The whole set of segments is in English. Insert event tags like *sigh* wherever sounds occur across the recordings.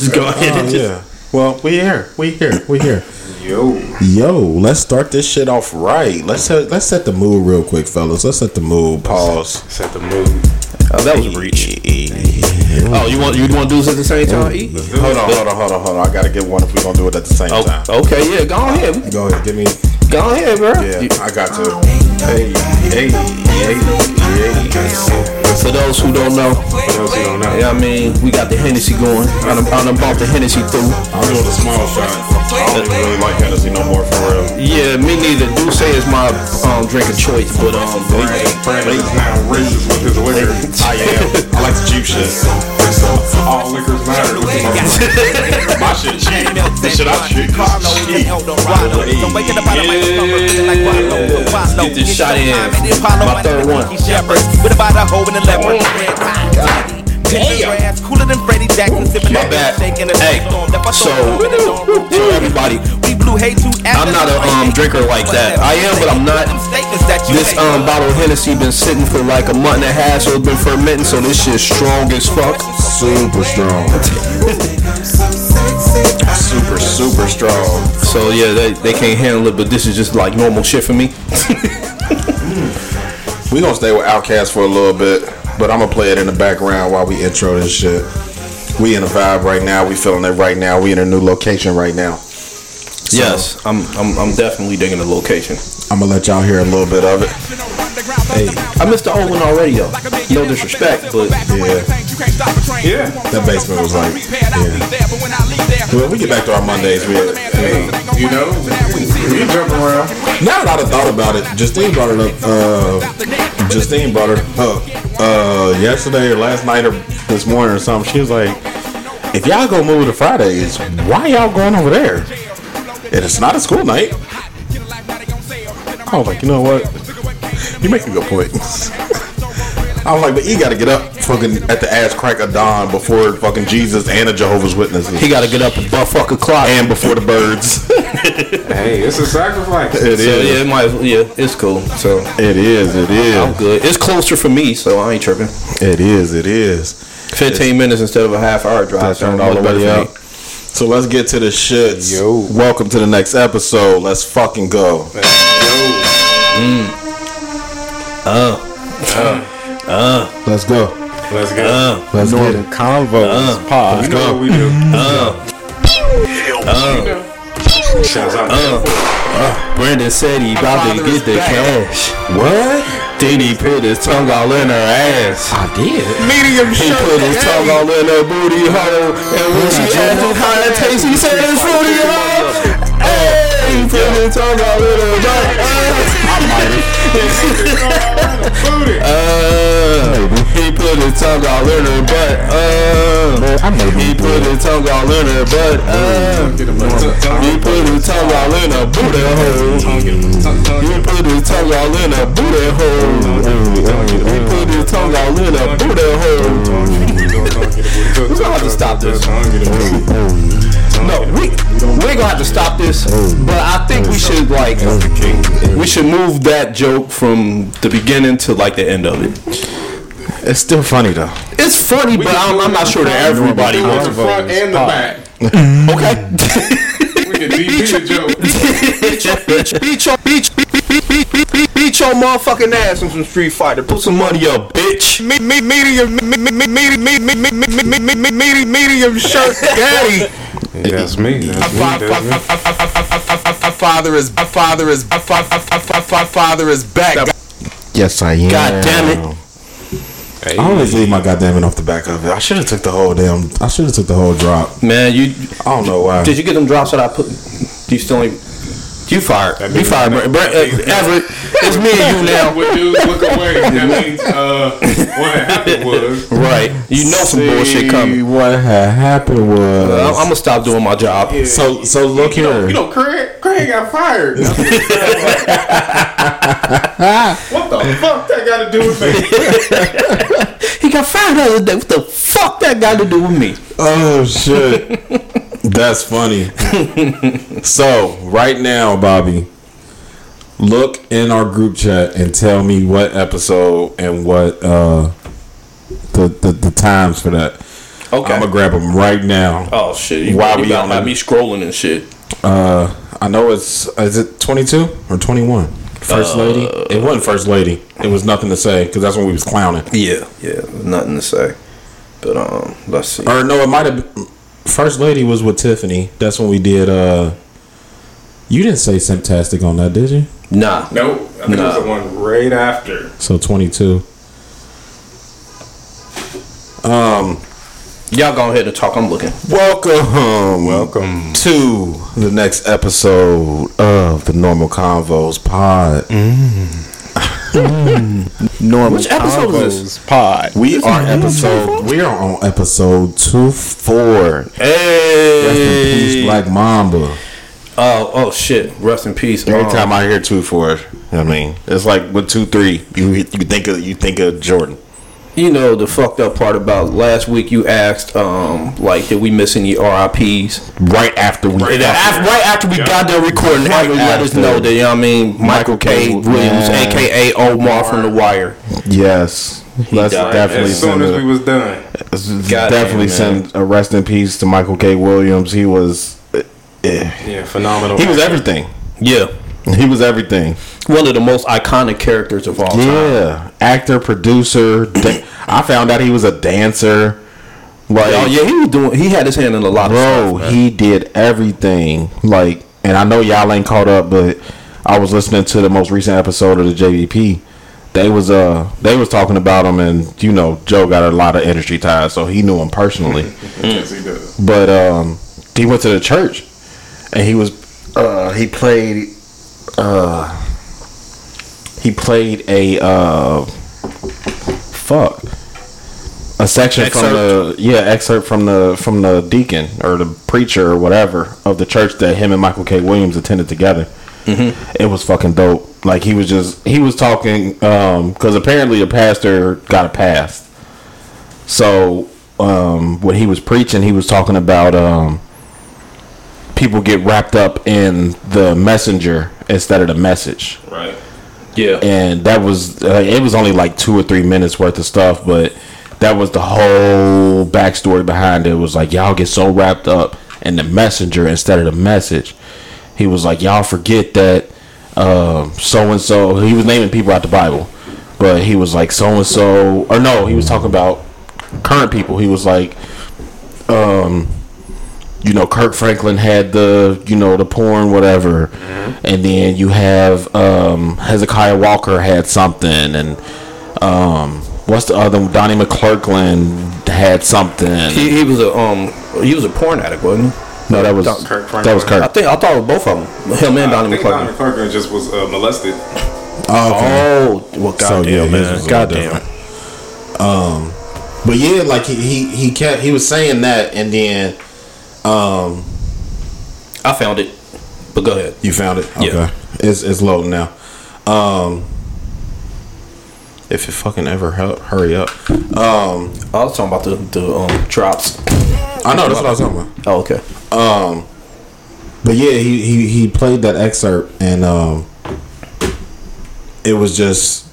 just go ahead and Oh, just. yeah. Well, we here. We here. We here. Yo. Yo, let's start this shit off right. Let's set, let's set the mood real quick, fellas. Let's set the mood. Pause. Set the mood. Oh, that was a reach. Oh, you want you want to do this at the same time? E? Hold on, hold on, hold on, hold on. I gotta get one if we gonna do it at the same Oh, time. okay, yeah, go ahead, Go ahead, give me. go ahead, bro. Yeah, I got to. Hey, hey, hey, hey. For those who don't know, For those who don't know. yeah, I mean, we got the Hennessy going. I done, I done bought the Hennessy through. I'm doing the small shot. I don't even really like Hennessy no more for real. Yeah, me neither. D'ussé is my um, drink of choice, but um, Brandon is now racist with his liquor. *laughs* I am. I like the cheap shit so all liquors matter. My shit cheap. The shit I shit Carlo in Don't like Get this shot in. My third one. Shepherd. What about a hoe in the leopard? Damn. Cooler than Freddie Jackson My bad. Hey, in. So, so everybody, we blew hay too I'm not a um drinker like that. I am, but I'm not. This um bottle of Hennessy been sitting for like a month and a half, so it's been fermenting. So this shit's strong as fuck. Super strong. super, super strong. So yeah, they, they can't handle it, but this is just like normal shit for me. *laughs* We gonna stay with Outkast for a little bit, but I'm gonna play it in the background while we intro this shit. We in a vibe right now. We feeling it right now. We in a new location right now. Yes, I'm, I'm I'm definitely digging the location. I'm gonna let y'all hear a little bit of it. Hey, I missed the old one already though. No disrespect, but yeah, Yeah. that basement was like, yeah. Well, we get back to our Mondays. We, Hey, you know, you jump around. now that I've thought about it, Justine brought it up. Uh, Justine brought it up uh, yesterday or last night or this morning or something. She was like, "If y'all go move to Fridays, why y'all going over there? And it's not a school night." I was like, you know what? You make a good point. *laughs* I was like, but you got to get up fucking at the ass crack of dawn before fucking Jesus and the Jehovah's Witnesses he got to get up at butt fuck o'clock. and before the birds. *laughs* Hey, it's a sacrifice. It so is. yeah, it might yeah, it's cool. So it is. It is. I'm good. It's closer for me, so I ain't tripping. It is. It is. 15 minutes instead of a half hour drive. That's sound all the better way for up. Me. So let's get to the shits. Yo. Welcome to the next episode. Let's fucking go. Yo. Uh. Uh. Uh. Let's go. Let's go. Let's get it. Convos. Pause. you know what we do. Shouts out uh. Brandon said he about to get the cash. What? Then he put his tongue all in her ass. I did. Medium He put his tongue all in her booty hole. And when she asked him how it tastes, he said it's fruity he put his tongue all in her butt. Uh, he put his tongue all in her butt. Uh, I he put his tongue all in her butt. Uh, he put his tongue all in her booty hole. He put his tongue all in her booty hole. He put his tongue all in her booty hole. We're gonna have to stop this. No, we we ain't gonna have to stop this. But I think we should like we should move that joke from the beginning to like the end of it. It's still funny though. It's funny, but I'm, I'm not sure that everybody wants the front and the back. Okay. *laughs* We can DP the beat your beat your beat beat beat beat beat beat beat your motherfucking ass in some Street Fighter. Put some money up, bitch. me, me, medium, me, me, me, me, me, me, me, me, me, me, shirt daddy. That's me. That's me. That's me. Father is father is father is back. Yes, I am. God damn it. Hey, I always leave my goddamn it off the back of it. I should have took the whole damn. I should have took the whole drop. Man, you I don't know why. did you get them drops that I put? Do you still ain't? You fired. You means- fired, Brent. Brent, uh, Everett. It's me and you now. When dudes look away, *laughs* that means uh, what happened was Right. You know some bullshit coming. What had happened was. I'm, I'm gonna stop doing my job. so so look you know, here. you know, Craig, Craig got fired. *laughs* what the fuck that got to do with me? *laughs* He got fired the other day. What the fuck that got to do with me? Oh shit. *laughs* That's funny. so right now, Bobby, look in our group chat and tell me what episode and what uh the the, the times for that. Okay. I'm gonna grab them right now. Oh shit! You, Why you we about on to have me scrolling and shit. Uh, I know it's is it 22 or 21? First lady. It wasn't first lady. It was nothing to say because that's when we was clowning. Yeah, yeah. Nothing to say. But um, let's see. Or no, it might have. been First lady was with Tiffany. That's when we did. uh You didn't say Simptastic on that, did you? Nah. Nope. I think it was the one right after. So 22. Um. Y'all go ahead and talk. I'm looking. Welcome, *laughs* Welcome. to the next episode of the Normal Convos Pod. *laughs* Normal Which episode is this? Pod. We are episode. We are on episode two four. Hey, Rest in peace, Black Mamba. Oh, oh shit. Rest in peace. Every Um, time I hear two four, I mean, it's like with two three, you you think of you think of Jordan. You know the fucked up part about last week. You asked, um, like, did we miss any RIPS? Right after we, And then after, right after we got done recording, Right right let us know that you know what I mean. Michael K. K. Williams, Yeah. aka Omar from The Wire. yes, let's died definitely As soon as a- we was done. Let's Goddamn, definitely man. send a rest in peace to Michael K. Williams. He was, eh, Yeah, phenomenal. he was everything. Yeah, He was everything. one of the most iconic characters of all time. Yeah, actor, producer. da- I found out he was a dancer. Like, Oh yeah, he was doing. He had his hand in a lot of bro, stuff. man. he did everything. Like, and I know y'all ain't caught up, but I was listening to the most recent episode of the JBP. They was uh they was talking about him, and you know Joe got a lot of industry ties, so he knew him personally. *laughs* Yes, he does. but um he went to the church and he was uh he played uh he played a uh fuck a section from the yeah excerpt from the from the deacon or the preacher or whatever of the church that him and Michael K. Williams attended together. It was fucking dope. Like he was just he was talking um because apparently the pastor got a pass. So um, when he was preaching, he was talking about um, people get wrapped up in the messenger instead of the message, Right. Yeah. and that was uh, it was only like two or three minutes worth of stuff, but that was the whole backstory behind it. It was like y'all get so wrapped up in the messenger instead of the message. He was like y'all forget that so and so. He was naming people out the Bible, but he was like so and so, or no, he was talking about current people. He was like, um, you know, Kirk Franklin had the, you know, the porn, whatever, and then you have um, Hezekiah Walker had something, and um, what's the other? one? Donnie McClurkin had something. He, he was a um he was a porn addict, wasn't he? no, that was Don- Kirk that was Franklin. I think I thought it was both of them. Him and Donnie think Donnie McClurkin. McClurkin just was uh, molested. Oh, okay. Oh, well, So, goddamn, yeah, man, was a little goddamn. different. But yeah, like he, he he kept he was saying that, and then um, I found it, but go ahead. You found it? Okay. Yeah. It's it's loading now. Um if it fucking ever help, hurry up. Um I was talking about the the um drops. I know that's what I was talking about. Oh, okay. Um but yeah, he, he he played that excerpt and um it was just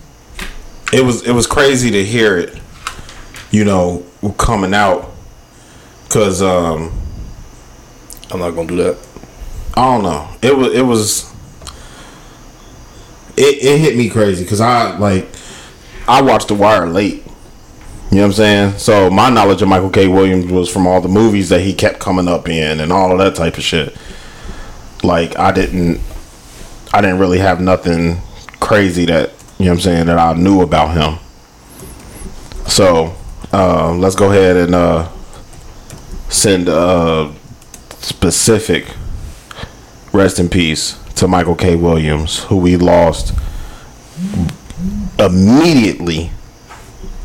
it was it was crazy to hear it, you know, coming out cuz um I'm not gonna do that. I don't know. It was it was it, it hit me crazy because I like I watched The Wire late. You know what I'm saying? So my knowledge of Michael K. Williams was from all the movies that he kept coming up in and all of that type of shit. Like I didn't I didn't really have nothing crazy that you know what I'm saying that I knew about him. So uh, let's go ahead and uh, send uh, specific rest in peace to Michael K. Williams, who we lost immediately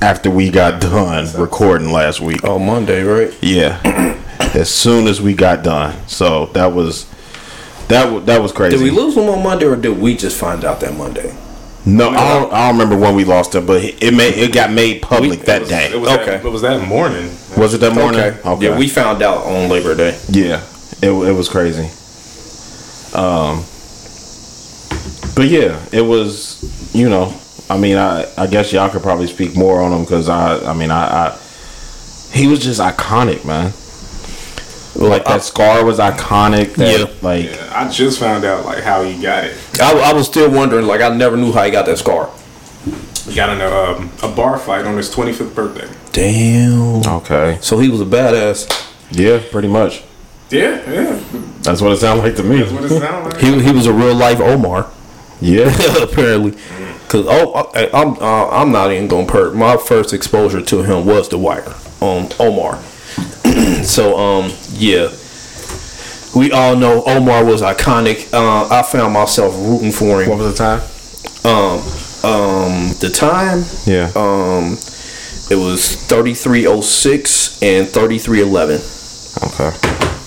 after we got done recording last week. Oh, Monday, right? Yeah, *clears throat* as soon as we got done. So that was that wa- that was crazy. Did we lose him on Monday, or did we just find out that Monday? No, I don't, I don't remember when we lost it, but it made it got made public We- that It day. was Okay. That, it was that morning. was it that morning? Okay. Yeah, we found out on Labor Day. Yeah, it, it was crazy. Um, but yeah, it was. You know, I mean, I I guess y'all could probably speak more on him because I I mean I, I he was just iconic, man. Like that scar was iconic. That, Yeah. like Yeah, I just found out like how he got it. I, I was still wondering, like, I never knew how he got that scar. He got in a, um, a bar fight on his 25th birthday. Damn. okay, So he was a badass. yeah, pretty much. Yeah, yeah. That's what it sounded like to me. That's what it sounds like. He, he was a real life Omar. Yeah, *laughs* apparently. Cause oh, I, I'm uh, I'm not even gonna perk. My first exposure to him was The Wire, um, Omar. *clears throat* so um, yeah, we all know Omar was iconic. Uh, I found myself rooting for him. what was the time? Um, um, the time, Yeah, um, it was thirty three oh six and thirty three eleven. okay.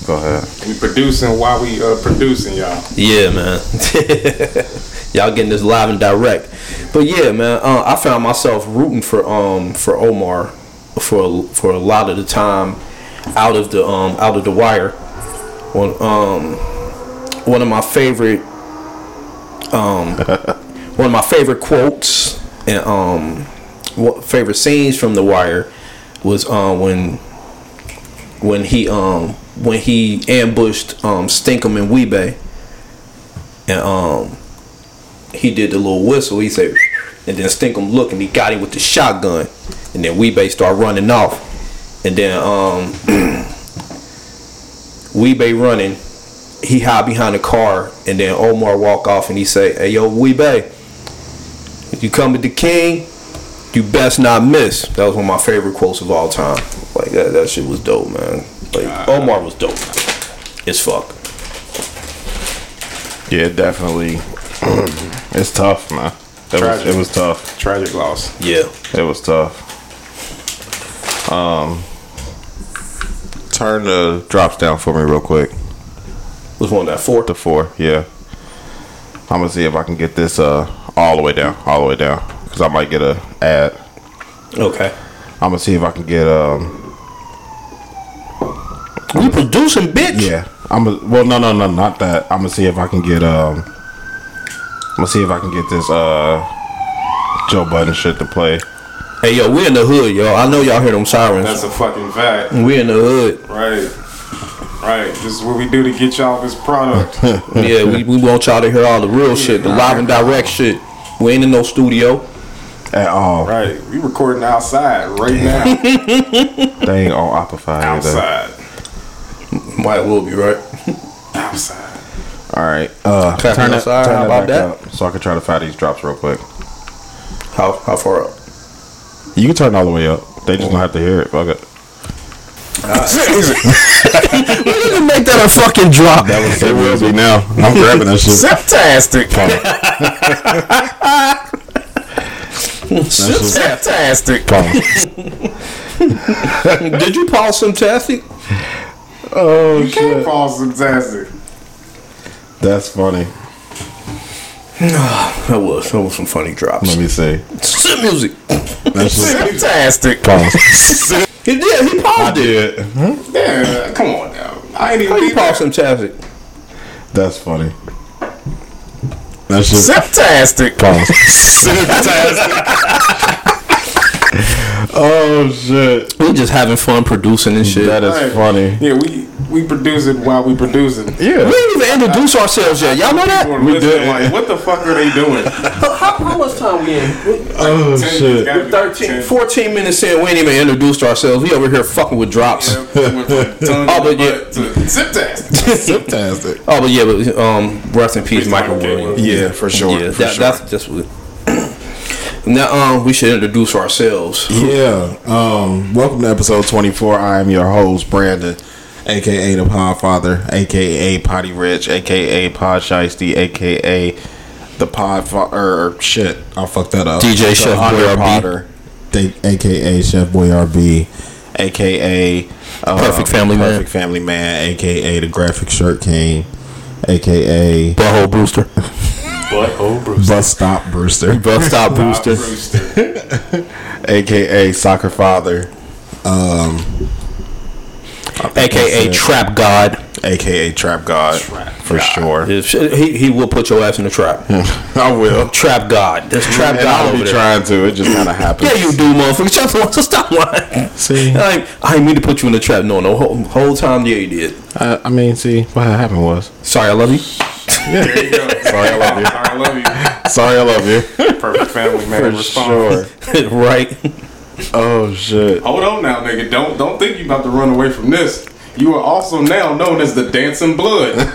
Go ahead. We producing while we uh, producing, y'all. Yeah, man. *laughs* Y'all getting this live and direct. But yeah, man, uh, I found myself rooting for um for Omar for for a lot of the time out of the um out of the wire. One um one of my favorite um *laughs* one of my favorite quotes and um what favorite scenes from the wire was um when when he um when he ambushed um Stinkum and Wee-Bey. And um he did the little whistle. He said and then Stinkum looked and he got him with the shotgun. And then Wee-Bey started running off and then um *clears throat* Wee-Bey running he hide behind the car and then Omar walk off and he say hey yo Wee-Bey if you come with the king you best not miss. That was one of my favorite quotes of all time. Like that, that shit was dope, man. Like Omar was dope. It's fuck. Yeah, definitely. *clears throat* it's tough, man. It was, it was tough. Tragic loss. Yeah. It was tough. Um, turn the drops down for me real quick. Was one that four? to four. Yeah. I'm gonna see if I can get this uh all the way down, all the way down, because I might get a ad. Okay. I'm gonna see if I can get um. We producing, bitch. Yeah. I'm a, well, no, no, no, not that. I'm gonna see if I can get um. I'm gonna see if I can get this uh Joe Budden shit to play. Hey yo, we in the hood, yo. I know y'all hear them sirens. That's a fucking fact. we in the hood. Right. Right. This is what we do to get y'all this product. *laughs* Yeah, we, we want y'all to hear all the real shit, the live and direct shit. We ain't in no studio. At all. right. We recording outside right now. *laughs* They ain't on Opify either. outside. Might will be right. Outside. All right. Uh, Clapping turn that, outside, turn how that about back that? up so I can try to find these drops real quick. How how far up? You can turn it all the way up. They just don't have to hear it. Fuck it. *laughs* We didn't even make that a fucking drop. That was it will be now. *laughs* I'm grabbing that shit. Fantastic. Fantastic. *laughs* Did you pause some tastic? Oh You can't pause fantastic. That's funny. *sighs* That was that was some funny drops. Let me see. Sit music. That's Fantastic. pause. He did. He paused it. Yeah, Yeah, come on now. I ain't even How you leave pause that. some tastic? that's funny. That's just Fantastic. pause. *laughs* *laughs* oh shit, We just having fun producing and shit. that is Right. funny. Yeah, we we produce it while we producing. Yeah, we didn't even introduce ourselves yet. Y'all know that? We did. Like, what the fuck are they doing? *laughs* How, how much time we in? oh Ten- shit. gotta 13, 10. 14 minutes in. We ain't even introduced ourselves. We over here fucking with drops. Yeah, went from *laughs* Oh, but to yeah. butt to Fantastic. Fantastic. Oh, but yeah, but um, rest in peace, Peace, Michael Michael Williams. Yeah, for sure. Yeah, for that, sure. that's just what. Now, um, we should introduce ourselves. Yeah. Um, welcome to episode 24. I am your host, Brandon, aka the Podfather, aka Potty Rich, aka Pod Shiesty, aka the Pod or shit. I fucked that up. DJ The Chef Boy. Potter, they- aka Chef Boy RB, aka uh, Perfect Family Man. Perfect Family Man, aka the Graphic Shirt King, aka Butthole Brewster. *laughs* But oh, Bruce. Bus Stop Brewster, *laughs* Bust Stop Brewster. aka *laughs* Soccer Father. Um, AKA Trap God. aka Trap God, for sure. If- he he will put your ass in the trap. *laughs* I will. Trap God. There's trap and God I'll over be there. trying to. It just kind of happens. Yeah, you do, motherfucker. Shut the fuck- Stop lying. See? I, I didn't mean to put you in the trap. No, no. Whole, whole time, yeah, you did. I, I mean, see, what happened was. Sorry, I love you. There you go. Sorry, I love you. Sorry, I love you. Sorry, I love you. Perfect family man For response. sure. *laughs* right. Oh shit. Hold on now, nigga. Don't don't think you about to run away from this. You are also now known as the Dancing Blood. *laughs*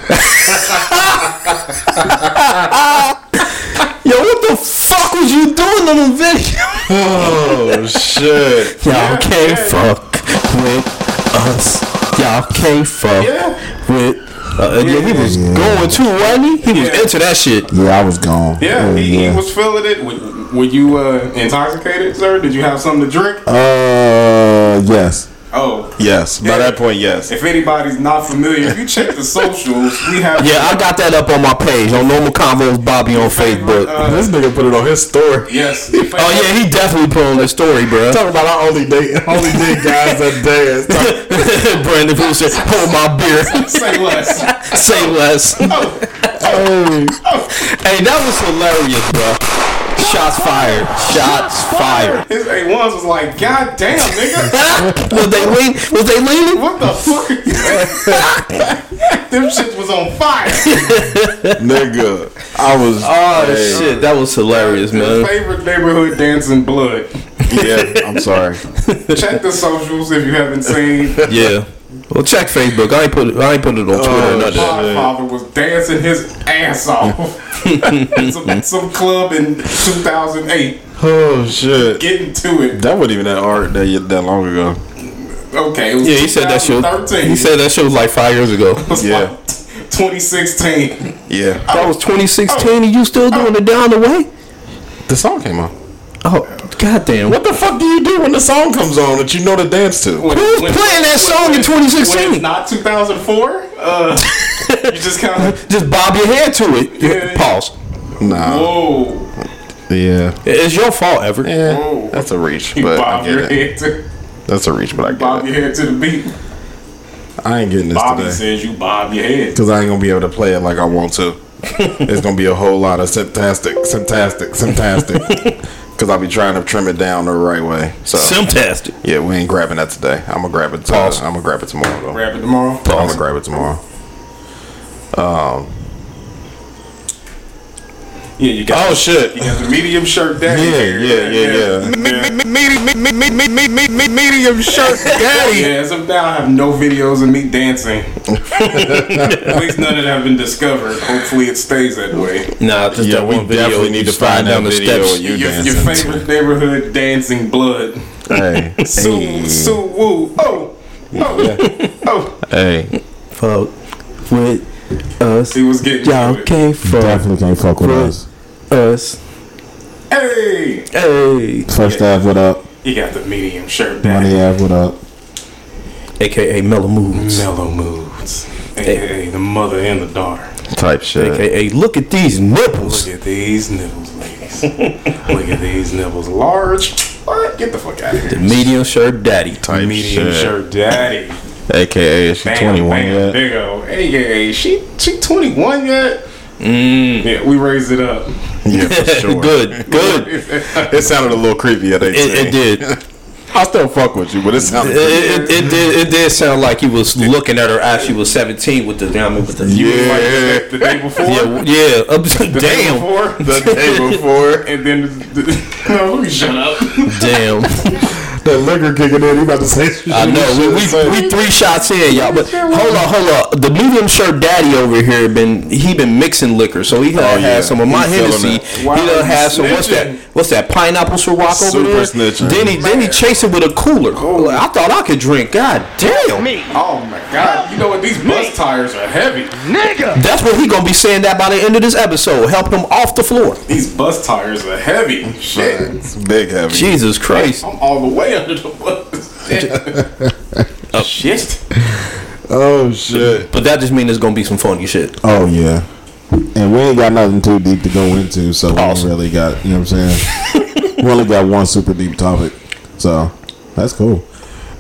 Yo, what the fuck was you doing on the video? Oh shit. Y'all can't yeah. fuck with us. Y'all can't fuck Yeah. with. Uh, yeah, he was going too, wasn't he? He was Yeah. into that shit. Yeah, I was gone. Yeah, Oh, he, he was feeling it. Were, were you uh, intoxicated, sir? Did you have something to drink? Uh, yes. Oh, Yes. By Yeah. that point, yes. if anybody's not familiar, if you check the socials, we have Yeah, I got that up on my page on Normal Convos Bobby on Facebook. Uh, This nigga put it on his story. yes. *laughs* Oh yeah, he definitely put on the story, bro. Talking about our only date only date guys that dance. *laughs* Brandon Poole said, "Hold my beer, Say less. say less." Oh. Hey, that was hilarious, bro. Shots fired. Shots fired. His A1s was like, God damn, nigga. *laughs* Was they lean? Was they leaning? What the fuck? *laughs* Them shits was on fire. nigga. I was Oh hey, shit, that was hilarious, man. favorite neighborhood dancing blood. Yeah, I'm sorry. Check the socials if you haven't seen. Yeah. Well, check Facebook. I ain't put it. I ain't put it on oh, Twitter or Oh, nothing. Father was dancing his ass off. *laughs* *laughs* some, some club in 2008. Oh shit. Getting to it. That wasn't even that art that that long ago. Okay, it was Yeah, he said that show. He said that show was like five years ago. It was Yeah. like 2016. Yeah. That was 2016, and you still doing oh. it down the way? The song came on. Oh, goddamn! What the fuck do you do when the song comes on that you know to dance to? When- Who's when- playing that song in 2016? When not 2004, uh, *laughs* you just kind of Just bob your head to it. Yeah. Pause. Nah. whoa, Yeah. It's your fault, Ever. Yeah. Whoa. That's a reach, you but I bob your get it. head to That's a reach, but I bob get your head to the beat. I ain't getting this Bobby today says you bob your head. because I ain't gonna be able to play it like I want to. *laughs* It's gonna be a whole lot of symptastic, symptastic, symptastic. *laughs* Because I'll be trying to trim it down the right way. So Simtastic. yeah, we ain't grabbing that today. I'm gonna grab it. Pause. I'm gonna grab it tomorrow. Though. Grab it tomorrow. I'm gonna grab it tomorrow. Um, Yeah, you got. Oh shit! You got the medium shirt daddy. Yeah, here. yeah, yeah, yeah. Medium shirt daddy. Yeah, as of now, I have no videos of me dancing. At least none of them have been discovered. Hopefully, it stays that way. Nah, just Yeah, that one video. definitely need to find down that the video steps. of you Your, your favorite neighborhood dancing blood. Hey, Sue, hey, Sue, woo. Oh, oh, oh. hey. Fuck with us. He was getting Y'all can't fuck Definitely can't fuck with us. Us. Hey, Hey. First half, what up? you got the medium shirt Money daddy. half, what up? AKA Mellow Moods. Mellow moods. AKA the mother and the daughter. Type shit. AKA look at these nipples. Look at these nipples, ladies. *laughs* Look at these nipples. Large. What? Get the fuck out of here. The Medium shirt daddy. Type Medium shit. shirt daddy. AKA, is she Bam, 21 bam, yet? Big O. AKA, she she 21 yet? Mm. Yeah, we raised it up. Yeah, for *laughs* sure. good, good. *laughs* It sounded a little creepy at 18. It, it did. *laughs* I still fuck with you, but it sounded. It, it, it did. It did sound like he was looking at her as she was seventeen with the. I mean, with the. Like yeah, the, the day before. Yeah, yeah. Up, The day damn, before. the day before. And then the, the, no, let me shut up. damn. That liquor kicking in. He about to say. Shit. I know. We, we, we three shots in, y'all. But hold on, hold on. The medium shirt daddy over here been he been mixing liquor, so he oh, done Oh, yeah. had some of my He's feeling Hennessy. Wow, he done he's had some. What's that? What's that? Pineapple Ciroc over Super there. snitching. Then he then he chased it with a cooler. I thought I could drink. God damn. Me. Oh my god. You know what? These bus tires are heavy. Nigga. That's what he gonna be saying that by the end of this episode. Help him off the floor. These bus tires are heavy. Shit. It's big heavy. Jesus Christ. I'm all the way under the bus. *laughs* Shit. Oh shit. But that just means there's gonna be some funny shit. Oh yeah. And we ain't got nothing too deep to go into, so we ain't Awesome. really got you know what I'm saying. we only got one super deep topic, so that's cool.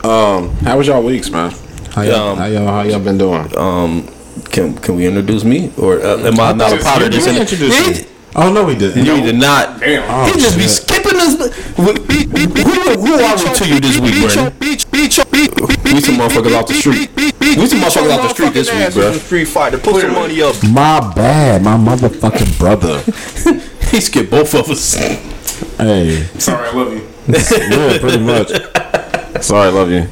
Um, how was y'all weeks, man? How y'all, Um, how y'all, how y'all been doing? Um, can can we introduce me or uh, am I not a part of this? You introduced me. Oh no, we didn't. You did not. Damn. he just shit. skipping us. Who, who are we to you this week, Brandon? We some motherfuckers off the street. We some motherfuckers off the street this week, bro. Street fighter, put some money up. My bad, my motherfucking brother. *laughs* He skipped both of us. hey, Sorry, I love you. *laughs* yeah, pretty much. Sorry, I love you.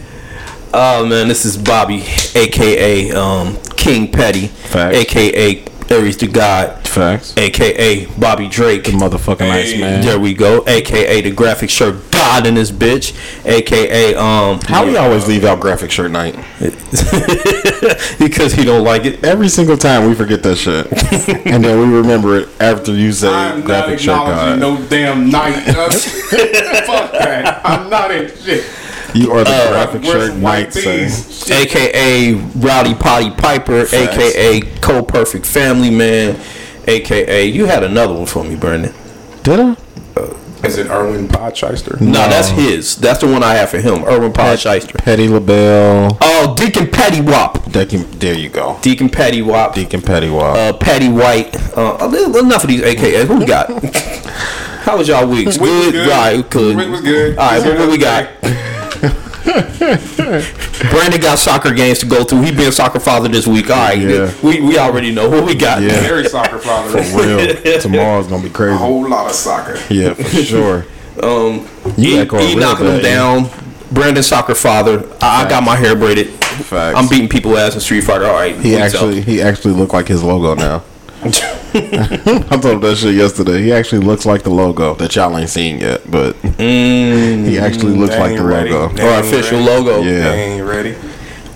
Oh man, this is Bobby, aka um, King Petty, Facts. aka Aries the God, Facts. aka Bobby Drake. The motherfucking nice man. There we go, aka the graphic shirt God in this bitch, aka um. How we always leave out graphic shirt night? *laughs* because he don't like it. Every single time we forget that shit, *laughs* and then we remember it after you say I'm not graphic shirt god. no damn night. *laughs* Fuck that. I'm not in shit. You are the Uh, graphic shirt some white night. Say. tees. aka *laughs* Rowdy Potty Piper, aka Co Perfect Family Man, aka you had another one for me, Brandon. Did I? Is it Erwin Podcheister? No, that's his. That's the one I have for him. Erwin Podcheister. Petty LaBelle. Oh, Deacon Petty Wop. Deacon, there you go. Deacon Petty Wop. Deacon Petty Wop. Uh, Patty White. Uh, enough of these AKAs. Who we got? *laughs* How was y'all weeks? Week was Good. good. Right, good. Week was good. All right, what, what we got? *laughs* Brandon got soccer games to go to. He being soccer father this week. All right, Yeah. we we already know what we got. Yeah. Very soccer father. For real. *laughs* Tomorrow's gonna be crazy. A whole lot of soccer. Yeah, for sure. *laughs* Um, You he, echo he knocking them bad, down. Brandon soccer father. I, I got my hair braided. Facts. I'm beating people ass in Street Fighter. All right, He weeks actually he actually looked like his logo now. *laughs* I told him that shit yesterday. He actually looks like the logo that y'all ain't seen yet, but he actually looks like the ready. logo. They Our official ready. logo. Yeah. They ain't ready.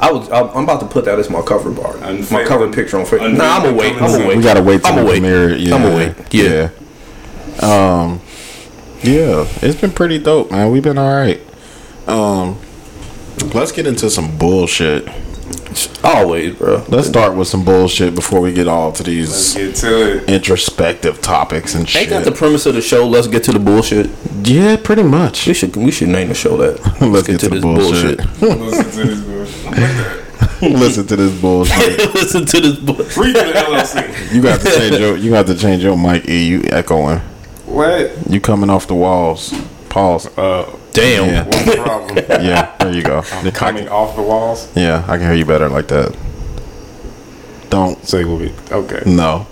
I was. I'm I'm about to put that as my cover bar. My cover picture on Facebook. unfailing Nah, I'm gonna wait. I'm gonna wait. We gotta wait till I'ma wait. premiere. Yeah. I'ma wait. Yeah. Yeah. Um. Yeah, it's been pretty dope, man. We've been all right. Um. Let's get into some bullshit. Always, bro. Let's start with some bullshit before we get all to these get to introspective topics and Ain't shit. that the premise of the show? Let's get to the bullshit. yeah, pretty much. We should we should name the show that. *laughs* Let's get to the bullshit. Listen to this bullshit. Like. *laughs* Listen to this bullshit. *laughs* Listen to this bullshit. Read the LLC. You got to change your. You got to change your mic. E, you echoing. What? You coming off the walls. Pause. Uh, Damn. Yeah. what's the problem? *laughs* Yeah, there you go. Coming off the walls? Yeah, I can hear you better like that. Don't. Say what we. Okay. No.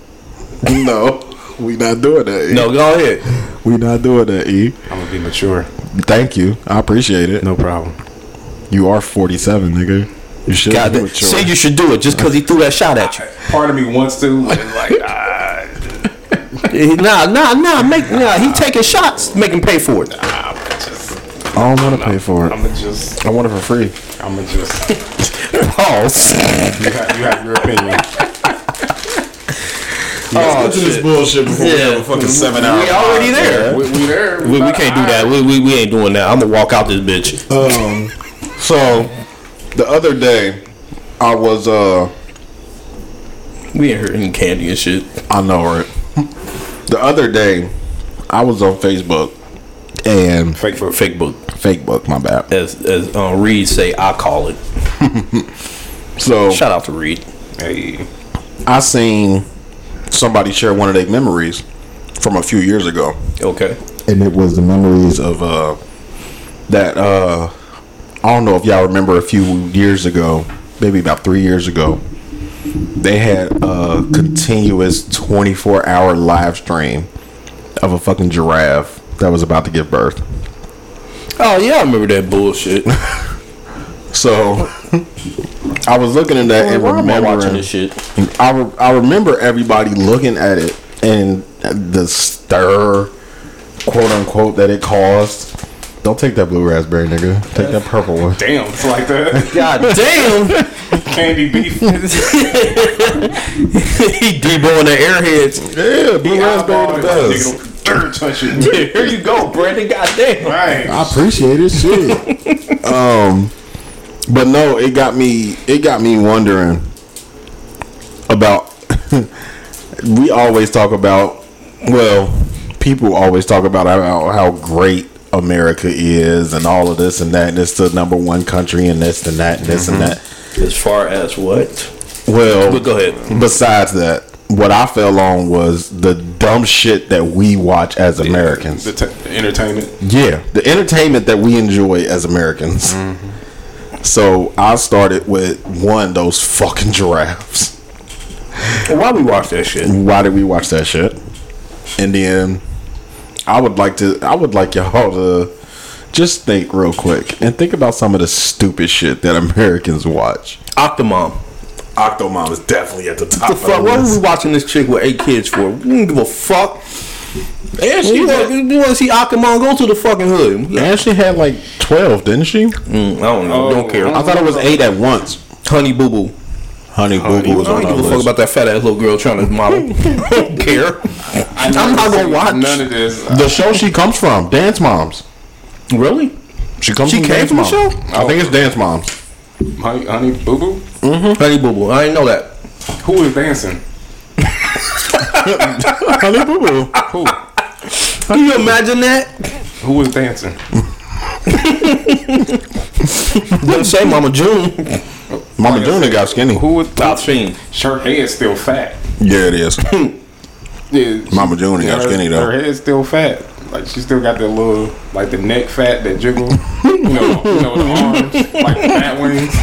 No. We not doing that. E. No, go ahead. We not doing that. E. I'm gonna be mature. Thank you. I appreciate it. No problem. You are 47, nigga. You should God, be that, mature. say you should do it just because he threw that shot at you. Part of me wants to, but like, *laughs* ah, *laughs* Nah, nah, nah. Make nah. He taking shots. Make him pay for it. I'm just, I don't want to pay for it. I'm gonna just, I want it for free. I'm gonna just. *laughs* Pause. You have, you have your opinion. *laughs* Oh, Let's get to this shit. bullshit before we have a fucking seven hour. We already there. We, we there. We, we can't do that. We, we, we ain't doing that. I'm gonna walk out this bitch. Um, so the other day, I was uh, We ain't hurting candy and shit. I know it. The other day, I was on Facebook and Fake book. Fake book, fake book. My bad. as as uh, Reed say, I call it. *laughs* So Shout out to Reed. Hey, I seen somebody share one of their memories from a few years ago, Okay. and it was the memories of uh that uh I don't know if y'all remember a few years ago, maybe about three years ago. They had a continuous 24 hour live stream of a fucking giraffe that was about to give birth. Oh yeah, I remember that bullshit. *laughs* So I was looking at that and Why am I watching remembering. this shit? I, re- I remember everybody looking at it and the stir, quote unquote, that it caused. Don't take that blue raspberry, nigga. Take that purple one. damn, it's like that. God *laughs* damn, Candy beef. *laughs* *laughs* he deboing the airheads. Yeah, blue raspberry the best. Dirt touch it. Here you go, Brandon. God damn. Right. I appreciate it, shit. um, but no, it got me. It got me wondering about. we always talk about. Well, people always talk about how, how great America is, and all of this and that, and it's the number one country, and this and that, and this and that. As far as what? Well, But go ahead. Besides that, what I fell on was the dumb shit that we watch as Americans. The, t- the entertainment. Yeah, the entertainment that we enjoy as Americans. Mm-hmm. So I started with one those fucking giraffes. Why do we watch that shit? Why did we watch that shit? And then I would like to I would like y'all to just think real quick and think about some of the stupid shit that Americans watch. Octomom. Octomom is definitely at the top of The fuck? Why are we watching this chick with eight kids for? We don't give a fuck. And You want, you want to see Octomom? Go to the fucking hood. And she had like 12, didn't she? Mm, I don't know. Oh, don't care. I thought it was 8 at once. Honey Boo Boo. Honey Boo Boo was I on don't give a fuck about that fat ass little girl trying to model. *laughs* don't care. I'm not gonna watch. none of this. Uh, the show she comes from, Dance Moms. Really? She comes She from came Dance from the Moms. show? I think it's Dance Moms. honey, honey Boo Boo. Mm-hmm. Honey Boo Boo. I didn't know that. Who is dancing? *laughs* Honey Boo Boo. Who? Can you imagine that? Who is dancing? *laughs* Didn't say Mama June. Mama June got skinny. Who is? I've seen. Her head's still fat. Yeah, it is. *laughs* Yeah, Mama June got her, skinny though. Her head's still fat. Like she still got that little, like the neck fat that jiggle. *laughs* you know, you know the arms, like the bat wings.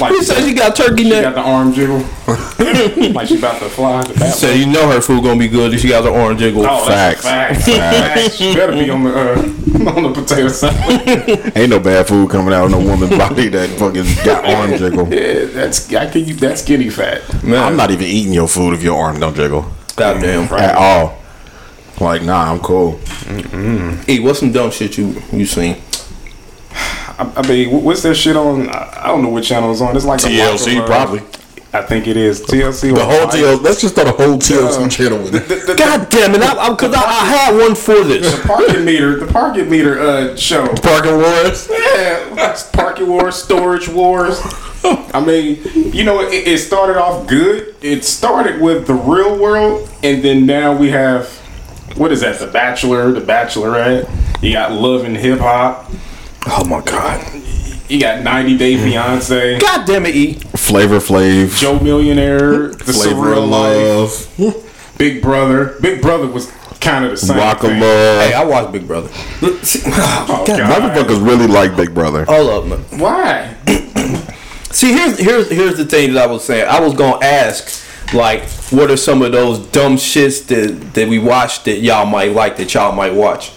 Like He said she got turkey neck. she got the arm jiggle. *laughs* like she about to fly. The bat Said you know her food gonna be good if she got the arm jiggle. Oh, Facts. that's a fact. Facts. She better be on the uh, *laughs* on the potato salad. *laughs* Ain't no bad food coming out of no woman's body that fucking got arm jiggle. Yeah, that's I can you that skinny fat. Man. I'm not even eating your food if your arm don't jiggle Goddamn. at all. Like, nah, I'm cool. Hey, what's some dumb shit you you seen? I, I mean, what's that shit on? I, don't know what channel it's on. It's like TLC of, probably. I think it is TLC. The whole TL. Let's just throw the whole TLC channel with it. The, the, God damn it! I, I, Cause I, I had one for this. the parking meter, the parking meter uh, show. Parking wars. Yeah, *laughs* parking wars, storage wars. I mean, you know, it, it started off good. It started with the real world, and then now we have what is that? The Bachelor, The Bachelorette. You got Love and Hip Hop. Oh my god. You got 90 Day Fiance. God damn it, E. Flavor Flav. Joe Millionaire. The Flavor Surreal of Life. Love. Big Brother. Big Brother was kind of the same Rock thing. Love. Hey, I watched Big Brother. *laughs* Oh, God, God. Motherfuckers really like Big Brother. All of them. Why? *clears throat* See, here's here's here's the thing that I was saying. I was gonna ask, like, what are some of those dumb shits that that we watched that y'all might like that y'all might watch?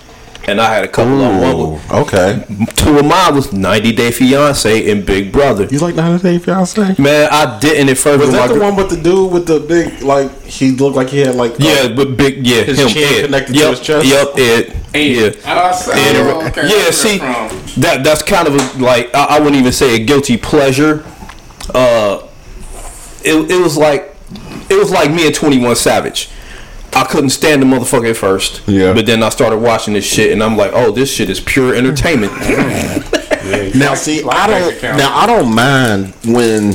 And I had a couple of them. One okay. Two of mine was 90 Day Fiance and Big Brother. You like 90 Day Fiance? Man, I didn't at first. Was with that my the gr- one with the dude with the big, like, he looked like he had, like, uh, Yeah, but big, yeah, His him, chin Ed. connected to his chest? Yep, Ed. Yeah. Oh, Ed and- okay. yeah, see, that from? that that's kind of a, like I, I wouldn't even say a guilty pleasure. Uh, it, it was like it was like me and Twenty One Savage. I couldn't stand the motherfucker at first. Yeah. But then I started watching this shit, and I'm like, oh, this shit is pure entertainment. *laughs* Now, see, like I don't. Now, I don't mind when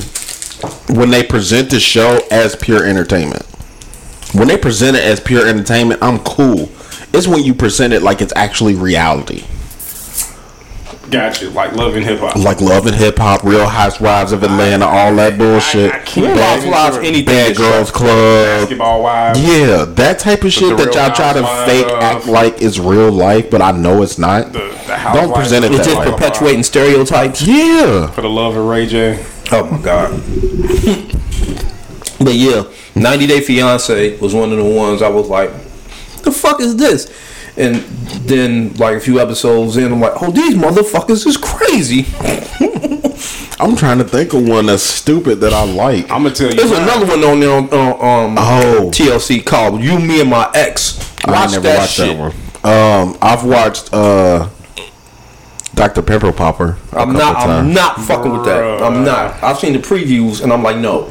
when they present the show as pure entertainment. When they present it as pure entertainment, I'm cool. It's when you present it like it's actually reality, Gotcha. Like Love and Hip Hop. like Love and Hip Hop, Real Housewives of Atlanta, all that bullshit. I can't Real dive Housewives, it. anything. Bad Girls trash. Club. Basketball Wives. Yeah, that type of shit that y'all try to fake of- act like is real life, but I know it's not. The, the Don't present it It's just way. Perpetuating stereotypes. Yeah, For the love of Ray J. Oh my god. but yeah, 90 Day Fiance was one of the ones I was like, the fuck is this? And then like a few episodes in, I'm like, oh these motherfuckers is crazy. *laughs* I'm trying to think of one that's stupid that I like. I'm gonna tell you. There's mine. another one on there on, on um Oh. TLC called You, Me, and My Ex. I Watch never that watched shit. that one. Um, I've watched uh, Dr Pimple Popper. a I'm couple not. I'm not fucking with that. I'm not. I've seen the previews and I'm like, no.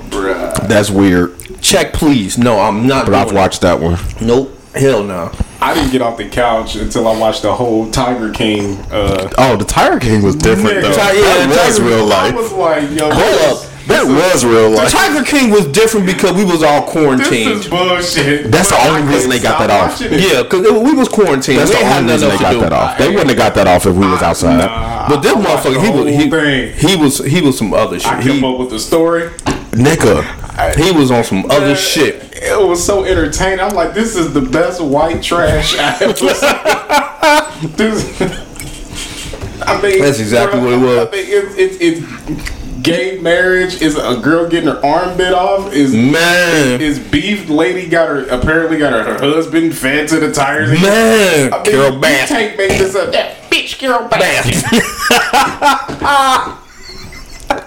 That's weird, Check, please. No, I'm not. but I've doing it. watched that one. Nope. Hell no. I didn't get off the couch until I watched the whole Tiger King. Uh, Oh, the Tiger King was different though. Nigga. Ti- yeah, that was Tiger- real I life. was like, yo, Hold up. That was real life. The Tiger King was different because we was all This quarantined. is bullshit. That's the only reason they got that off. it. Yeah, because we was quarantined. That's we the only reason they got that off. They wouldn't have got that off if we was outside. Nah, But this motherfucker, he was he, he was he was some other shit. I came He, up with the story. Nigga. he was on some other shit. It was so entertaining. I'm like, this is the best white trash I ever seen. *laughs* this, *laughs* I mean, That's exactly what it was. I mean, it's, it's, it's gay marriage. Is a girl getting her arm bit off? Is Man, is beef lady got her apparently got her, her husband fed to the tires? man, I mean, Carole you Baskin. can't make this up. That bitch, Carole Baskin. *laughs*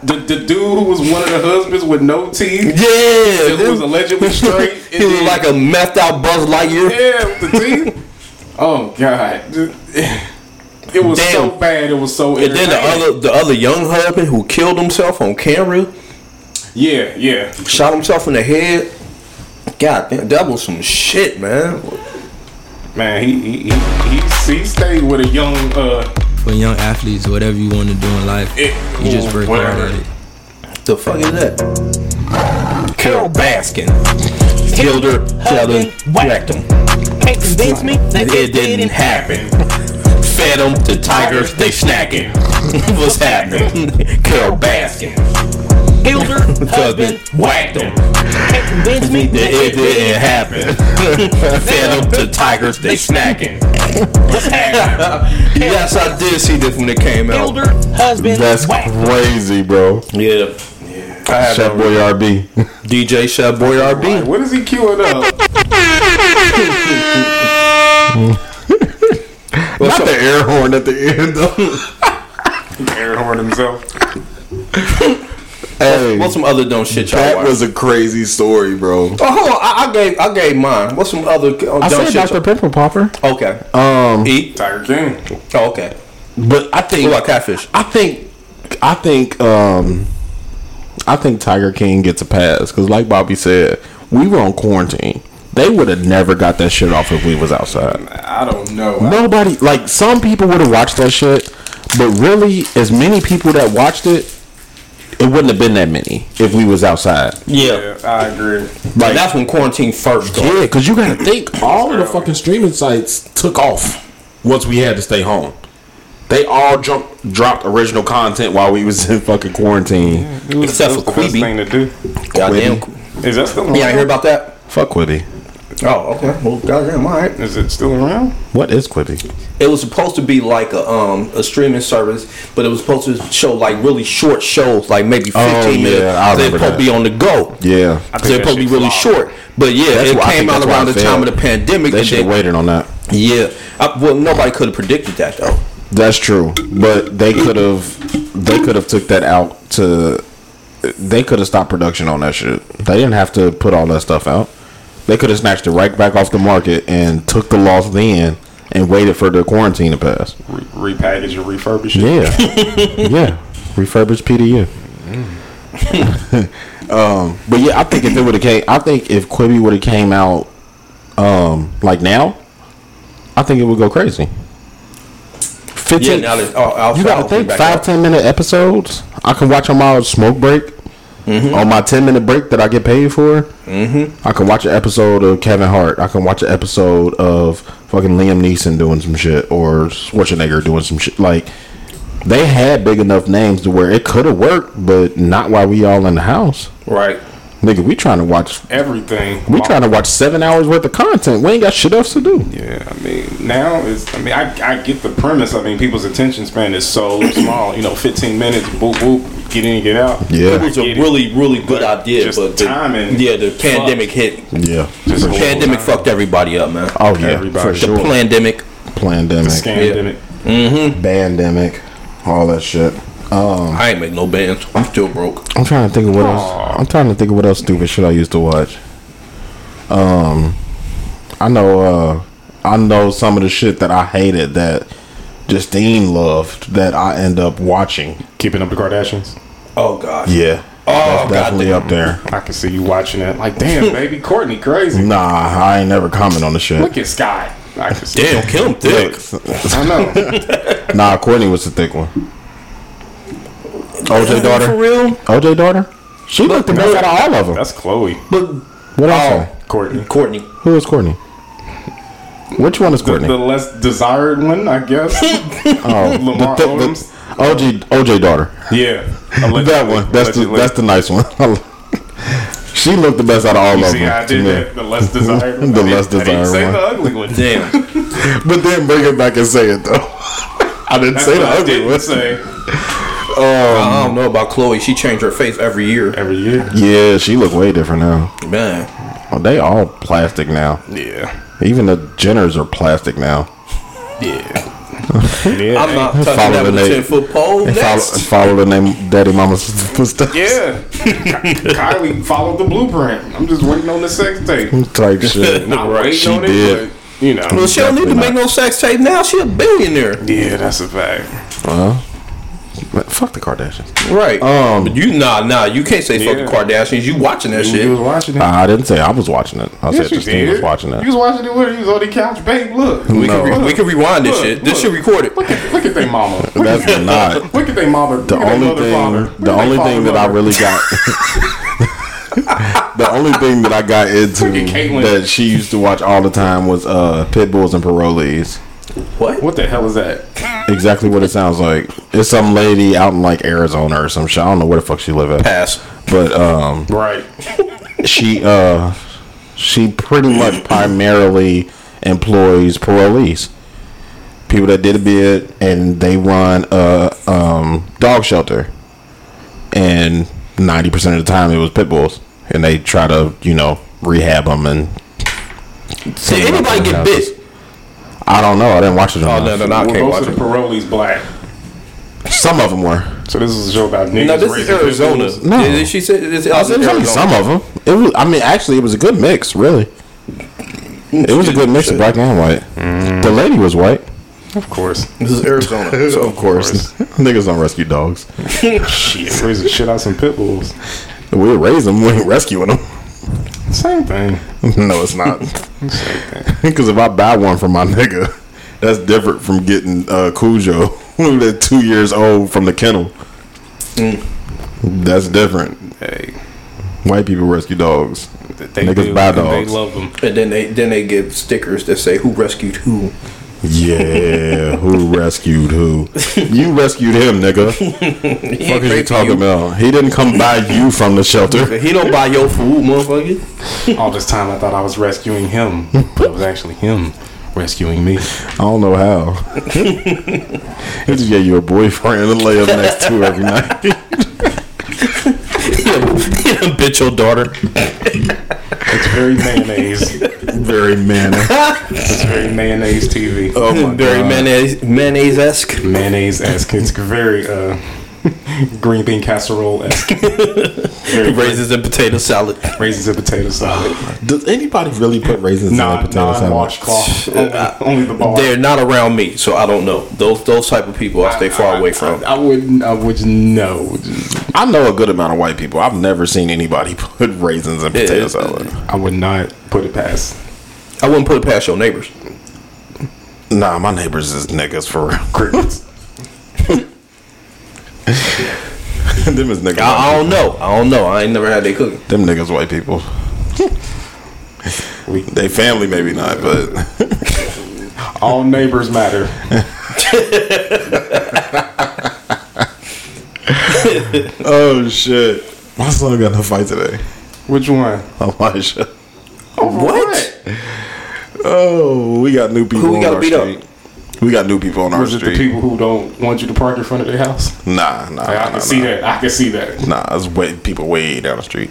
the, the dude who was one of the husbands with no teeth. Yeah, It was allegedly *laughs* straight. he was like a messed out Buzz Lightyear. Yeah, with the teeth. oh god, it was so bad. It was so. And then the other the other young husband who killed himself on camera, Yeah, yeah. shot himself in the head. God damn, that was some shit, man. Man, he he he, he, he stayed with a young. uh For young athletes, whatever you want to do in life, it, you just work hard whatever. at it. The fuck is that? Carole Baskin killed her, killed him, whacked him. Can't convince me that It didn't happen. Fed them to tigers, they snacking. *laughs* What's happening? Carole Baskin killed her *laughs* husband husband. whacked him. Can't convince me That that it didn't happen. *laughs* Fed them to tigers, they snacking. What's *laughs* happening? Yes, I did see this when it came out. her husband. That's whacked. crazy, bro. Yeah. I had Chef Boyardee. DJ Chef Boyardee. What is he queuing up? *laughs* Not the air horn at the end, though. *laughs* Air horn himself. Hey, What's some other dumb shit y'all that watch? was a crazy story, bro. Oh, hold on. I, I gave I gave mine. What's some other uh, I dumb said shit? Dr. Pimple Popper. y'all- Okay. Um, E. Tiger King. Oh, okay. but I think What about catfish? I think I think um I think Tiger King gets a pass because, like Bobby said, we were on quarantine. They would have never got that shit off if we was outside. I don't know. Nobody like some people would have watched that shit, but really, as many people that watched it, it wouldn't have been that many if we was outside. Yeah. Yeah, I agree. Like that's when quarantine first started. Yeah, because you gotta think all of the fucking streaming sites took off once we had to stay home. They all jumped, dropped original content while we was in fucking quarantine. It was, Except it was for the best Quibi. thing to do. Goddamn. Is that still around? Yeah, I hear about that. Fuck Quibi. Oh, okay. Well, goddamn, all right. Is it still around? What is Quibi? It was supposed to be like a um a streaming service, but it was supposed to show like really short shows, like maybe fifteen Oh, yeah, minutes. I They're remember supposed to be on the go. Yeah, I So they're supposed to be really flopped. short. But yeah, That's it why- came out around it the time of the pandemic. they should have waited on that. Yeah. I, well, nobody could have predicted that though. That's true, but they could have they could have took that out to they could have stopped production on that shit. They didn't have to put all that stuff out. They could have snatched it right back off the market and took the loss then and waited for the quarantine to pass. Re- repackage and refurbish it. Yeah, *laughs* yeah, refurbished PDU. *laughs* um, but yeah, I think if it would have came, I think if Quibi would have came out, um, like now, I think it would go crazy. Yeah, Fifteen. now that oh, Al You gotta Sharpton think back five up. ten minute episodes. I can watch on my smoke break. On my ten minute break that I get paid for, mm-hmm. I can watch an episode of Kevin Hart. I can watch an episode of fucking Liam Neeson doing some shit or Schwarzenegger doing some shit. Like they had big enough names to where it could have worked, but not while we all in the house. Right. Nigga, we trying to watch. Everything. We trying to watch seven hours worth of content. We ain't got shit else to do. Yeah, I mean, now is. I mean, I, I get the premise. I mean, people's attention span is so *coughs* small. You know, 15 minutes, boop boop, get in, get out. Yeah. It was a really, really good But idea, just but the, timing yeah, the pandemic hit. Yeah, Just The pandemic whole fucked everybody up, man. Oh yeah, Everybody. for The sure. pandemic. Pandemic, scandemic. Mm hmm. pandemic, all that shit. Um, I ain't make no bands. I'm still broke. I'm trying to think of what else. I'm trying to think of what else stupid shit I used to watch. Um, I know. Uh, I know some of the shit that I hated that Justine loved that I end up watching. Keeping up the Kardashians. Oh god. Yeah, Oh that's definitely up there. I can see you watching it. Like, damn, *laughs* baby, Kourtney, crazy. Nah, I ain't never comment on the shit. Look at Sky. I can see. Damn, kill him thick. *laughs* I know. Nah, Kourtney was the thick one. OJ daughter. For daughter. real? OJ daughter. She looked the best out of all of them. That's Khloé. But What else? oh, Kourtney. Kourtney. Who is Kourtney? Which one is Kourtney? the less desired one, I guess. *laughs* oh, *laughs* Lamar the, Odoms. the, OJ OJ daughter. Yeah. that one. That's the that's the nice one. *laughs* she looked the best out of all You of see, them. I did me. that. The less desired one. The I didn't- less I didn't desired say one. the ugly one. Damn. But then bring it back and say it though. I didn't That's say what the I ugly didn't one. say. Um, I don't know about Khloé. She changed her face every year. Every year. Yeah, she look way different now. Man. Oh, they all plastic now. Yeah. Even the Jenners are plastic now. Yeah. *laughs* yeah. I'm not touching Follow that the with a name. 10 foot pole. They follow, Next. follow the name Daddy Mama's *laughs* footsteps. Yeah. Kylie followed the blueprint. I'm just waiting on the sex tape. *laughs* Type shit. Not waiting She on it, but, you know. Well, she don't need to Definitely make no sex tape now. She a billionaire. Yeah, that's a fact. Well, but fuck the Kardashians. Right. Um, But you nah nah. You can't say fuck the Kardashians. You watching that You shit? was watching it. I didn't say I was watching it. I Yes, said you Justine did. was watching that. You was watching it with her. You was on the couch, babe. Look. we, No. can re- we can rewind this Look, shit. This look. shit recorded. Look at look at their mama. *laughs* Look That's at, not look at their mama. the look only mother, thing. father. The only father, thing that I really got. *laughs* the only thing that I got into Look at Caitlyn. that she used to watch all the time was uh, pit bulls and parolees. What? What the hell is that? Exactly what it sounds like. It's some lady out in like Arizona or some shit. I don't know where the fuck she live at. Pass. But um, Right. she uh, she pretty much primarily employs parolees, people that did a bid, and they run a um, dog shelter. And ninety percent of the time, it was pit bulls, and they try to you know rehab them and. Did anybody get bit? I don't know. I didn't watch it. Oh enough. no no no! I Well, can't most watch of the it. parolees black. Some of them were. So this is a show about niggas. No, this is Arizona. bulls. No. Did did she say this? I said only some of them. It was. I mean, actually, it was a good mix. Really, it was a good mix of black and white. Mm. The lady was white, Of course. This is Arizona. *laughs* so of course, niggas don't rescue dogs. *laughs* Shit. Raising shit out some pit bulls. We raise them. We ain't rescuing them. Same thing. *laughs* no, it's not. Because *laughs* if I buy one for my nigga, that's different from getting uh, Cujo, *laughs* that's two years old from the kennel. That's different. Hey, White people rescue dogs. they Niggas do, buy and They dogs. love them. And then they then they give stickers that say who rescued who. Yeah, who rescued who? You rescued him, nigga. *laughs* Fuck is you talking about? He didn't come buy you from the shelter. He don't buy your food, motherfucker. *laughs* All this time I thought I was rescuing him, but it was actually him rescuing me. I don't know how. *laughs* he just gave you a boyfriend to lay up next to every night. Bitch, your daughter. It's very mayonnaise. Very mayonnaise. It's very mayonnaise TV. Oh my Very god. mayonnaise mayonnaise esque. mayonnaise esque. It's very uh, *laughs* green bean casserole *laughs* esque. *laughs* Raisins and potato salad. Raisins and potato salad. *sighs* Does anybody really put raisins in a Non potato non salad? washcloth. *sighs* Only, only the bar. They're not around me, so I don't know. Those those type of people I stay far away from. I, I wouldn't. I would know. I know a good amount of white people. I've never seen anybody put raisins in potato Yeah. salad. I would not put it past I wouldn't put it past your neighbors. Nah, my neighbors is niggas for real. Crickets. *laughs* Them is niggas. I, I don't know. I don't know. I ain't never had they cooking. Them niggas white people. *laughs* they family maybe not, but *laughs* All neighbors matter. oh shit. My son got in a fight today. Which one? Elijah. What? Oh, we got new people Who we gotta our beat up? We got new people on our Was it the street. people who don't want you to park in front of their house? Nah, nah, I, I nah, can nah, see nah. that. I can see that. Nah, it's way people way down the street.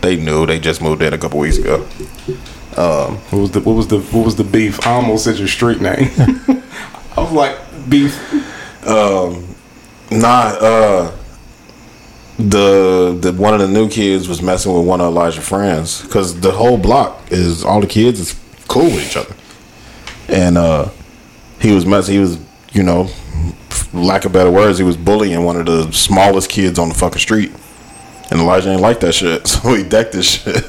They knew. They just moved in a couple weeks ago. Um, What was the what was the what was the beef? I almost said your street name. *laughs* I was like beef. Um, Nah, uh, the the one of the new kids was messing with one of Elijah's friends because the whole block is all the kids is cool with each other, and uh, he was messing. He was, you know, lack of better words, he was bullying one of the smallest kids on the fucking street, and Elijah ain't like that shit, *laughs* so he decked this shit.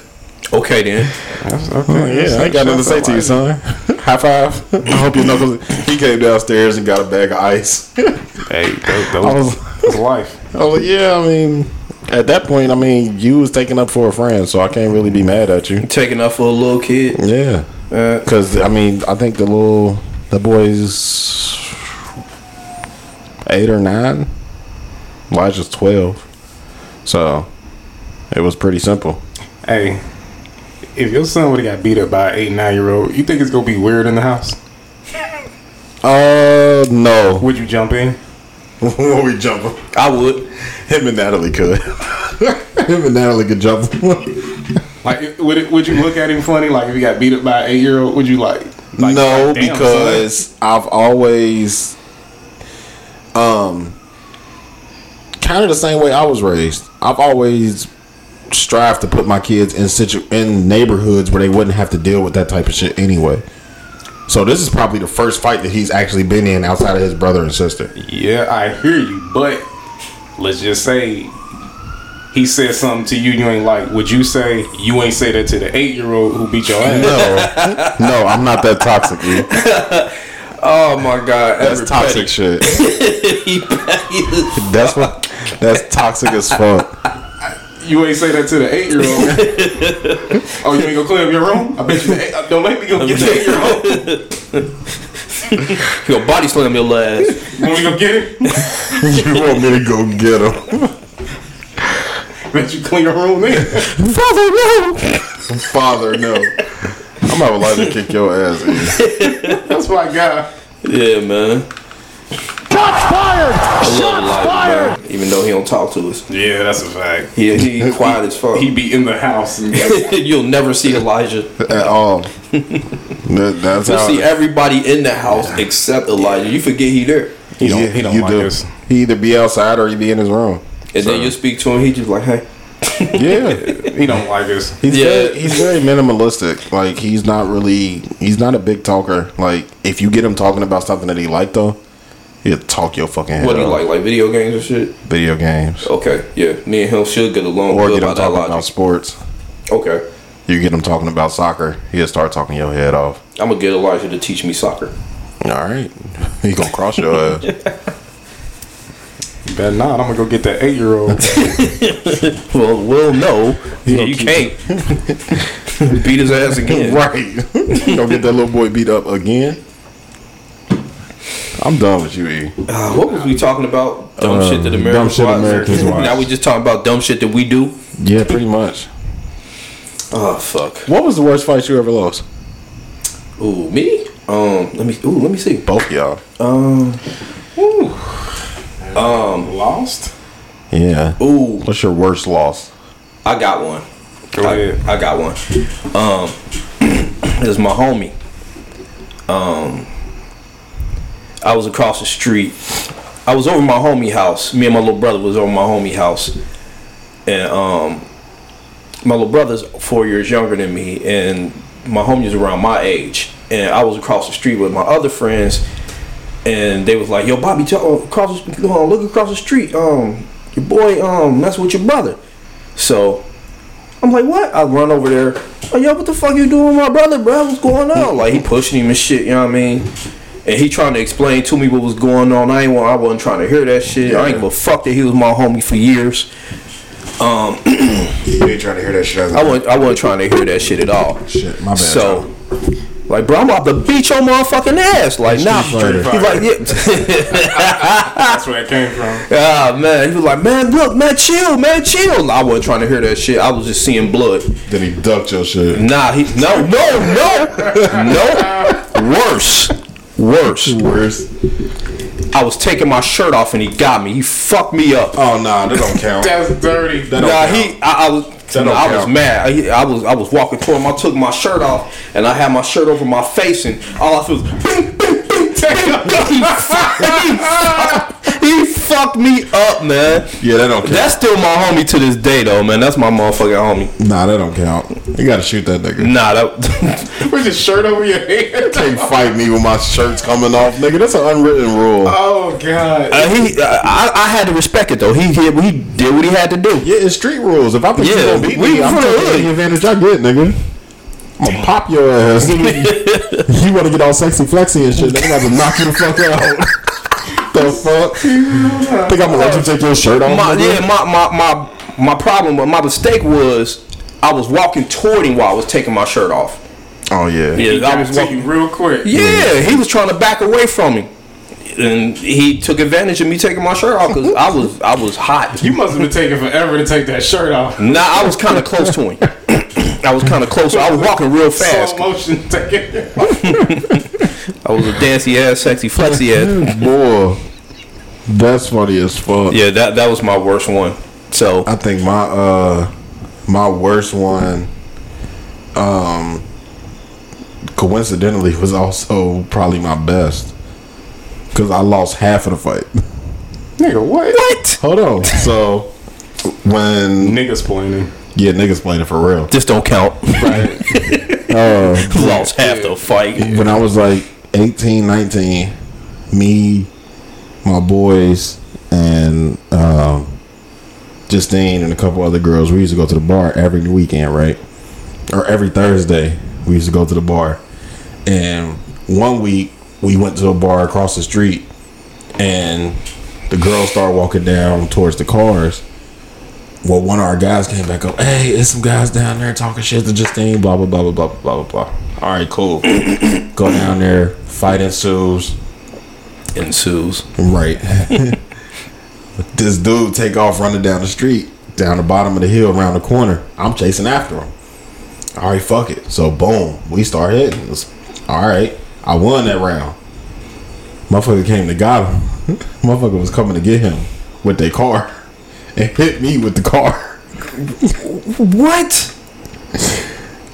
Okay then. That's, okay. Yeah, I ain't got nothing to say to you, son. High five. I hope you know. 'cause He came downstairs and got a bag of ice. *laughs* Hey, that, that I was, was, life. *laughs* Oh like, yeah, I mean, At that point, I mean, you was taking up for a friend, so I can't really be mad at you. Taking up for a little kid. Yeah, Uh, because I mean, I think the little the boy's eight or nine. Elijah's twelve, so it was pretty simple. Hey, if your son would have got beat up by an eight, nine year old, you think it's gonna be weird in the house? Uh, no. Would you jump in? when *laughs* we jump, I would. him and Natalie could. *laughs* him and Natalie could jump. Like, would it, would you look at him funny? Like, if he got beat up by an eight year old, would you like? Like no, damn, because I've always, um, kind of the same way I was raised. I've always strived to put my kids in situ in neighborhoods where they wouldn't have to deal with that type of shit anyway. So this is probably the first fight that he's actually been in outside of his brother and sister. Yeah, I hear you, but let's just say he said something to you you ain't like. Would you say you ain't say that to the eight year old who beat your ass? No, *laughs* no, I'm not that toxic. dude. *laughs* Oh my god, That's every toxic shit. *laughs* That's what. That's toxic as fuck. You ain't say that to the eight year old. oh, you ain't gonna clean up your room? I bet you. The eight, don't make me go get the eight year old. Yo, body slam your ass. Want me to go get it? You want me to go get him? *laughs* Bet you clean your room then. Father, no. Father, no. I'm not allowed to kick your ass. In. *laughs* That's my guy. Yeah, man. I love Elijah, man. Even though he don't talk to us. Yeah, that's a fact. He he quiet as fuck. He be in the house and *laughs* You'll never see Elijah. At all. That, that's You'll how. see everybody in the house except Elijah. You forget he there. he don't, he don't you like do. us. He either be outside or he be in his room. And then you speak to him, he just like, hey. Yeah. *laughs* He don't like us. He's Yeah. very, he's very minimalistic. Like he's not really he's not a big talker. Like if you get him talking about something that he like though, he'll talk your fucking head What do you off. like, like video games and shit? Video games. Okay, yeah. Me and him should get along Or get him about that talking logic. about sports. Okay. You get him talking about soccer, he'll start talking your head off. I'm gonna get Elijah to teach me soccer. All right. *laughs* He gonna cross your ass. *laughs* You better not. I'm gonna go get that eight year old. *laughs* Well, well, no, you can't *laughs* beat his ass again. *laughs* right. you gonna get that little boy beat up again? I'm done with you, E. Uh, what was we talking about? Dumb Uh, shit that dumb Americans shit watch. Americans watch. now we just talking about dumb shit that we do. Yeah, pretty much. Oh fuck. What was the worst fight you ever lost? Ooh, me? Um, let me. Ooh, let me see. Both y'all. Um, Lost? Yeah. ooh, What's your worst loss? I got one. Go ahead. I, I got one. Um, *clears throat* it's my homie. Um, I was across the street. I was over my homie house. Me and my little brother was over my homie house, and um, my little brother's four years younger than me, and my homie's around my age. And I was across the street with my other friends, and they was like, "Yo, Bobby, tell, uh, across, uh, look across the street. Um, your boy um messing with your brother." So I'm like, what? I run over there. Oh, yo, what the fuck you doing with my brother, bro? What's going on? Like, he pushing him and shit, you know what I mean? And he trying to explain to me what was going on. I ain't want, I wasn't trying to hear that shit. I ain't give a fuck that he was my homie for years. *clears throat* You ain't trying to hear that shit. I wasn't, I wasn't trying to hear that shit at all. Shit, my bad. So, like, bro, I'm about to beat your motherfucking ass. Like, nah. Street He's Fighter. like, yeah. *laughs* That's where that came from. Ah, man. He was like, man, look, man, chill, man, chill. I wasn't trying to hear that shit. I was just seeing blood. then he ducked your shit. Nah, he no, no, no, *laughs* no. Worse, worse. Worse. I was taking my shirt off and he got me. He fucked me up. Oh nah, that don't count. *laughs* That's dirty. That don't Nah, count. he, I, I was, I was mad. I, I was, I was walking toward him. I took my shirt off and I had my shirt over my face and all I feel was. Bing, bing, bing, fucked, he, fucked, he fucked me up, man. Yeah, that don't count. That's still my homie to this day, though, man. That's my motherfucking homie. nah, that don't count. You gotta shoot that nigga. Nah, that. *laughs* With your shirt over your head. Can't fight me with my shirts coming off, nigga. That's an unwritten rule. Oh god. Uh, he, uh, I, I had to respect it though. He, he, he did what he had to do. Yeah, it's street rules. If I think Yeah, you gonna beat we me, I'm from the taking advantage I get, nigga. I'm gonna pop your ass. *laughs* you wanna get all sexy flexy and shit, nigga. I'm gonna knock you the fuck out. *laughs* the fuck? Think I'm gonna let you take your shirt off? My, yeah, my, my, my, my problem, but my mistake was I was walking toward him while I was taking my shirt off. Oh yeah. Yeah, I was walking. real quick. Yeah, he was trying to back away from me, and he took advantage of me taking my shirt off because I was I was hot. *laughs* You must have been taking forever to take that shirt off. Nah, I was kind of close to him. *laughs* I was kind of close. I was walking real fast. Slow motion taking *laughs* it. I was a dancy ass, sexy, flexy ass. Boy, that's funny as fuck. Yeah, that that was my worst one. So I think my uh my worst one um coincidentally was also probably my best cuz I lost half of the fight. Nigga, what? what? Hold on. So when Niggas playing. yeah, niggas playing it for real. This don't count. Right. *laughs* uh, Lost half the fight. when I was like 18, 19, me, my boys, and um, Justine and a couple other girls, we used to go to the bar every weekend, right? Or every Thursday, we used to go to the bar. And one week, we went to a bar across the street, and the girls started walking down towards the cars. Well, one of our guys came back up. Hey, there's some guys down there talking shit to Justine. Blah blah blah blah blah blah blah blah. All right, cool. *clears throat* Go down there. Fight ensues. Ensues. Right. *laughs* this dude take off running down the street, down the bottom of the hill, around the corner. I'm chasing after him. All right, fuck it. So boom, we start hitting. It's- All right, I won that round. Motherfucker came to got him. *laughs* Motherfucker was coming to get him with their car *laughs* and hit me with the car. What?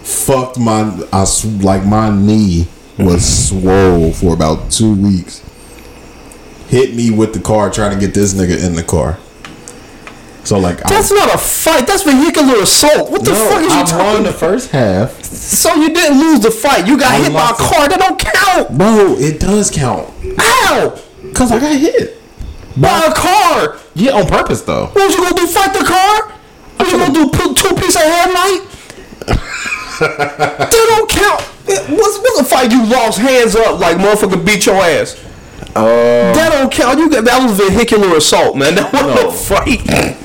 Fucked my, I like my knee was swole for about two weeks. Hit me with the car trying to get this nigga in the car. So like I That's not a fight. That's vehicular assault. What the No, fuck is you talking? I won the first half. So you didn't lose the fight. You got I hit by a car. That don't count. Bro, it does count. How? Cause I got hit. By a car. Yeah, on purpose though. What you gonna do? Fight the car? What you gonna do? Put two piece of headlight? *laughs* that don't count. What's, what's a fight you lost hands up like motherfucker beat your ass? Uh, that don't count. You got that was vehicular assault, man. That wasn't a fight.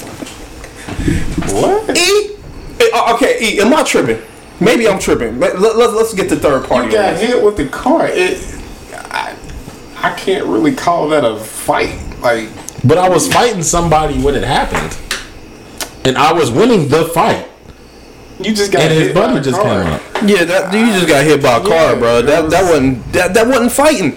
What? E, Eh, uh, okay. E, am I tripping? Maybe I'm tripping. Let, let, us get the third party. You got this. hit with the car. It. I, I can't really call that a fight. Like but I was fighting somebody when it happened, and I was winning the fight. you just got And hit his buddy a just car. came up. Yeah, that you just got hit by a car, Yeah, bro. that That was- that wasn't that, that wasn't fighting.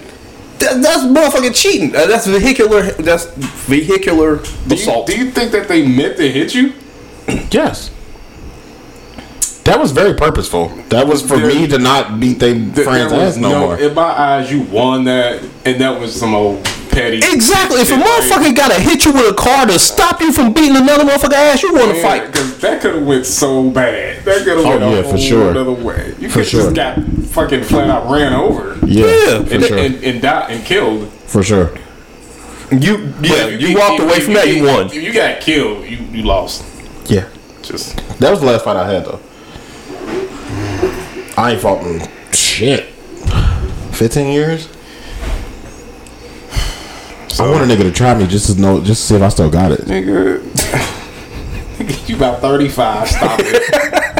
That, that's motherfucking cheating. Uh, that's vehicular. That's vehicular Do you, assault. do you think that they meant to hit you? *clears throat* Yes. That was very purposeful. That was for There- me to not beat they Th- friends there was ass no, more. In my eyes, you won that, and that was some old petty. Exactly. If a shit, like- motherfucker gotta hit you with a car to stop you from beating another motherfucker ass, you want to fight. Cause that could have went so bad. That could have Oh, went a yeah, for whole sure. another way. You could sure. just got fucking flat out ran over yeah, Yeah, for and, sure. and, and died and killed. for sure. You yeah, If you walked if- away if from that, you won. If you got killed, you, you lost. Yeah. Just That was the last fight I had though. I ain't fought in shit. Fifteen years. I want a nigga to try me just to know, just to see if I still got it. nigga. *laughs* you about thirty five. Stop it. *laughs*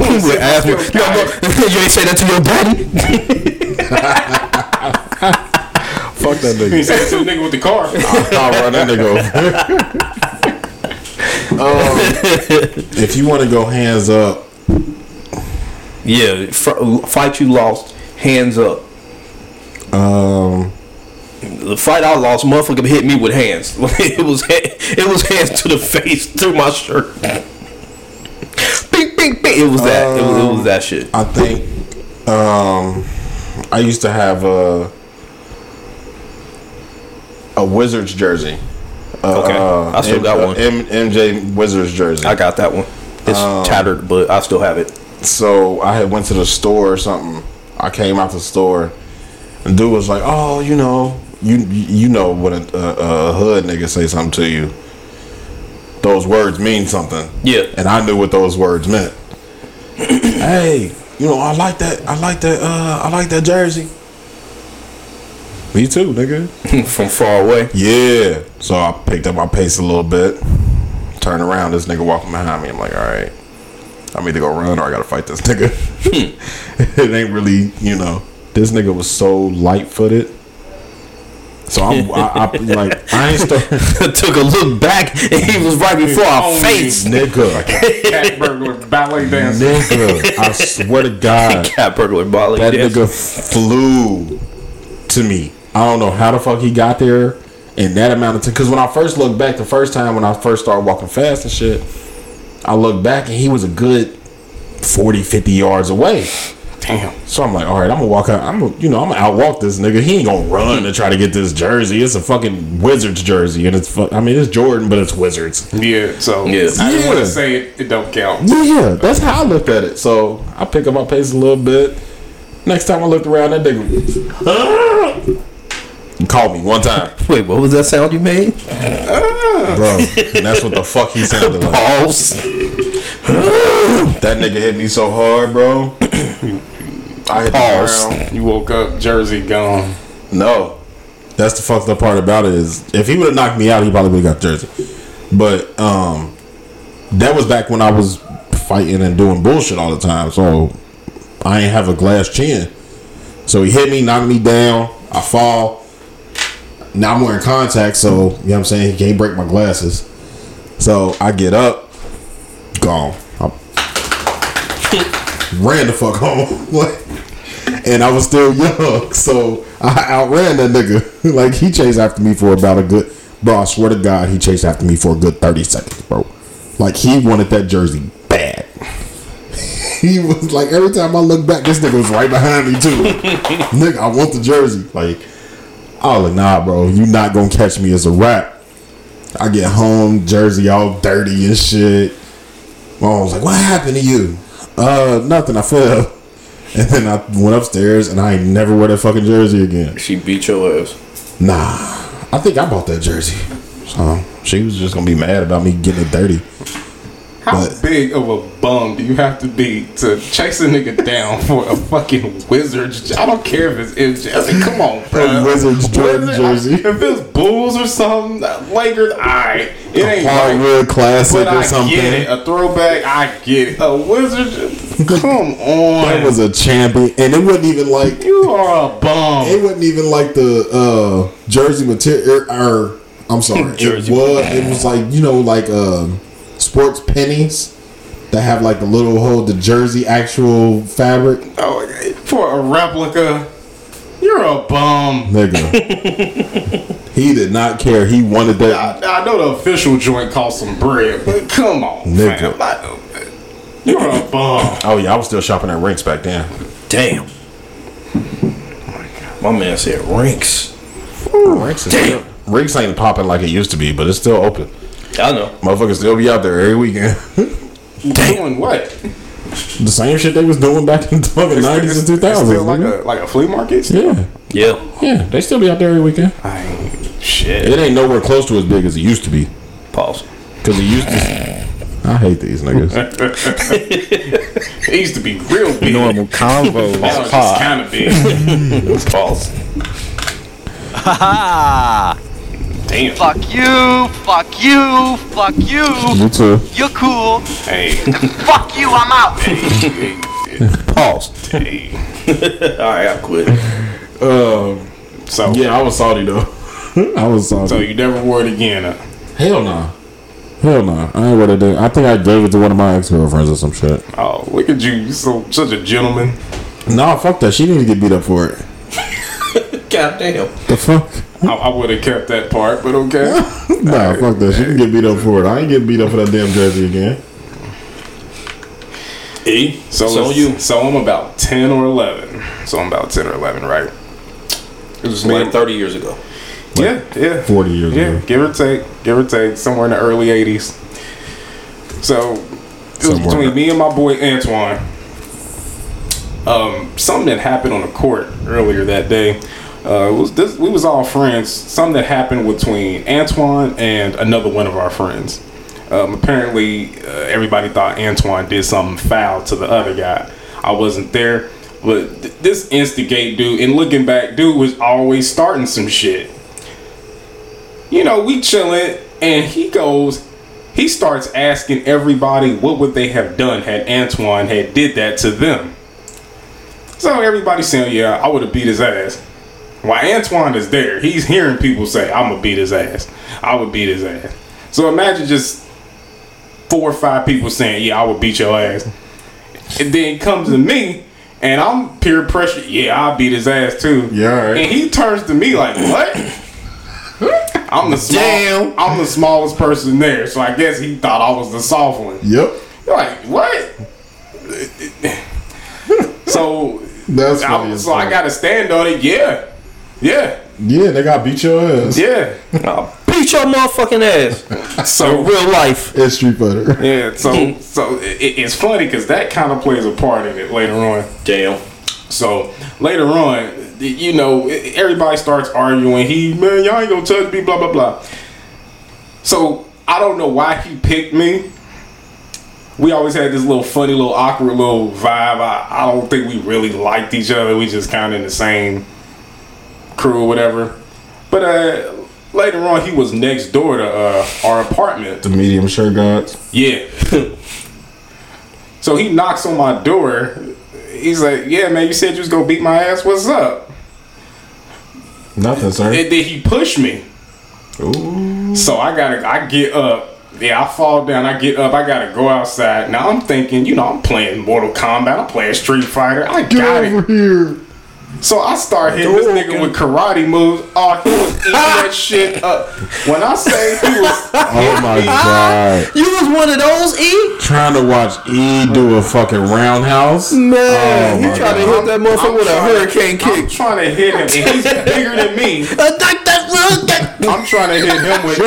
You ask me, still got "Yo, *laughs* you ain't say that to your daddy. Fuck that nigga. You nigga. said to the nigga with the car. I'll run that nigga over. um, if you want to go hands up, Yeah, fr- fight you lost, hands up. um, The fight I lost, motherfucker hit me with hands. *laughs* it was it was hands to the face through my shirt. Bing, bing, bing. It was that. it, was, it was that shit. I think um, I used to have a a Wizards jersey. Uh, Okay. I still M- got uh, one. M- MJ Wizards jersey. I got that one. It's tattered, but I still have it. so I had went to the store or something. I came out the store, and dude was like, "Oh, you know, you you know when a, a, a hood nigga say something to you, those words mean something." Yeah. and I knew what those words meant. *clears throat* hey, you know, I like that. I like that. Uh, I like that jersey. Me too, nigga. *laughs* From far away. Yeah. So I picked up my pace a little bit. Turn around, this nigga walking behind me. I'm like, all right, I'm either gonna run or I gotta fight this nigga. *laughs* *laughs* it ain't really, you know, this nigga was so light footed. So I'm, I, I like, I ain't start, *laughs* Took a look back and he was right before our face. nigga, Cat burglar, ballet dancer. nigga. I swear to God, *laughs* Cat burglar Bali. that yes. nigga flew to me. I don't know how the fuck he got there in that amount of time. Because when I first looked back, the first time when I first started walking fast and shit, I looked back and he was a good 40, 50 yards away. Damn. So I'm like, all right, I'm gonna walk out. I'm gonna, you know, I'm gonna outwalk this nigga. He ain't gonna run to try to get this jersey. It's a fucking Wizards jersey, and it's, fu- I mean, it's Jordan, but it's Wizards. Yeah, so Yeah. I didn't want to say it, it don't count. Yeah, yeah, that's how I looked at it. So I pick up my pace a little bit. Next time I looked around, that nigga He *laughs* called me one time, *laughs* Wait, what was that sound you made? Ah. bro. and that's what the fuck he sounded like. *laughs* Pause. That nigga hit me so hard, bro. *clears throat* I hit Pause. the ground. You woke up, jersey gone. No, that's the fucked up part about it is if he would have knocked me out, he probably would have got jersey. But um, that was back when I was fighting and doing bullshit all the time. So I ain't have a glass chin. So he hit me, knocked me down. I fall. Now I'm wearing contacts, so you know what I'm saying. He can't break my glasses. So I get up, gone. I *laughs* ran the fuck home. *laughs* Like, and I was still *laughs* young, so I outran that nigga. *laughs* like he chased after me for about a good, bro. I swear to God, he chased after me for a good thirty seconds, bro. Like he wanted that jersey bad. *laughs* he was like every time I look back, this nigga was right behind me too. nigga, I want the jersey. Like I was like, nah, bro, you not gonna catch me as a rap. I get home, jersey all dirty and shit. Mom was like, "What happened to you?" Uh, nothing. I fell. And then I went upstairs and I never wear that fucking jersey again. She beat your ass. Nah, I think I bought that jersey. So she was just gonna be mad about me getting it dirty. How But- big of a bum do you have to be to chase a nigga down for a fucking Wizards? I don't care if it's MJ. I mean, come on, bro. Wizards Jordan jersey. If it's Bulls or something, Lakers, alright. It ain't like, Hardwood classic but or something. it. A throwback, I get it. A Wizard, come on. That was a champion, and it wasn't even like you are a bum. it wasn't even like the uh, jersey material. Or I'm sorry, *laughs* it was. It was like you know, like um, sports pennies that have like the little hole, the jersey actual fabric. Oh, for a replica, you're a bum. Nigga, *laughs* he did not care. He wanted that. I, I know the official joint cost some bread, but come on, Nigga. fam. Like, you're a bum. Oh yeah, I was still shopping at Rinks back then. Damn. My man said rinks. Rinks is still, Rinks ain't popping like it used to be, but it's still open. I know. Motherfuckers still be out there every weekend. *laughs* Doing what? the same shit they was doing back in the fucking nineties and two It's thousands. still like a like a flea market. Yeah, Yeah. yeah, they still be out there every weekend. I ain't shit. It ain't nowhere close to as big as it used to be. Pause. Cause it used to. I hate these niggas. *laughs* It used to be real big. Normal convo. Now it's kind of big. *laughs* Pause. Damn. Fuck you, fuck you, fuck you. you too. You're cool. Hey. *laughs* Fuck you, I'm out. *laughs* Pause. hey. *laughs* All right, I quit. Um. So Yeah, I was salty though. I was salty. So you never wore it again? Huh? Hell no. Hell no. I ain't what I did. I think I gave it to one of my ex girlfriends or some shit. Oh, look at you! You so such a gentleman. Nah, fuck that. She didn't get beat up for it. God damn. The fuck? I, I would have kept that part, but okay. *laughs* Nah, fuck that. She can get beat up for it. I ain't getting beat up for that damn jersey again. E. So, So you. So I'm about ten or eleven. So I'm about ten or eleven, right? It was Like like 30 years ago. yeah, yeah, 40 years yeah, ago. give or take, give or take, somewhere in the early '80s. So it was Somewhere. between me and my boy Antoine. Um, something that happened on the court earlier that day. Uh, was this? We was all friends. Something that happened between Antoine and another one of our friends. Um, apparently, uh, everybody thought Antoine did something foul to the other guy. I wasn't there, but th- this instigate dude. And looking back, dude was always starting some shit. You know, we chilling, and he goes he starts asking everybody what would they have done had Antoine had did that to them. So everybody's saying, "Yeah, I would have beat his ass." While Antoine is there, he's hearing people say, "I'm gonna beat his ass. I would beat his ass." So imagine just four or five people saying, "Yeah, I would beat your ass," and then it comes to me, and I'm peer pressure. Yeah, I'll beat his ass too. Yeah, right. And he turns to me like, "What?" I'm the small, Damn. I'm the smallest person there, so I guess he thought I was the soft one. Yep. You're like, what? so That's I, funny. so I got to stand on it. Yeah, yeah, Yeah, they got beat your ass. yeah. I'll beat your motherfucking ass. *laughs* So In real life. It's Street Fighter. yeah, so mm-hmm. so it, it's funny because that kind of plays a part in it later on. Damn. So later on, you know, everybody starts arguing. He, man, y'all ain't gonna touch me, blah blah blah. So I don't know why he picked me. We always had this little funny, little awkward, little vibe. I, I don't think we really liked each other. We just kind of in the same crew or whatever. But uh, later on, he was next door to uh, our apartment. The medium shirt gods. Yeah. *laughs* so he knocks on my door. He's like, "Yeah, man, you said you was gonna beat my ass. What's up?" Nothing, sir. And then he pushed me. Ooh. So I gotta, I get up. Yeah, I fall down. I get up. I gotta go outside. Now I'm thinking, you know, I'm playing Mortal Kombat. I'm playing Street Fighter. I got it. here. So I start hitting this nigga with karate moves. Oh, he was eating that *laughs* shit up. When I say he was, *laughs* Oh my god. You was one of those, E? Trying to watch E do a fucking roundhouse. Man, Oh, you my trying to hit that motherfucker with a trying- hurricane I'm kick. trying to hit him, and he's bigger than me. *laughs* I'm trying to hit him with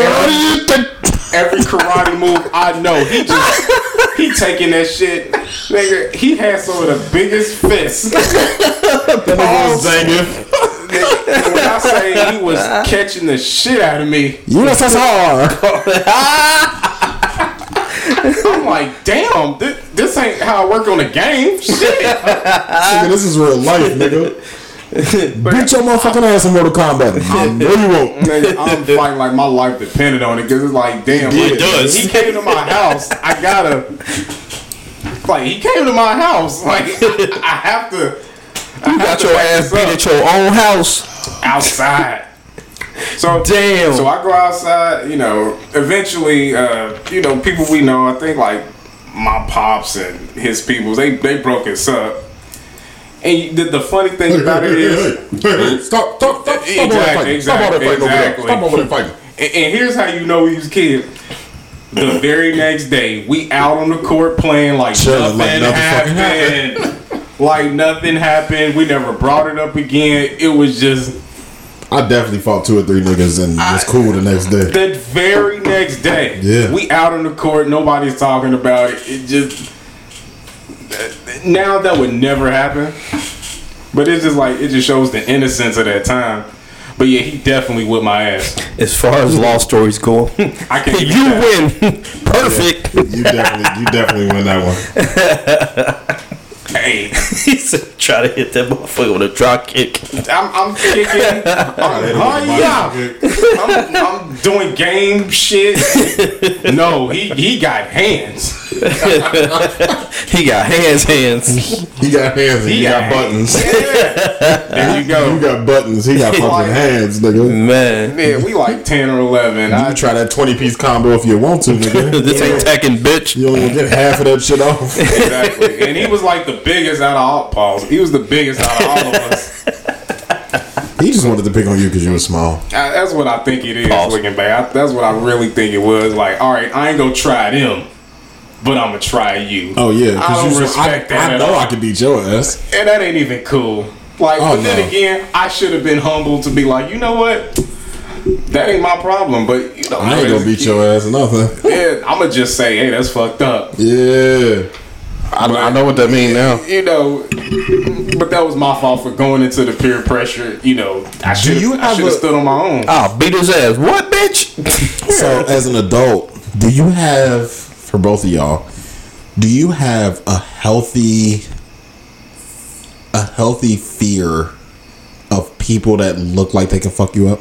every, karate move I know. He just he taking that shit, nigga. He had some of the biggest fists. *laughs* Zangief. And when I say he was catching the shit out of me, USSR. *laughs* I'm like, damn, this, this ain't how I work on the game. Shit. *laughs* Nigga, this is real life, nigga. Beat your motherfucking ass in Mortal Kombat. *laughs* No, you won't. Nigga, I'm *laughs* fighting like my life depended on it because it's like, damn, It like, does. He came to my house. I gotta, like, he came to my house. Like, I have to. I You have got to your ass this beat up. at your own house. outside. So Damn. So I go outside. You know, eventually, uh, you know, people we know. I think like my pops and his people. They they broke us up. And the, the funny thing about it is, Stop, stop, stop, stop all that Exactly, fighting. Stop all that exactly, fighting over there. exactly. Stop over there fighting. And, and here's how you know he was kid. The very next day, we out on the court playing like Chilling nothing, like nothing happened. *laughs* like nothing happened. We never brought it up again. It was just I definitely fought two or three niggas and was cool the next day. the very next day. Yeah. We out on the court. Nobody's talking about it. It just now that would never happen. But it's just like it just shows the innocence of that time. But yeah, he definitely whipped my ass. As far as law stories go, *laughs* I can you that. win. *laughs* Perfect. You definitely, you definitely win that one. *laughs* Hey, he said, try to hit that motherfucker with a drop kick. I'm, I'm kicking. I'm, oh yeah. I'm, I'm doing game shit. *laughs* No, he he got hands. *laughs* He got hands, hands. He got hands and he, got, buttons. *laughs* Yeah. There you go. You got buttons. He got fucking hands, nigga. Man, Yeah, we like ten or eleven. You I can try that 20 piece combo if you want to, nigga. this ain't Tekken, bitch. You only gonna get half of that shit off. Exactly. And he was like the biggest out of all pause. He was the biggest out of all of us. He just wanted to pick on you because you were small. Uh, That's what I think it is Pause. looking back. I- That's what I really think it was. Like, all right, I ain't gonna try them, but I'm gonna try you. Oh yeah, I don't you was- respect I, that I know all. I could beat your ass. And that ain't even cool. Like, Oh, but then again, I should have been humble to be like, you know what? That ain't my problem. But you know, I ain't gonna beat your ass or nothing. Yeah, I'm gonna just say, hey, that's fucked up. Yeah. I, I know what that means now. You know, but that was my fault for going into the peer pressure. You know, I should have I have should have a- stood on my own. I'll beat his ass. What, bitch? *laughs* So as an adult, do you have for both of y'all, do you have a healthy a healthy fear of people that look like they can fuck you up?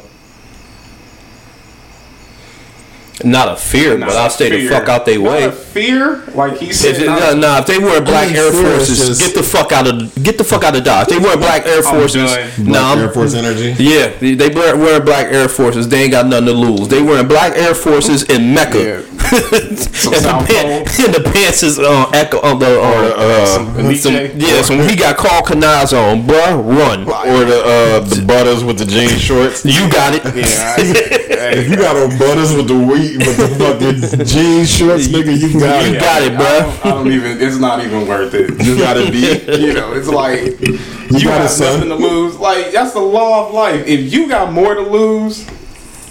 Not a fear, Not but I'll a stay the fuck out their Not way. a fear, like he said. If not nah, nah, if they wear black Air Forces, just- get the fuck out of get the fuck out of Dodge. They wear black Air Forces. done. Nah, Air Force energy. yeah, they they wear, black Air Forces. They ain't got nothing to lose. They wearing black Air Forces in Mecca. Yeah. And, the pan- *laughs* and the pants is uh, Ecko on the uh, Uh, some, Nietzsche. yeah. So when he got Karl Kanis on, bruh, run. or the uh, the butters with the jean shorts. You got it. Yeah, *laughs* If you got on butters with the wheat with the fucking jean shorts, nigga, you got You it. got it, I bruh. don't, I don't even. It's not even worth it. You got to be. *laughs* You know, it's like you, got got it, nothing to lose. Like that's the law of life. If you got more to lose,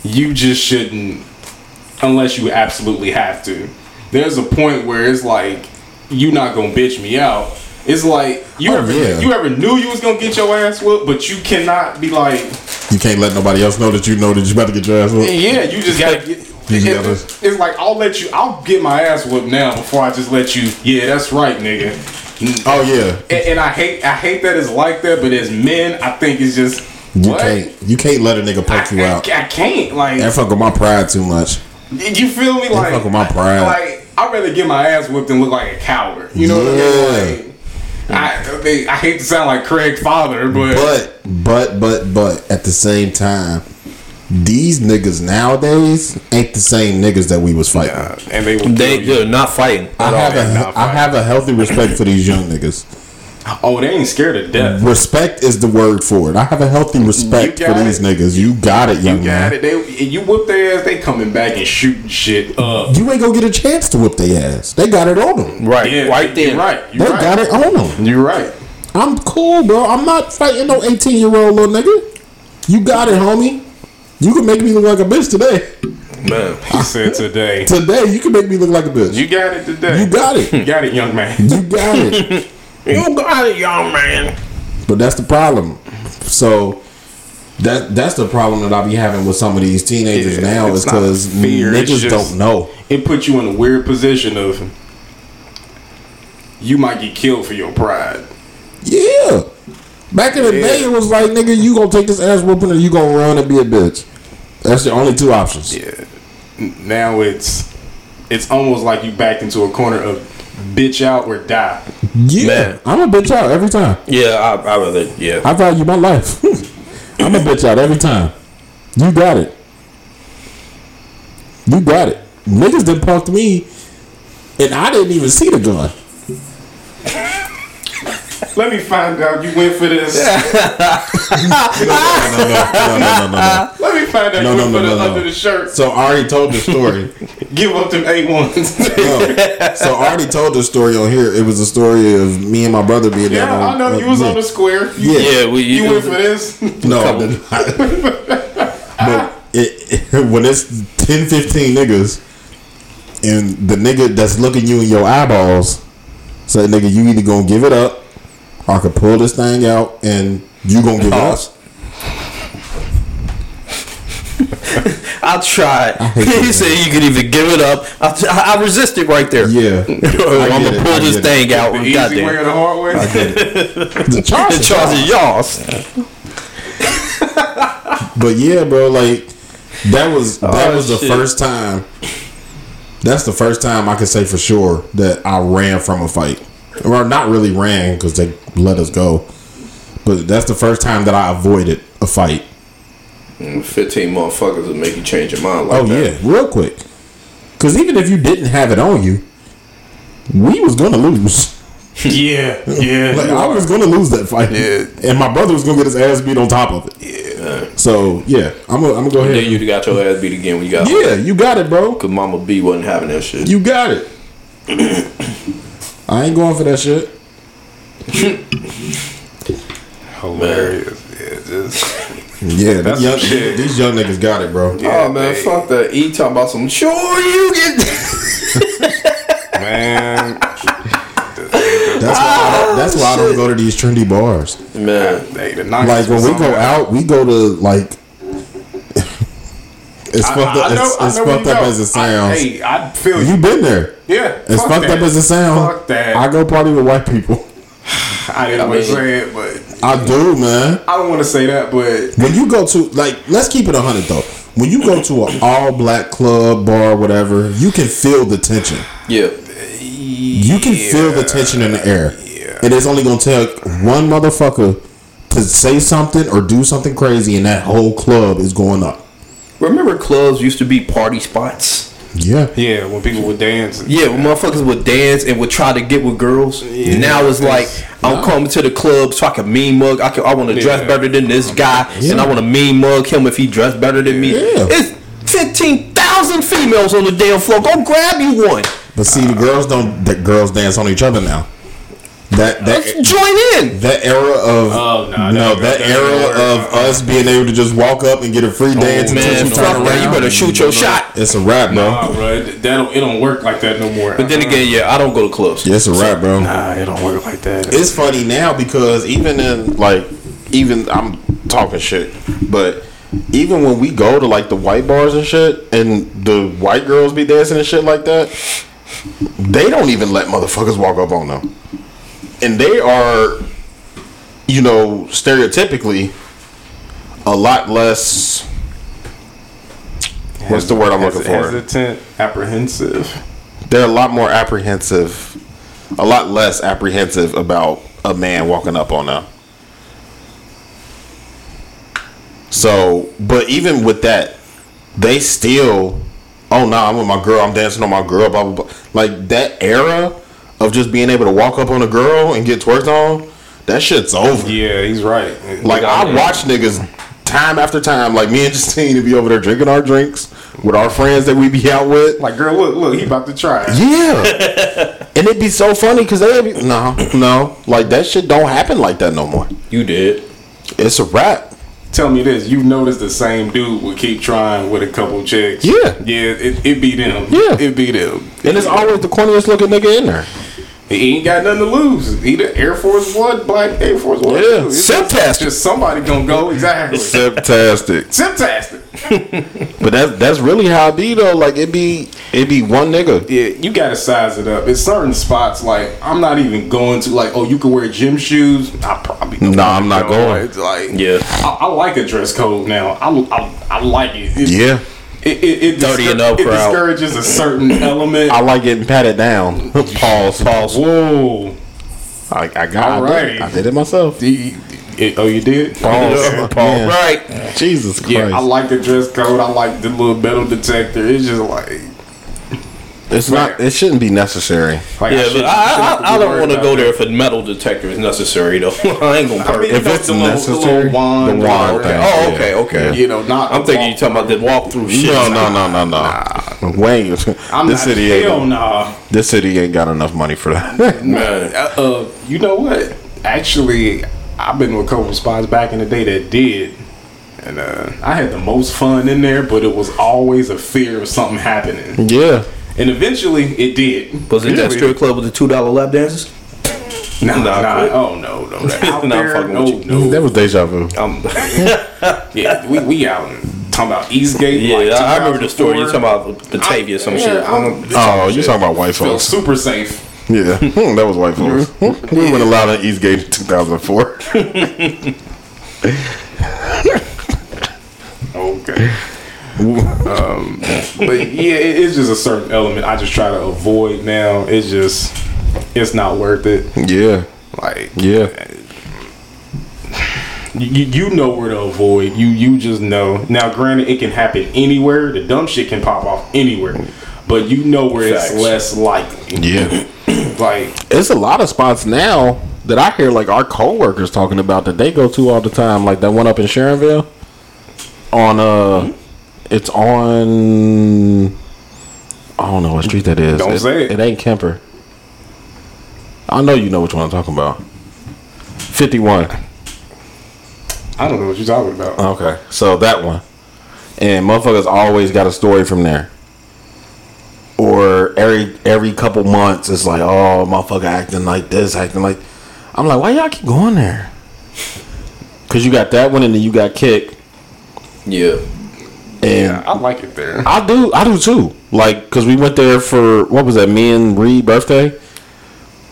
you just shouldn't, unless you absolutely have to. There's a point where it's like you not gonna bitch me out. It's like you Oh, ever yeah. you ever knew you was gonna get your ass whooped, but you cannot be like, You can't let nobody else know that you know that you about to get your ass whooped. yeah, you just gotta get. You it- gotta- it's like I'll let you. I'll get my ass whooped now before I just let you. Yeah, that's right, nigga. Oh yeah, And, and I hate I hate that it's like that, but as men, I think it's just you what? can't. You can't let a nigga I, poke you I- out. I can't like That fuck with my pride too much. You feel me like fuck with my pride. Like I'd rather get my ass whipped than look like a coward. You know what I mean? Like, I, I hate to sound like Craig father, but, But but but but at the same time, these niggas nowadays ain't the same niggas that we was fighting. Uh, and they will they they're not fighting. I at all. have a not I fighting. have a healthy respect for these young niggas. Oh they ain't scared of death. Respect is the word for it. I have a healthy respect for got these it. niggas. You got it, young You man. got it. They you whoop their ass, they coming back and shooting shit up. You ain't gonna get a chance to whip their ass. They got it on them. Right, Yeah, right there. You're right. They You're right. got it on them. You're right. I'm cool, bro. I'm not fighting no 18 year old little nigga. You got it, homie. You can make me look like a bitch today. Man, He said today. Today, you can make me look like a bitch. You got it today. You got it. You *laughs* got it, young man. You got it. *laughs* you got it, young man. But that's the problem. So that that's the problem that I be having with some of these teenagers Yeah, now is because niggas don't know. It puts you in a weird position of you might get killed for your pride. Yeah. Back in the day, it was like, nigga, you gonna take this ass whooping or you gonna run and be a bitch. That's the only two options. Yeah. Now it's it's almost like you backed into a corner of bitch out or die. Yeah. Man. I'm a bitch out every time. Yeah, I, I rather yeah. I value my life. *laughs* I'm a bitch out every time. You got it. You got it. Niggas done punked me, and I didn't even see the gun. *laughs* Let me find out you went for this. No, no, no, no, no, no. Let me find out No, you no, went no, for no, the no. under the shirt. So I already told the story. *laughs* Give up them A1s. No. So I already told the story on here. It was a story of me and my brother being there. yeah, I know you was on the square. You, Yeah. Yeah, we you went for this. *laughs* No. but it, it, when it's 10, 15 niggas, and the nigga that's looking you in your eyeballs say, nigga, you either gonna give it up, or I could pull this thing out, and you gonna give it oh. up. *laughs* I tried. hate he that, said you could even give it up. I, t- I I resisted right there. Yeah. *laughs* I'm gonna it, pull I this get it. thing out. The and easy goddamn. way or the hard way. *laughs* The charge The is charge is yours. yours. But yeah, bro, like that was oh, that Oh, was the shit. first time. That's the first time I can say for sure that I ran from a fight, or not really ran because they let us go. But that's the first time that I avoided a fight. Fifteen motherfuckers will make you change your mind like Oh that. yeah, real quick. Because even if you didn't have it on you, we was gonna lose. *laughs* yeah, yeah. Like I was gonna lose that fight, Yeah. and my brother was gonna get his ass beat on top of it. Yeah. So yeah, I'm gonna I'm gonna go ahead and Then ahead. you got your ass beat again when you got yeah, you got it, bro. Cause Mama B wasn't having that shit. You got it. *clears throat* I ain't going for that shit. *laughs* Hilarious. Yeah, just Yeah, *laughs* That's these young, shit. these young niggas got it, bro. Yeah, oh man, they- fuck that. E talking about some sure you get *laughs* man. That's why. I don't, that's why I don't ah, go to these trendy bars. man. Hey, the nice Like when we go out, we go to like. It's I- fucked I up. know- It's, I it's know where fucked up go. as it I- sounds. hey, I feel you you. been there. Yeah, As fuck fucked that. up as it sounds. Fuck that. I go party with white people. *sighs* I didn't want to say it, but I do, man. I don't want to say that. But When you go to like, let's keep it hundred though. when you go to an *clears throat* all black club, bar, whatever, you can feel the tension. Yeah. You can feel the tension in the air. And it's only gonna take one motherfucker to say something or do something crazy, and that whole club is going up. Remember clubs used to be party spots? Yeah. Yeah, when people would dance. Yeah, when motherfuckers would dance and would try to get with girls. now it's like I'm coming to the club so I can mean mug. I can, I want to dress Yeah. better than this guy, and I want to mean mug him if he dressed better than me. Yeah. It's fifteen thousand females on the damn floor. Go grab you one. But see, the girls don't. The girls dance on each other now. That Let's join in. that era of Oh, nah, no, that- that, that era ain't work. of uh, us being able to just walk up and get a free oh, dance until Man, you fuck turn that. You better shoot your shot. It's a wrap, bro. Nah, bro, it, that don't, it don't work like that no more. But then uh-uh. again, yeah, I don't go to clubs. Yeah, it's a wrap, bro. nah, it don't work like that. It's funny now because even in like even I'm talking shit, but even when we go to like the white bars and shit, and the white girls be dancing and shit like that, they don't even let motherfuckers walk up on them, and they are, you know, stereotypically a lot less. What's the word I'm looking for? Hesitant, apprehensive. they're a lot more apprehensive, a lot less apprehensive about a man walking up on them. So, but even with that, they still, oh no, I'm with my girl, I'm dancing on my girl, blah blah blah. Like that era of just being able to walk up on a girl and get twerked on, that shit's over. Yeah, he's right. Like I watch niggas time after time, like me and Justine to be over there drinking our drinks with our friends that we be out with. Like, girl, look, look, he about to try. Yeah. *laughs* and it'd be so funny because they be, no, no, like that shit don't happen like that no more. You did. It's a wrap. Tell me this: you've noticed the same dude would keep trying with a couple chicks. Yeah. yeah, it, it be them. Yeah. it be them. And it's always the corniest looking nigga in there. He ain't got nothing to lose. He the Air Force One, black Air Force One. Yeah. too. It's just, somebody gonna go exactly. Fantastic. *laughs* Simptastic. *laughs* But that's that's really how it be though. Like it be it be one nigga. Yeah, you gotta size it up. It's certain spots like I'm not even going to like. Oh, you can wear gym shoes. I probably don't Nah, I'm not go. going. It's like Yeah. I, I like a dress code now. I, I, I like it. it Yeah. It, it, it, 30 and up it discourages a certain element. I like getting patted down. *laughs* Pause. Pause. Whoa. I, I got I did, I did it myself. The- it- oh, you did? Pause. *laughs* Paul, Yeah. right. Jesus Christ. Yeah, I like the dress code. I like the little metal detector. It's just like, it's not it shouldn't be necessary. like Yeah, but shouldn't- I, I, I don't want to go there if a metal detector is necessary, though. *laughs* I ain't gonna I mean, If it's the little- the little necessary, wand, the wand okay. thing. Oh, Yeah. okay, okay. You know, not. I'm thinking you talking about the walkthrough shit. No, no, no, no, no. Wayne, this I'm not, city hell ain't nah. this city ain't got enough money for that. *laughs* Man. Uh, uh, you know what? Actually, I've been to a couple spots back in the day that did, and uh, I had the most fun in there. But it was always a fear of something happening, yeah. And eventually it did. Was it that strip club with the two dollar lap dances? Nah, Nah, nah, oh no, no, that out *laughs* Nah, there, no, no. That was deja vu. *laughs* Um, *laughs* Yeah, we we out talking about Eastgate. yeah, like I remember the story. You 2004. talking about Batavia, or some Yeah, shit. I'm- Oh, you're talking about white Feel folks? super safe. Yeah, Hmm, that was white folks. we went allowed in Eastgate in 2004. Okay. Um, but yeah, it, it's just a certain element I just try to avoid now. It's just, it's not worth it. Yeah, Like, yeah. you, you know where to avoid. You you just know. Now, granted, it can happen anywhere. The dumb shit can pop off anywhere. But you know where Facts. it's less likely. Yeah. *clears throat* Like, It's a lot of spots now that I hear like our coworkers talking about that they go to all the time. Like that one up in Sharonville. On uh, it's on. I don't know what street that is. Don't say it. It ain't Kemper. I know you know which one I'm talking about. Fifty-one. I don't know what you're talking about. Okay, so that one, and motherfuckers always got a story from there. Or every every couple months, it's like, oh, motherfucker acting like this, acting like. I'm like, why y'all keep going there? Cause you got that one, and then you got kick, Yeah. And I like it there. I do, I do too. Like, cause we went there for what was that? Me and Reed birthday.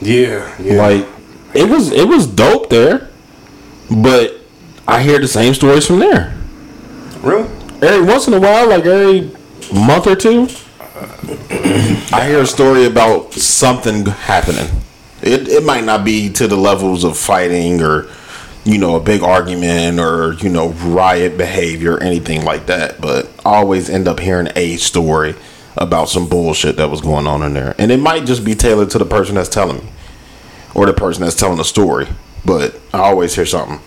Yeah, yeah. Like, it was it was dope there, but I hear the same stories from there. really? every once in a while, like every month or two, *clears throat* I hear a story about something happening. It it might not be to the levels of fighting or you know a big argument or you know riot behavior or anything like that, but I always end up hearing a story about some bullshit that was going on in there, and it might just be tailored to the person that's telling me or the person that's telling the story, but I always hear something.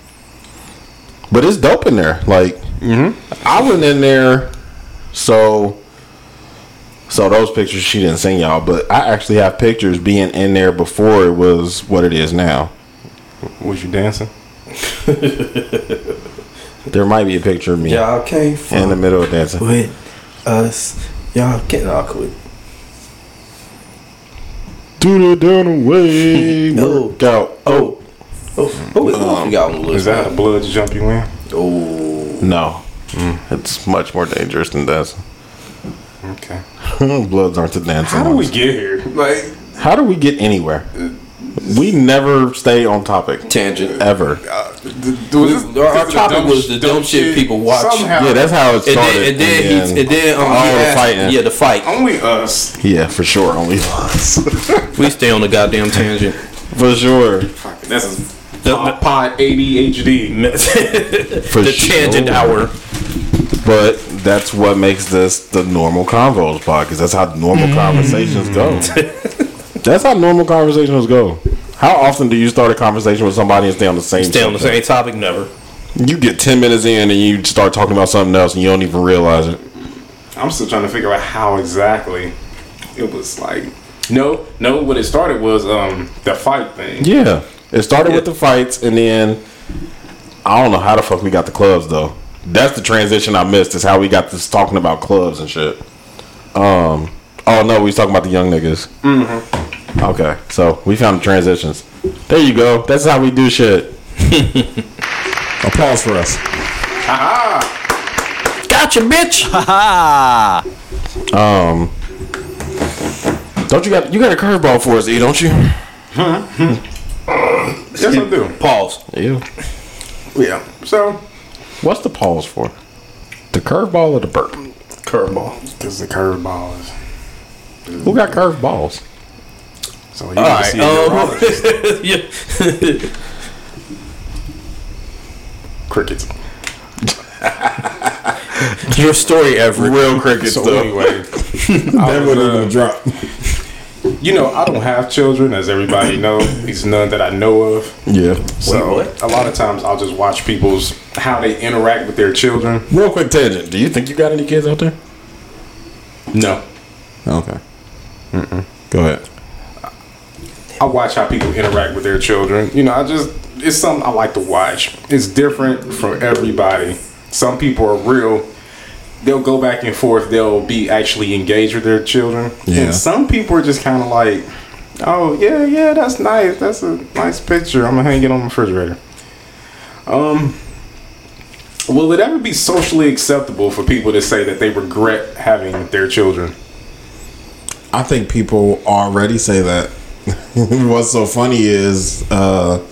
But it's dope in there. Like mm-hmm. I went in there, so so those pictures she didn't send y'all, but I actually have pictures being in there before it was what it is now. Was you dancing? *laughs* There might be a picture of me Y'all can't in the middle of dancing. with us. Y'all can't. Nah, quit. Do the down away, *laughs* No. work out. Oh, oh, who is um, you got on the list? Is that a blood jump you in? Oh, No, it's much more dangerous than dancing. Okay. *laughs* Bloods aren't the dancing. How do we get here? Like, How do we get anywhere? We never stay on topic tangent. ever. was Our, our topic was the dumb, shit people watch. Somehow, Yeah, that's how it And started. then, and then, he, and and then um, all he the asked- fighting. Yeah, the fight. only us. Yeah, for sure. Only us. *laughs* We stay on the goddamn tangent. for sure. That's pod, pod ADHD. For the sure. tangent hour. But that's what makes this the normal convos podcast. That's how normal Mm. conversations go. *laughs* that's how normal conversations go. How often do you start a conversation with somebody and stay on the same? Stay on the same topic. Never. You get ten minutes in and you start talking about something else and you don't even realize it. I'm still trying to figure out how exactly it was like. No, no. What it started was um the fight thing. Yeah, it started with the fights and then I don't know how the fuck we got the clubs though. That's the transition I missed. Is how we got this talking about clubs and shit. Um. Oh no, we was talking about the young niggas. Mm-hmm. Okay, so we found the transitions. There you go. That's how we do shit. *laughs* Applause for us. Gotcha, bitch. Um. Don't you got you got a curveball for us, E? Don't you? Huh? Yes, I do. Pause. Yeah. Yeah. So, What's the pause for? The curveball or the burp? Curveball. because the curveball is. Who got curveballs? So you All right. see a Um, *laughs* yeah. crickets. *laughs* Your story, Everett. Real crickets, So though. anyway, *laughs* That would have drop. you know I don't have children, as everybody knows. These none that I know of. Yeah. So what? a lot of times I'll just watch people's how they interact with their children. Real quick tangent. Do you think you got any kids out there? No, Okay. Go ahead. I watch how people interact with their children. You know, I just it's something I like to watch. It's different from everybody. Some people are real. They'll go back and forth. They'll be actually engaged with their children. Yeah. And some people are just kind of like, oh yeah, yeah, that's nice. That's a nice picture. I'm gonna hang it on my refrigerator. Um, will it ever be socially acceptable for people to say that they regret having their children? I think people already say that. *laughs* What's so funny is uh,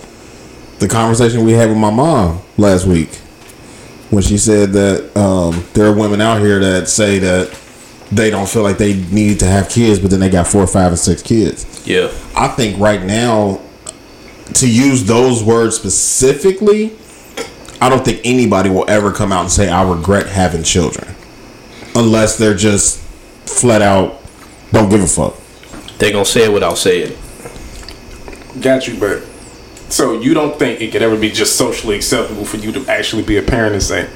the conversation we had with my mom last week when she said that um, there are women out here that say that they don't feel like they need to have kids, but then they got four, five, and six kids. Yeah. I think right now, to use those words specifically, I don't think anybody will ever come out and say, I regret having children. Unless they're just flat out don't give a fuck. They gonna say it without saying. Got you, but so you don't think it could ever be just socially acceptable for you to actually be a parent and say,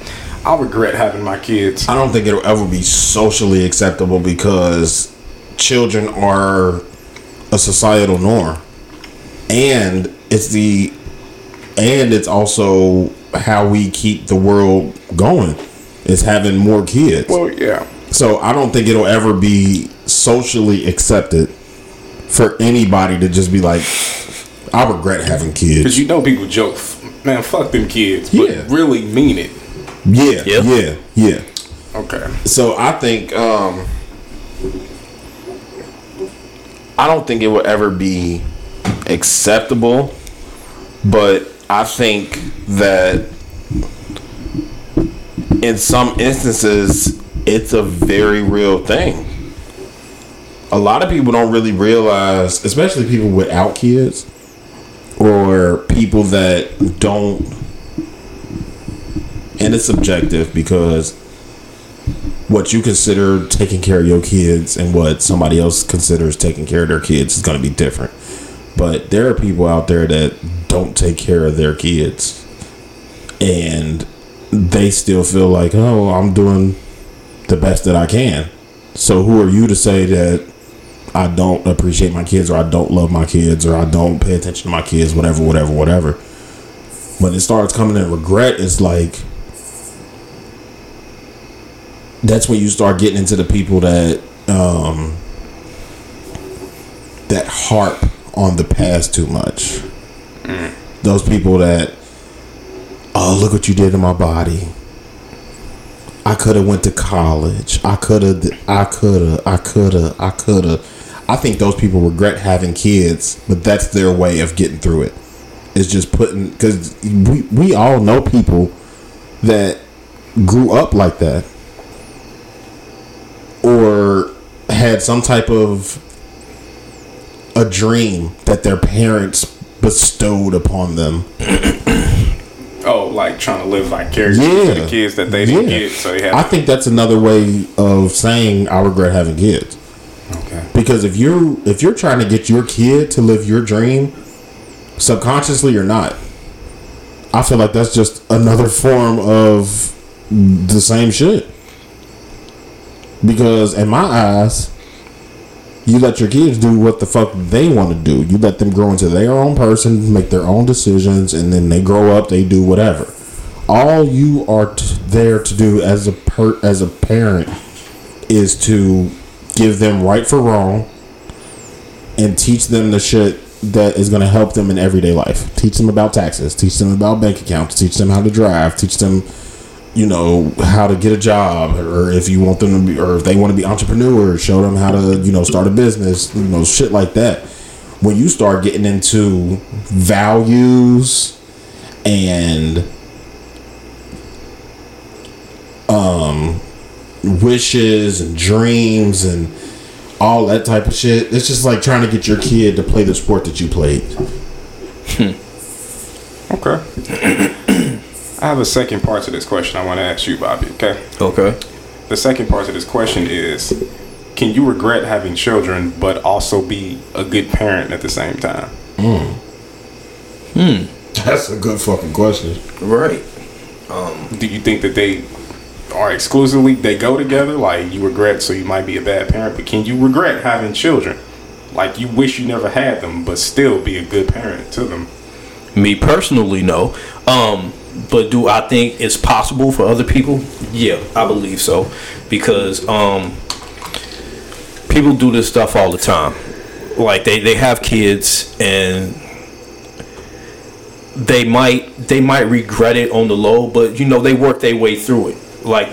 "I regret having my kids." I don't think it'll ever be socially acceptable because children are a societal norm. And it's the and it's also how we keep the world going is having more kids. Well, yeah, So I don't think it'll ever be socially accepted for anybody to just be like, I regret having kids because you know people joke, "Man, fuck them kids," but Yeah. really mean it. Yeah, Yep. yeah, yeah. Okay, So I think um I don't think it will ever be acceptable, but I think that in some instances, it's a very real thing. a lot of people don't really realize, especially people without kids or people that don't. And it's subjective because what you consider taking care of your kids and what somebody else considers taking care of their kids is going to be different. But there are people out there that don't take care of their kids and they still feel like, oh, I'm doing the best that I can. So who are you to say that I don't appreciate my kids or I don't love my kids or I don't pay attention to my kids, whatever, whatever, whatever. When it starts coming in regret, it's like that's when you start getting into the people that um that harp on the past too much. Those people that oh look what you did to my body. I could have went to college. I could have. I could have. I could have. I could have. I think those people regret having kids, but that's their way of getting through it. It's just putting because we we all know people that grew up like that or had some type of a dream that their parents bestowed upon them. *clears throat* Oh, like trying to live vicariously Yeah. to the kids that they didn't Yeah. get, so. I think that's another way of saying I regret having kids. Okay. Because if you're if you're trying to get your kid to live your dream, subconsciously or not, I feel like that's just another form of the same shit. Because in my eyes, you let your kids do what the fuck they want to do. You let them grow into their own person, make their own decisions, and then they grow up, they do whatever. All you are t- there to do as a per- as a parent is to give them right for wrong and teach them the shit that is going to help them in everyday life. Teach them about taxes, teach them about bank accounts, teach them how to drive, teach them you know how to get a job or if you want them to be or if they want to be entrepreneurs show them how to you know start a business you know shit like that when you start getting into values and um wishes and dreams and all that type of shit it's just like trying to get your kid to play the sport that you played Okay. *clears throat* I have a second part to this question I want to ask you, Bobby. Okay. Okay. The second part to this question is Can you regret having children but also be a good parent at the same time? Hmm. Hmm. That's a good fucking question Right. Um, Do you think that they are exclusively, they go together? Like you regret, so you might be a bad parent, but can you regret having children? Like you wish you never had them, but still be a good parent to them? Me personally, no. Um, but do I think it's possible for other people? Yeah, I believe so. Because um, people do this stuff all the time. Like they, they have kids and they might they might regret it on the low, but you know they work their way through it. Like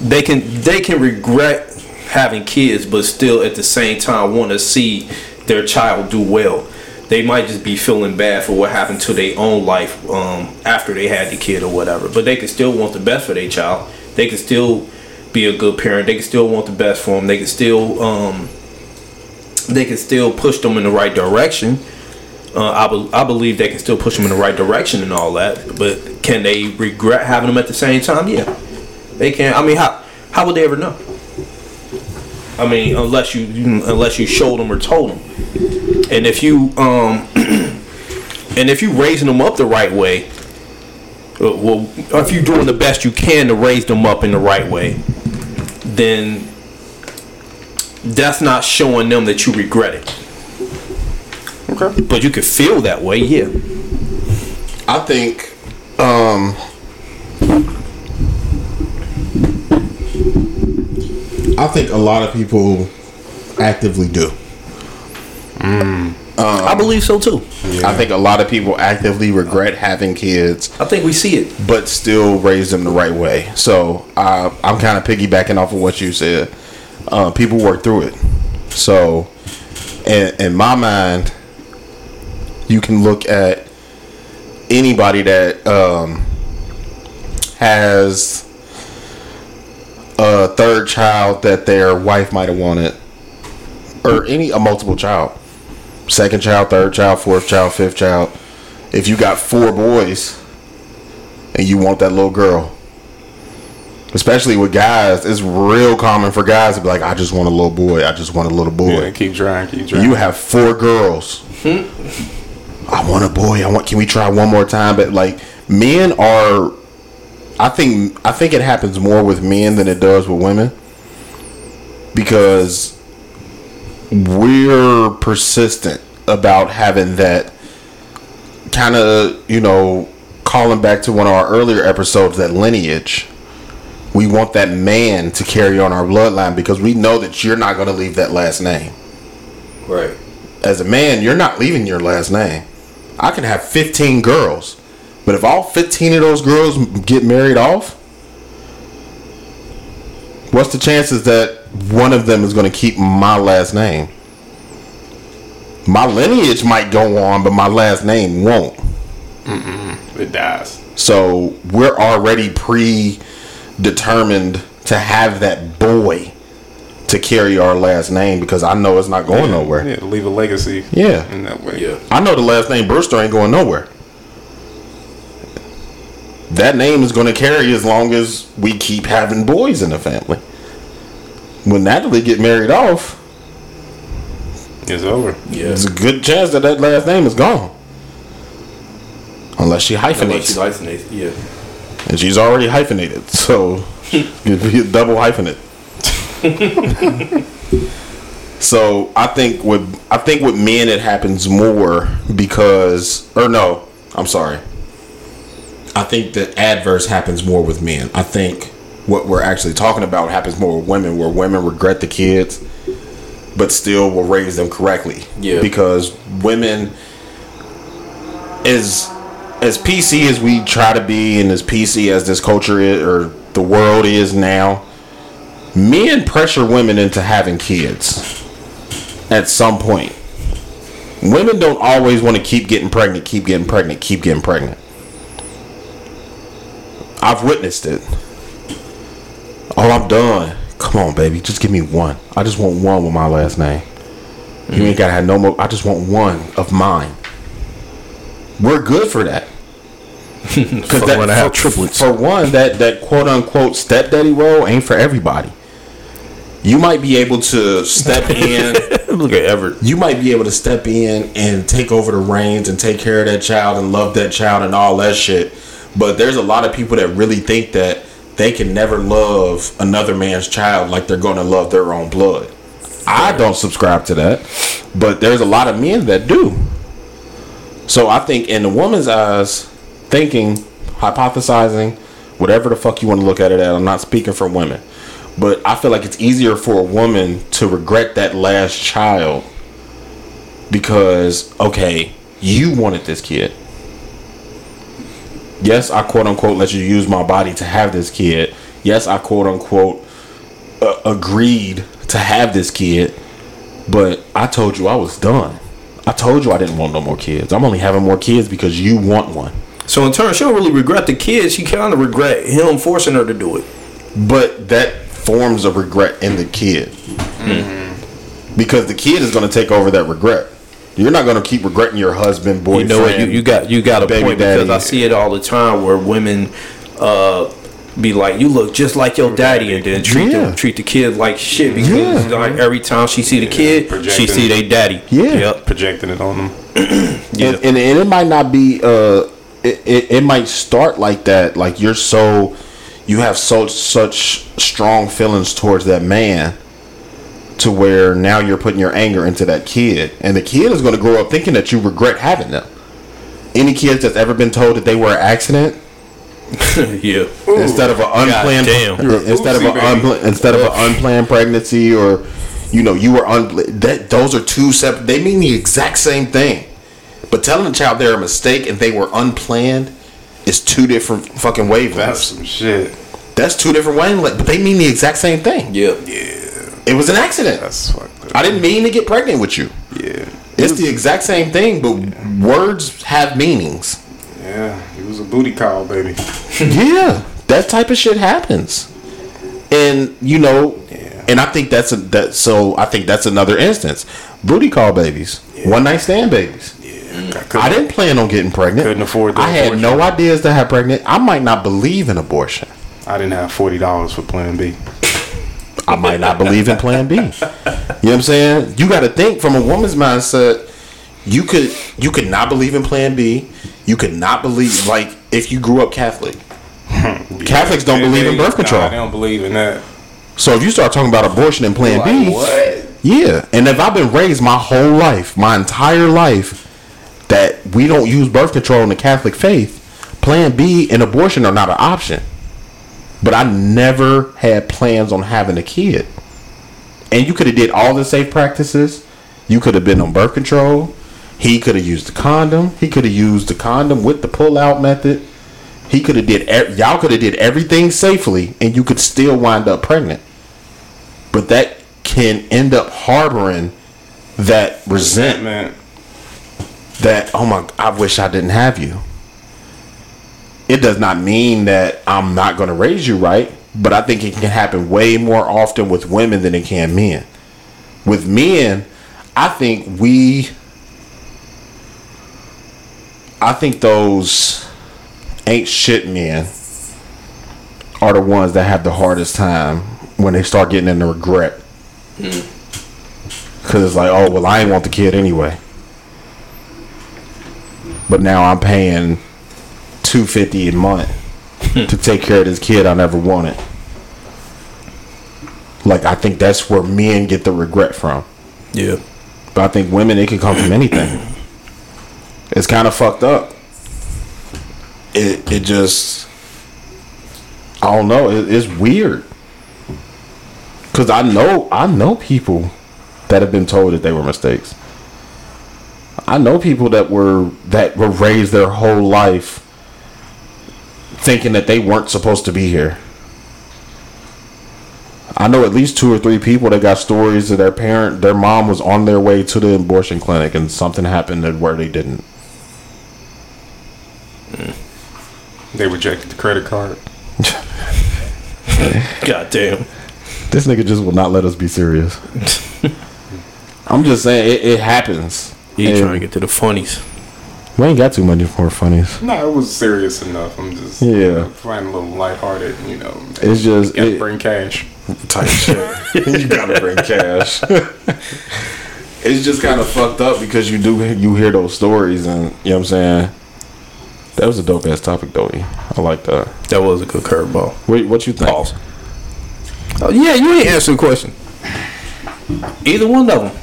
they can they can regret having kids, but still at the same time want to see their child do well. They might just be feeling bad for what happened to their own life um, after they had the kid or whatever. But they can still want the best for their child. They can still be a good parent. They can still want the best for them. They can still um, they can still push them in the right direction. Uh, I, be- I believe they can still push them in the right direction and all that. But can they regret having them at the same time? Yeah, they can't. I mean, how how would they ever know? I mean, unless you unless you showed them or told them. And if you um *clears throat* and if you raising them up the right way, uh, well, if you're doing the best you can to raise them up in the right way, then that's not showing them that you regret it. Okay. But you could feel that way, yeah. I think um I think a lot of people actively do. I believe so too. I think a lot of people actively regret having kids I think we see it. but still raise them the right way. So I, I'm kind of piggybacking off of what you said. Uh, people work through it. So, in, in my mind, you can look at anybody that um, has third child that their wife might have wanted, or any a multiple child, second child, third child, fourth child, fifth child. If you got four boys, and you want that little girl, especially with guys, it's real common for guys to be like, "I just want a little boy. I just want a little boy." Yeah, keep trying, keep trying. You have four girls. Hmm. I want a boy. I want. Can we try one more time? But like men are, I think I think it happens more with men than it does with women because we're persistent about having that kind of you know calling back to one of our earlier episodes that lineage we want that man to carry on our bloodline because we know that you're not going to leave that last name Right. as a man, you're not leaving your last name. I can have 15 girls, but if all 15 of those girls get married off, what's the chances that one of them is going to keep my last name? My lineage might go on, but my last name won't. Mm-hmm. it dies. So we're already predetermined to have that boy to carry our last name because I know it's not going nowhere. Yeah, to leave a legacy. Yeah. in that way. Yeah. I know the last name Brewster ain't going nowhere. That name is going to carry as long as we keep having boys in the family. When Natalie get married off, It's over. Yeah. there's a good chance that that last name is gone. Unless she hyphenates. Unless hyphenates. she license, yeah. and she's already hyphenated, so *laughs* it'd be a double hyphenate. *laughs* so I think with I think with men it happens more because or no, I'm sorry. I think the adverse happens more with men. I think what we're actually talking about happens more with women, where women regret the kids, but still will raise them correctly. Yeah. Because women is as PC as we try to be and as PC as this culture is or the world is now, men pressure women into having kids at some point. Women don't always want to keep getting pregnant, keep getting pregnant, keep getting pregnant. I've witnessed it. Oh, I'm done. Come on, baby. Just give me one. I just want one with my last name. You ain't gotta have no more. I just want one of mine. We're good for that. Because Fuck, wanna have triplets. For one, that that quote unquote stepdaddy role ain't for everybody. You might be able to step *laughs* in. Look at Everett. you might be able to step in and take over the reins and take care of that child and love that child and all that shit. But there's a lot of people that really think that they can never love another man's child like they're going to love their own blood. I don't subscribe to that, but there's a lot of men that do. So I think in the woman's eyes, thinking, hypothesizing, whatever the fuck you want to look at it at, I'm not speaking for women. But I feel like it's easier for a woman to regret that last child because, okay, you wanted this kid. Yes, I quote unquote let you use my body to have this kid. Yes, I quote unquote uh, agreed to have this kid. But I told you I was done. I told you I didn't want no more kids. I'm only having more kids because you want one. So in turn, she don't really regret the kids. She kind of regret him forcing her to do it. But that forms a regret in the kid. Because the kid is going to take over that regret. You're not going to keep regretting your husband, boyfriend. You know what? You, you got you got a baby point daddy. because I see it all the time where women uh, be like, "You look just like your daddy," and then treat Yeah. the, treat the kid like shit because Yeah. like every time she see the kid, she see they daddy. Yeah. Yep. Projecting it on them. *clears throat* Yeah. and, and, and it might not be uh it, it, it might start like that like you're so you have so such strong feelings towards that man to where now you're putting your anger into that kid. And the kid is going to grow up thinking that you regret having them. Any kids that's ever been told that they were an accident? *laughs* Yeah. instead of an unplanned instead of an unpla- instead of an unplanned pregnancy or you know you were un- that those are two separate they mean the exact same thing. But telling a child they're a mistake and they were unplanned is two different fucking That's some shit. that's two different wavelengths but they mean the exact same thing. Yeah. Yeah. It was an accident That's fucked up. I didn't mean to get pregnant with you yeah. it's the exact same thing but words have meanings Yeah. It was a booty call, baby. *laughs* yeah, that type of shit happens. and you know, and I think that's a that. So I think that's another instance. Booty call babies, one night stand babies. Yeah, I didn't plan on getting pregnant. Couldn't afford I had abortion. no ideas to have pregnant. I might not believe in abortion. I didn't have forty dollars for Plan B. I might not believe in Plan B. You know what I'm saying? You got to think from a woman's mindset. You could you could not believe in Plan B. You could not believe like if you grew up Catholic. *laughs* Catholics don't They- believe in birth control. Nah, they don't believe in that. So if you start talking about abortion and Plan B, what? yeah. And if I've been raised my whole life, my entire life, that we don't use birth control in the Catholic faith, Plan B and abortion are not an option. But I never had plans on having a kid. And you could have did all the safe practices. You could have been on birth control. He could have used the condom. He could have used the condom with the pull out method. He could have did y'all could have did everything safely, and you could still wind up pregnant. But that can end up harboring that resentment. That oh my, I wish I didn't have you. It does not mean that I'm not going to raise you right, but I think it can happen way more often with women than it can men. With men, I think we I think those ain't shit men are the ones that have the hardest time when they start getting into regret. Hmm. Cause it's like, oh well, I ain't want the kid anyway. But now I'm paying two fifty a month *laughs* to take care of this kid I never wanted. Like I think that's where men get the regret from. Yeah. But I think women it can come from anything. It's kind of fucked up. It it just I don't know. It, it's weird. Cause I know I know people that have been told that they were mistakes. I know people that were that were raised their whole life thinking that they weren't supposed to be here. I know at least two or three people that got stories that their parent, their mom was on their way to the abortion clinic and something happened that where they didn't. They rejected the credit card. *laughs* God damn. This nigga just will not let us be serious. *laughs* I'm just saying it, it happens. He And trying to get to the funnies. We ain't got too many more funnies. No, it was serious enough. I'm just Yeah. finding a little lighthearted. You know, It's just gotta it- bring cash. type shit. *laughs* you gotta bring cash. *laughs* it's just kind of fucked up because you do you hear those stories and you know what I'm saying. That was a dope ass topic, though. I like that. That was a good curveball. What, what you think? Pause. Oh yeah, you ain't answered the question. Either one of them.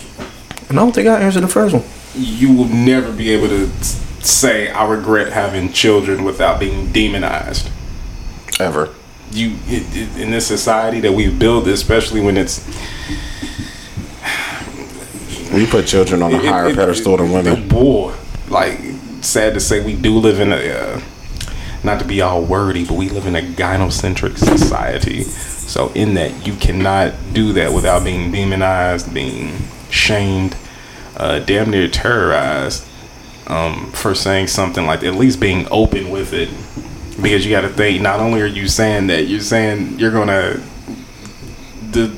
And I don't think I answered the first one. You will never be able to s- say I regret having children without being demonized. Ever. You it, it, in this society that we've built, especially when it's We put children on a higher it- pedestal than women. Boy, like sad to say, we do live in a uh, not to be all wordy, but we live in a gynocentric society. So in that, you cannot do that without being demonized, being shamed, uh, damn near terrorized um, for saying something like at least being open with it. Because you got to think, not only are you saying that, you're saying you're gonna the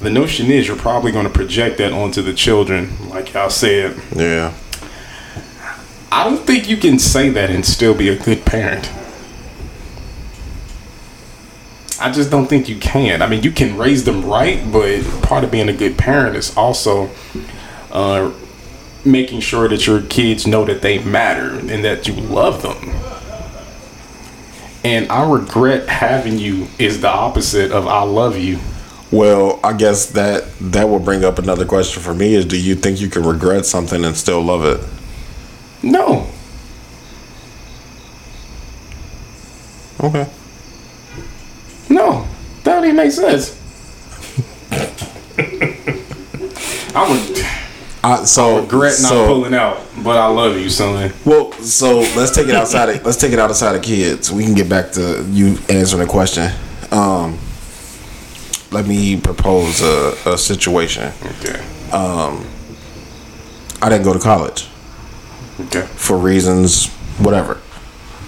the notion is you're probably going to project that onto the children, like y'all said. Yeah. I don't think you can say that and still be a good parent. I just don't think you can. I mean, you can raise them right, but part of being a good parent is also uh, making sure that your kids know that they matter and that you love them. And I regret having you is the opposite of I love you. Well, I guess that that will bring up another question for me: Is do you think you can regret something and still love it? No. Okay. No, that don't even make sense. *laughs* I would I, so regret not so, pulling out, but I love you, son. Well, so let's take it outside. Of, let's take it outside of kids. We can get back to you answering the question. Um, let me propose a, a situation. Okay. Um, I didn't go to college Okay. for reasons whatever.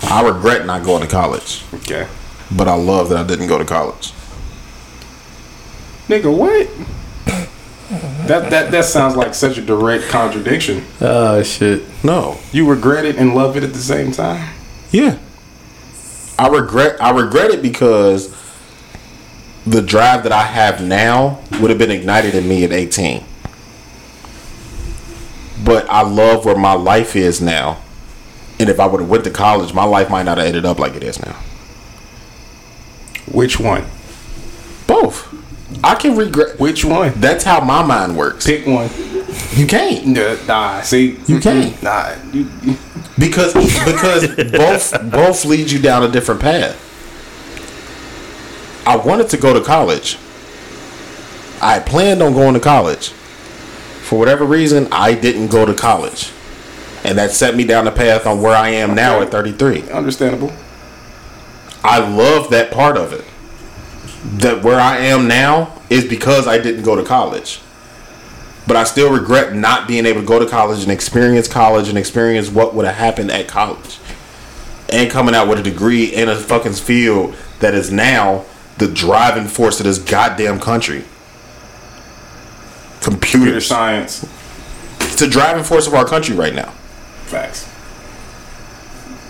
I regret not going to college, Okay. but I love that I didn't go to college. Nigga, what? That that that sounds like such a direct contradiction. Oh shit. No. You regret it and love it at the same time. Yeah. I regret I regret it because the drive that I have now would have been ignited in me at 18. But I love where my life is now. And if I would have went to college, my life might not have ended up like it is now. Which one? Both. I can regret Which one? that's how my mind works. Pick one. You can't. Nah, nah see, You can't. Nah, you, you- Because because both both lead you down a different path. I wanted to go to college. I planned on going to college. For whatever reason, I didn't go to college. And that set me down the path on where I am now at 33. understandable. I love that part of it. That where I am now is because I didn't go to college. But I still regret not being able to go to college and experience college and experience what would have happened at college. And coming out with a degree in a fucking field that is now the driving force of this goddamn country. Computer science. It's the driving force of our country right now. Facts.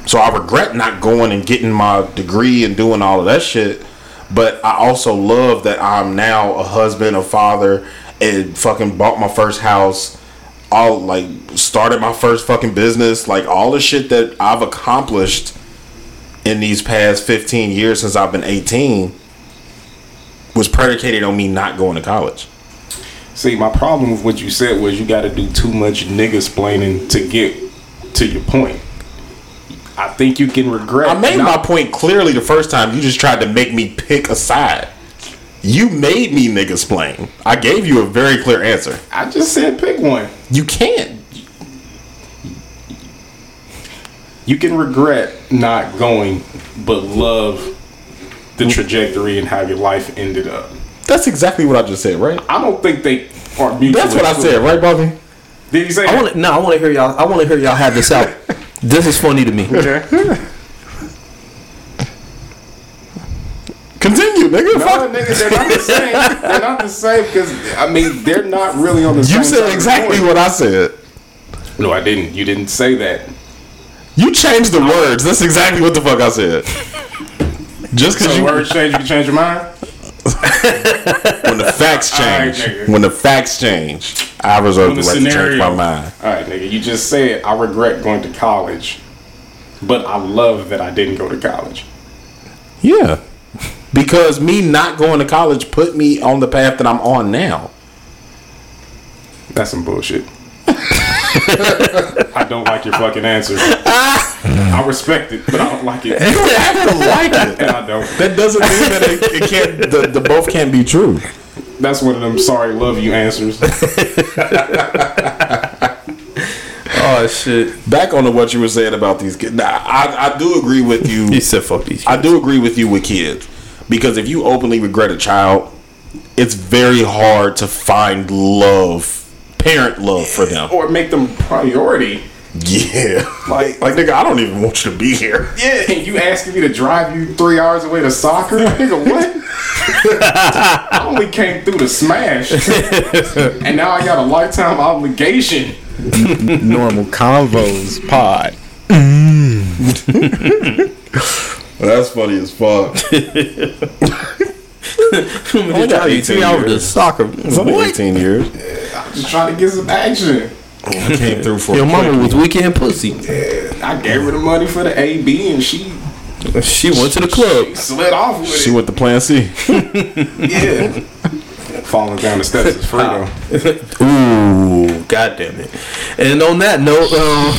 So I regret not going and getting my degree and doing all of that shit. But I also love that I'm now a husband, a father, and fucking bought my first house. All like started my first fucking business. Like all the shit that I've accomplished in these past 15 years since I've been 18 was predicated on me not going to college. See, my problem with what you said was you got to do too much nigga splaining to get to your point. I think you can regret. I made not- my point clearly the first time. You just tried to make me pick a side. You made me nigga splain. I gave you a very clear answer. I just said pick one. You can't. You can regret not going, but love the trajectory and how your life ended up. That's exactly what I just said, right? I don't think they are mutually. That's what I said, right, Bobby? Did you say? I want to no. I want to hear y'all. I want to hear y'all have this out. This is funny to me. *laughs* Continue, nigga. No, Fuck. nigga, they're not the same. They're not the same because I mean they're not really on the same. You side said of exactly what I said. No, I didn't. You didn't say that. You changed the words. That's exactly what the fuck I said. *laughs* Just because So you words change, you can change your mind. *laughs* when the facts change, nigga. when the facts change, I reserve the the right to change my mind. All right, nigga. You just said I regret going to college, but I love that I didn't go to college. Yeah. Because me not going to college put me on the path that I'm on now. That's some bullshit. *laughs* *laughs* I don't like your fucking answer. I respect it, but I don't like it. *laughs* You don't have to like it. And I don't. That doesn't mean that it, it can't. The, the both can't be true. That's one of them sorry love you answers. *laughs* Oh shit. Back on to what you were saying about these kids. Nah, I, I do agree with you. He said fuck these. I do agree with you with kids because if you openly regret a child, it's very hard to find love, parent love for them. or make them priority. Yeah, Like, like nigga, I don't even want you to be here. yeah, and you asking me to drive you three hours away to soccer? *laughs* Nigga, what? I only came through to smash. and now I got a lifetime obligation. Normal convos pod. Mm. *laughs* *laughs* That's funny as fuck. Only got 18 three hours to years. soccer. It's only What? 18 years. I'm just trying to get some action. I came through for Your a mama was weekend pussy. Yeah, I gave her the money for the AB and she She went to the club. slid off with She it. went to Plan C. *laughs* Yeah. Falling down the steps is free though. *laughs* Ooh, god damn it. And on that note, um,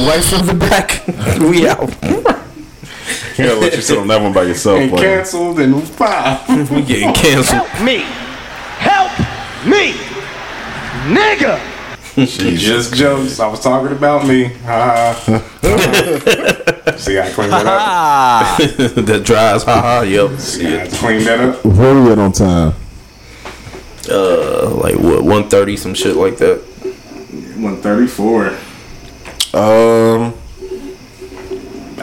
*laughs* right from the back, we out. Yeah, let you sit on that one by yourself. And buddy. canceled in five. *laughs* We getting canceled. Help me! Help me! Nigga! She just jokes. I was talking about me. Ha ha. *laughs* See, I cleaned that up. *laughs* that drives, haha, yep. See I it. cleaned that up. Where we at on time? Uh, like what, 130, some shit like that. 134. Um,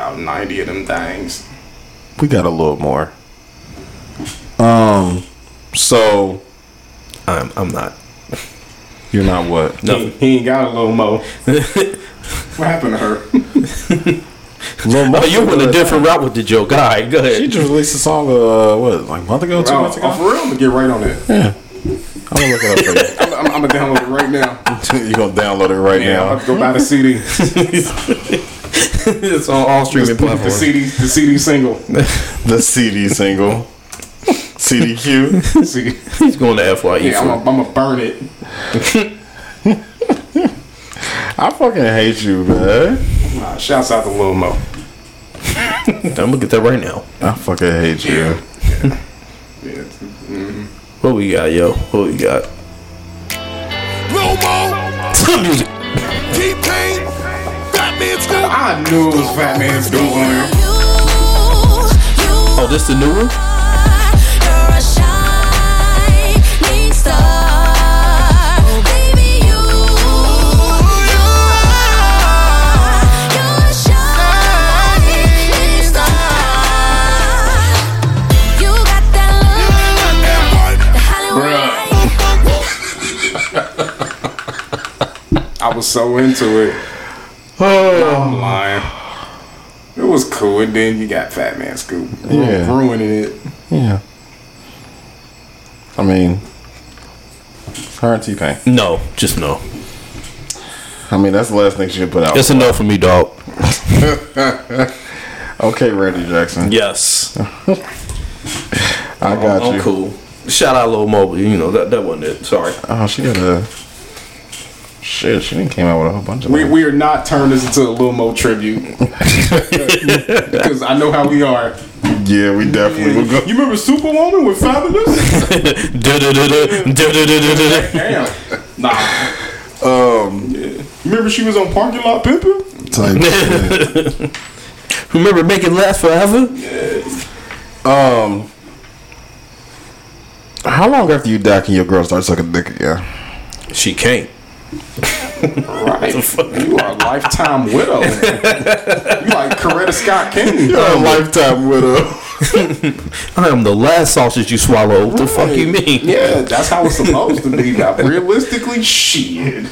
About 90 of them things. We got a little more. Um, so I'm, I'm not. you're not what? He, he ain't got a little mo. *laughs* what happened to her? *laughs* Little Oh, you went a different route with the joke. All right, go ahead. She just released a song, uh, what, like a month ago, two Oh, months ago? oh, for real? I'm gonna get right on it. I'm gonna look it up for *laughs* I'm, I'm, I'm gonna download it right now. you. You're gonna download it right Yeah, I'm now. about to go buy the CD. *laughs* it's on all streaming The platforms. CD, the CD single. *laughs* The CD single. CDQ. *laughs* CD. He's going to FYE. Yeah, I'm gonna burn it. I fucking hate you, man. Nah, shouts out to Lil Mo. I'm gonna get that right now. I fucking hate you. Yeah. Mm-hmm. What we got, yo? What we got? Some music. I knew it was Fat Man Scoop on here. Oh, this the new one? *laughs* *laughs* I was so into it. Oh, I'm lying. It was cool, and then you got Fat Man Scoop ru- Yeah. ruining it. Yeah. I mean, it's her and T Pain. No, just no. I mean, that's the last thing she should put out. It's a no for me, dog. *laughs* Okay, Randy Jackson. Yes. *laughs* I got I'm you. cool. Shout out Lil Mobile. You know that that wasn't it. Sorry. Oh, she got a. Shit, she didn't came out with a whole bunch of. We, them. we are not turning this into a Lil Mo tribute *laughs* because I know how we are. yeah, we definitely will go. You remember Superwoman with Fabolous? *laughs* Damn. Nah. Um, Remember she was on Parking Lot Pimpin'? type shit. *laughs* Remember Make It Last Forever? Um, how long after you die can your girl start sucking dick again? She can't. Right. You are a lifetime widow. you like Coretta Scott King. You're a lifetime widow. *laughs* I am the last sausage you swallow. What the fuck you mean? Yeah, that's how it's supposed to be. Now, realistically, shit. *laughs*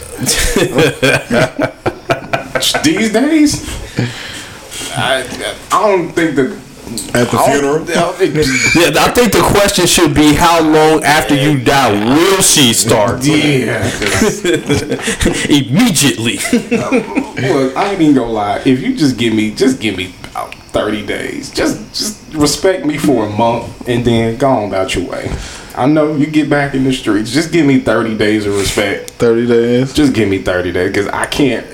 These days, I, I don't think that. At the I funeral? I don't Yeah, I think the question should be how long after you die will she start? Yeah. 'cause- *laughs* Immediately. Uh, look, I ain't even gonna lie. If you just give me, just give me about thirty days. Just, just respect me for a month, and then go on about your way. I know you get back in the streets. Just give me thirty days of respect. 30 days. Just give me thirty days, because I can't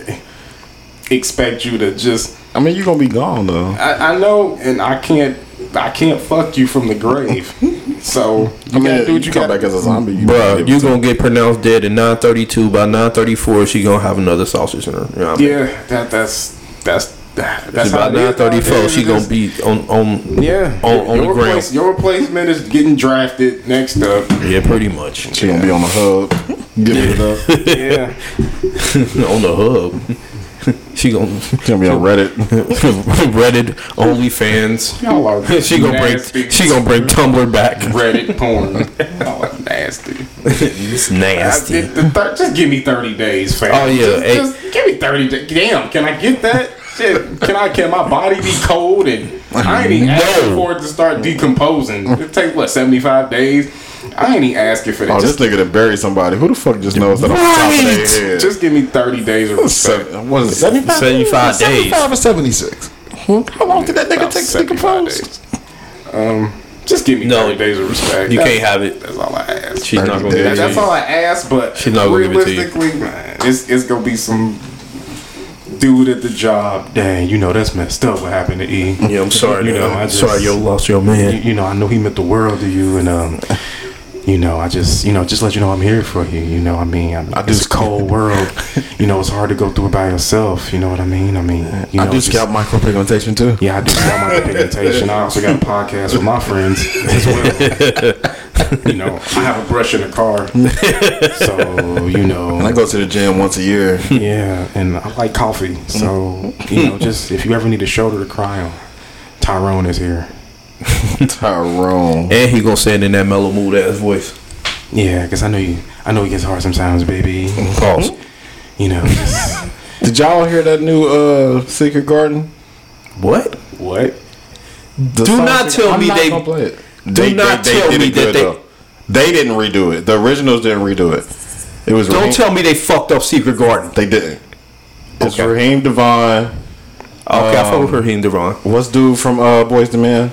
expect you to just. I mean, you're gonna be gone though. I, I know, and I can't. I can't fuck you from the grave. *laughs* So you I mean, gotta do what you you come gotta back as a zombie. You Bruh, you gonna get pronounced dead at 932. By 934, she gonna have another sausage in her. You know what I mean? Yeah, that that's that's that's By how it is 934, she gonna be on on Yeah, on, on the your, ground. replace, your replacement is getting drafted next up. Yeah, pretty much. She gonna be on the hub. Give it up. *laughs* Yeah, *laughs* on the hub. *laughs* she gonna She gonna be on Reddit. *laughs* Reddit, OnlyFans. y'all are *laughs* She gonna nasty. bring she gonna bring Tumblr back. Reddit porn. y'all are nasty. It's I, nasty. it- the thir- just give me thirty days, fam. Oh, yeah, just, hey. just give me thirty. days. Damn, can I get that? Shit, can I? Can my body be cold and I ain't even asking for it to start decomposing? It takes what seventy five days. I ain't even asking for that. Oh, this just, nigga to bury somebody. Who the fuck just knows that off the top of their head? just give me thirty days or respect. Seven, what is it? 75? 75 days. 75 or 76? How long did that nigga About take to decompose? days. Um, just give me No, 30 days of respect. You That's- can't have it. That's all I ask. She's not gonna 30 give it That- to that's all I ask, but She's not gonna give it to you. realistically, man, it's, it's gonna be some dude at the job. Dang, you know that's messed up. What happened to E? Yeah, I'm sorry. You You know, I just- sorry you lost your You, man. you know, I know he meant the world to you, and um, you know, I just, you know, just let you know I'm here for you. You know, I mean, I, I this cold world. *laughs* You know, it's hard to go through it by yourself. You know what I mean? I mean, you know, I do just- scalp micropigmentation too. Yeah, I do got my pigmentation. I also got a podcast with my friends as well. *laughs* you know, I have a brush in the car, so you know, And I go to the gym once a year. yeah, and I like coffee. So you know, *laughs* just if you ever need a shoulder to cry on, Tyrone is here. *laughs* Tyrone. And he gonna say it in that mellow mood ass voice. Yeah, because I know you. I know it gets hard sometimes, baby. Pause. You know. just- *laughs* Did y'all hear that new uh Secret Garden? What? what? The Do not Secret- tell I'm me not they- gonna play it. do not tell me that they. Though. They didn't redo it. The originals didn't redo it. It was Don't Raheem, tell me they fucked up Secret Garden. they didn't. It's Okay. Raheem DeVaughn. Okay, I fuck with Um, Raheem DeVaughn. What's dude from uh Boyz II Men?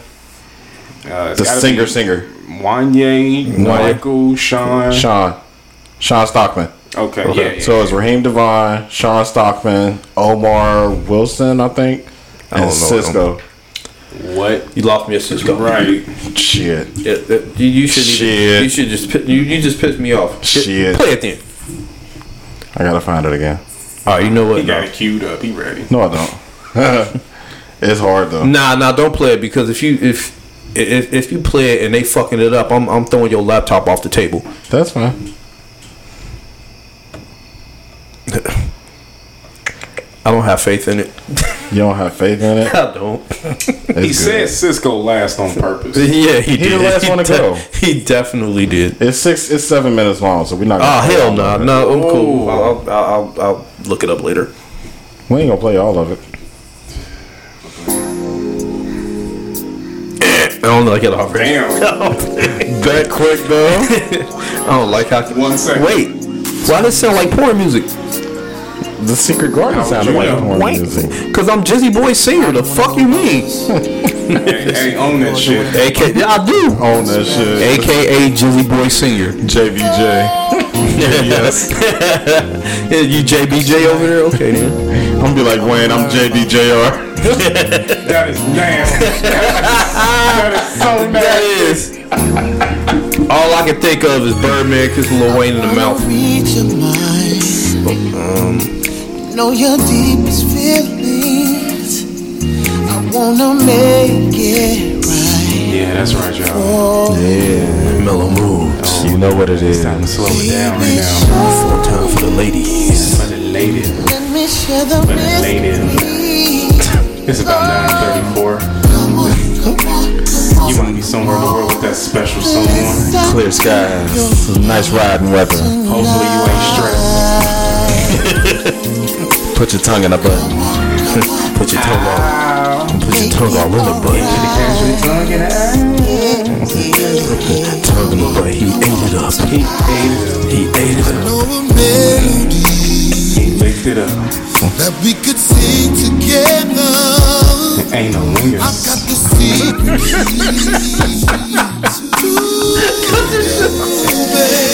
Uh, The singer, be singer. Wanyá, Michael, Sean. Sean. Shawn Stockman. Okay, Okay. yeah, yeah. So it's Raheem DeVaughn, Shawn Stockman, Omar Wilson, I think, and don't know Sisqó. what? You lost me a Sisqó. Right. Shit. Yeah, that- you, you should Shit. You should just you, you just pissed me off. Shit. Play it then. I gotta find it again. All right, you know what? He got No. it queued up. He ready. No, I don't. *laughs* it's hard though. Nah, nah, don't play it because if you if if if you play it and they fucking it up, I'm I'm throwing your laptop off the table. That's fine. I don't have faith in it. *laughs* You don't have faith in it. *laughs* I don't. It's He good. said Sisqó last on purpose. *laughs* yeah, he, did. the last one to de- go. He definitely did. It's six. It's seven minutes long, so we're not. Oh gonna ah, play hell no, of it. no, I'm cool. I'll, I'll, I'll, I'll look it up later. We ain't gonna play all of it. I don't like it already. Damn. *laughs* That quick though. I don't like how. One second. Wait, why does it sound like porn music? the Secret Garden How sounded would you like know? porn music. Cause I'm Jizzy Boy singer. The fuck you mean? hey, hey, own that *laughs* shit. AK, yeah, I do. Own that shit. AKA Jizzy Boy singer. JVJ. yes. *laughs* Yeah, you JBJ over there? Okay then. I'm gonna be like Wayne. I'm JBJR. That is nasty. That is so. That is. All I can think of is Birdman kiss Lil Wayne in the mouth. Read your mind. Um. know your deepest feelings. I wanna make it right. Yeah, that's right, y'all. Oh. Yeah, Mellow moods. Oh. You know what it is. Time to slow it down right now. Full time for the ladies. For the ladies. Let me share the For the ladies. *laughs* It's about 934. Come on, come on. You want to be somewhere in the world with that special someone. Clear skies. Nice riding weather. Hopefully you ain't stressed. *laughs* Put your tongue in a button. *laughs* Put your tongue all, put your tongue all in the butt. Tongue in the butt. He ate it up. He ate it up. He ate it up. Know a melody it up. that we could sing together. Ain't no lingers. Got the secret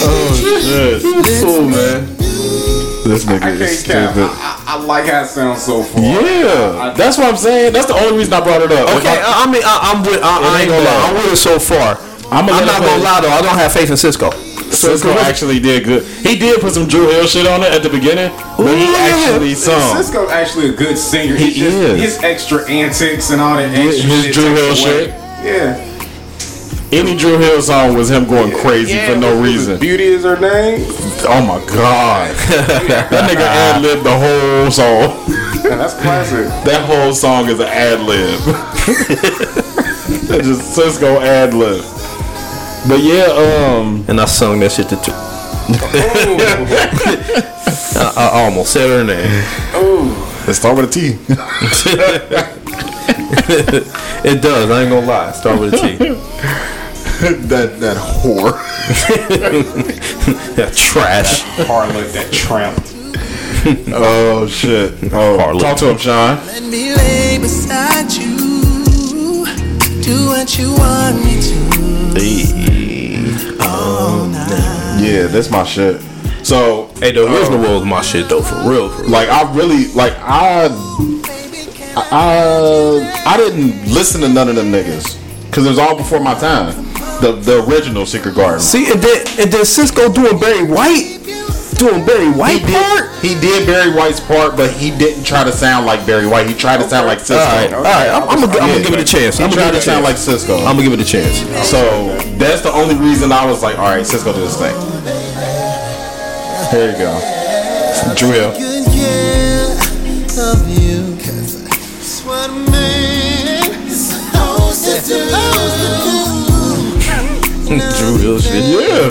oh, Cool man. This nigga I is stupid. I, I, I like how it sounds so far. Yeah, that's what I'm saying. That's the only reason I brought it up. Okay, I- I, I mean, I, I'm with. I, I ain't ain't gonna bad. lie. I'm with it so far. I'm, I'm not gonna lie though. I don't have faith in Sisqó. Sisqó actually did good. He did put some Dru Hill shit on it at the beginning, but he actually sung. Sisqó's actually a good singer. He He just, is. His extra antics and all that extra his shit Dru Hill away. shit. Yeah. Any Dru Hill song was him going crazy for no what was it? reason. Beauty is her name. Oh my god, *laughs* that nigga ad libbed the whole song. Man, *laughs* that's classic. That whole song is an ad lib. *laughs* That's just Sisqó ad lib. But yeah, um, And I sung that shit to. T- *laughs* I, I almost said her name. let's start with a T. *laughs* It does. I ain't gonna lie. Start with a T. *laughs* that that whore. that trash. Harlot, that tramp. Oh shit. Oh, Harlot. talk to him, Sean. Let me lay beside you. Do what you want me to. Yeah, that's my shit. So Hey, the uh, original was my shit though, for real. For real. like I really like I I I didn't listen to none of them niggas because it was all before my time. The the original Secret Garden. See, and then and then Sisqó doing Barry White, doing Barry White He part. did, he did Barry White's part, but he didn't try to sound like Barry White. He tried to sound like Sisqó. All right, all right. I'm, I'm, gonna, I'm gonna give it a chance. He I'm tried gonna to give it a sound like chance. Sisqó. I'm gonna give it a chance. so that's the only reason I was like, all right, Sisqó do this thing. Here you go. Drill. Hill. Good yeah of you. Cause that's what a man is supposed to do. real shit. Yeah.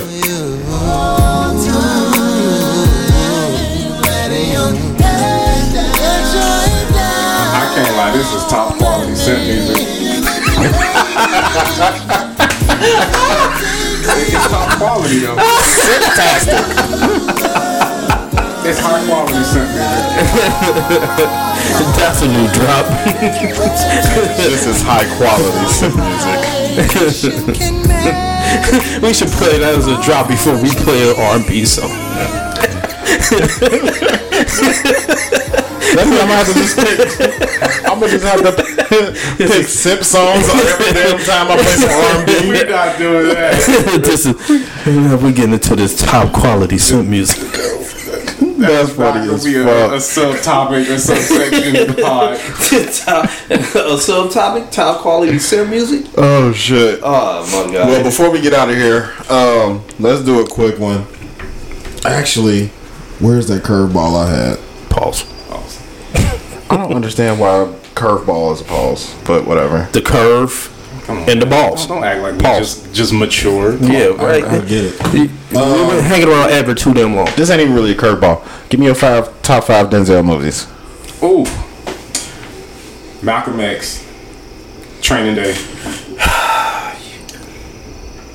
I can't lie, this is top quality synth music. *laughs* it's top quality though. Fantastic. it's high quality synth music. That's a new drop. This is high quality synth music. we should play that as a drop before we play an R&B song. *laughs* That's what I'm gonna have to just pick. I'm gonna just have to pick simp songs every damn time I play some R&B. *laughs* We're not doing that. *laughs* this is we're getting into this top quality synth music. That's Not funny gonna as be a, a fuck. subtopic, a subsection *laughs* pod. top, a subtopic, top quality synth music. Oh shit. Oh my god. Well, before we get out of here, um, let's do a quick one. Actually, where's that curveball I had? Pause. I don't understand why curveball is a pause, but whatever. The curve and the balls. Don't act like we Pause. just just matured. Yeah, right. I get it. We- We've been um, hanging around ever too damn long. This ain't even really a curveball. Give me your five top five Denzel movies. Ooh. Malcolm X. Training Day. *sighs*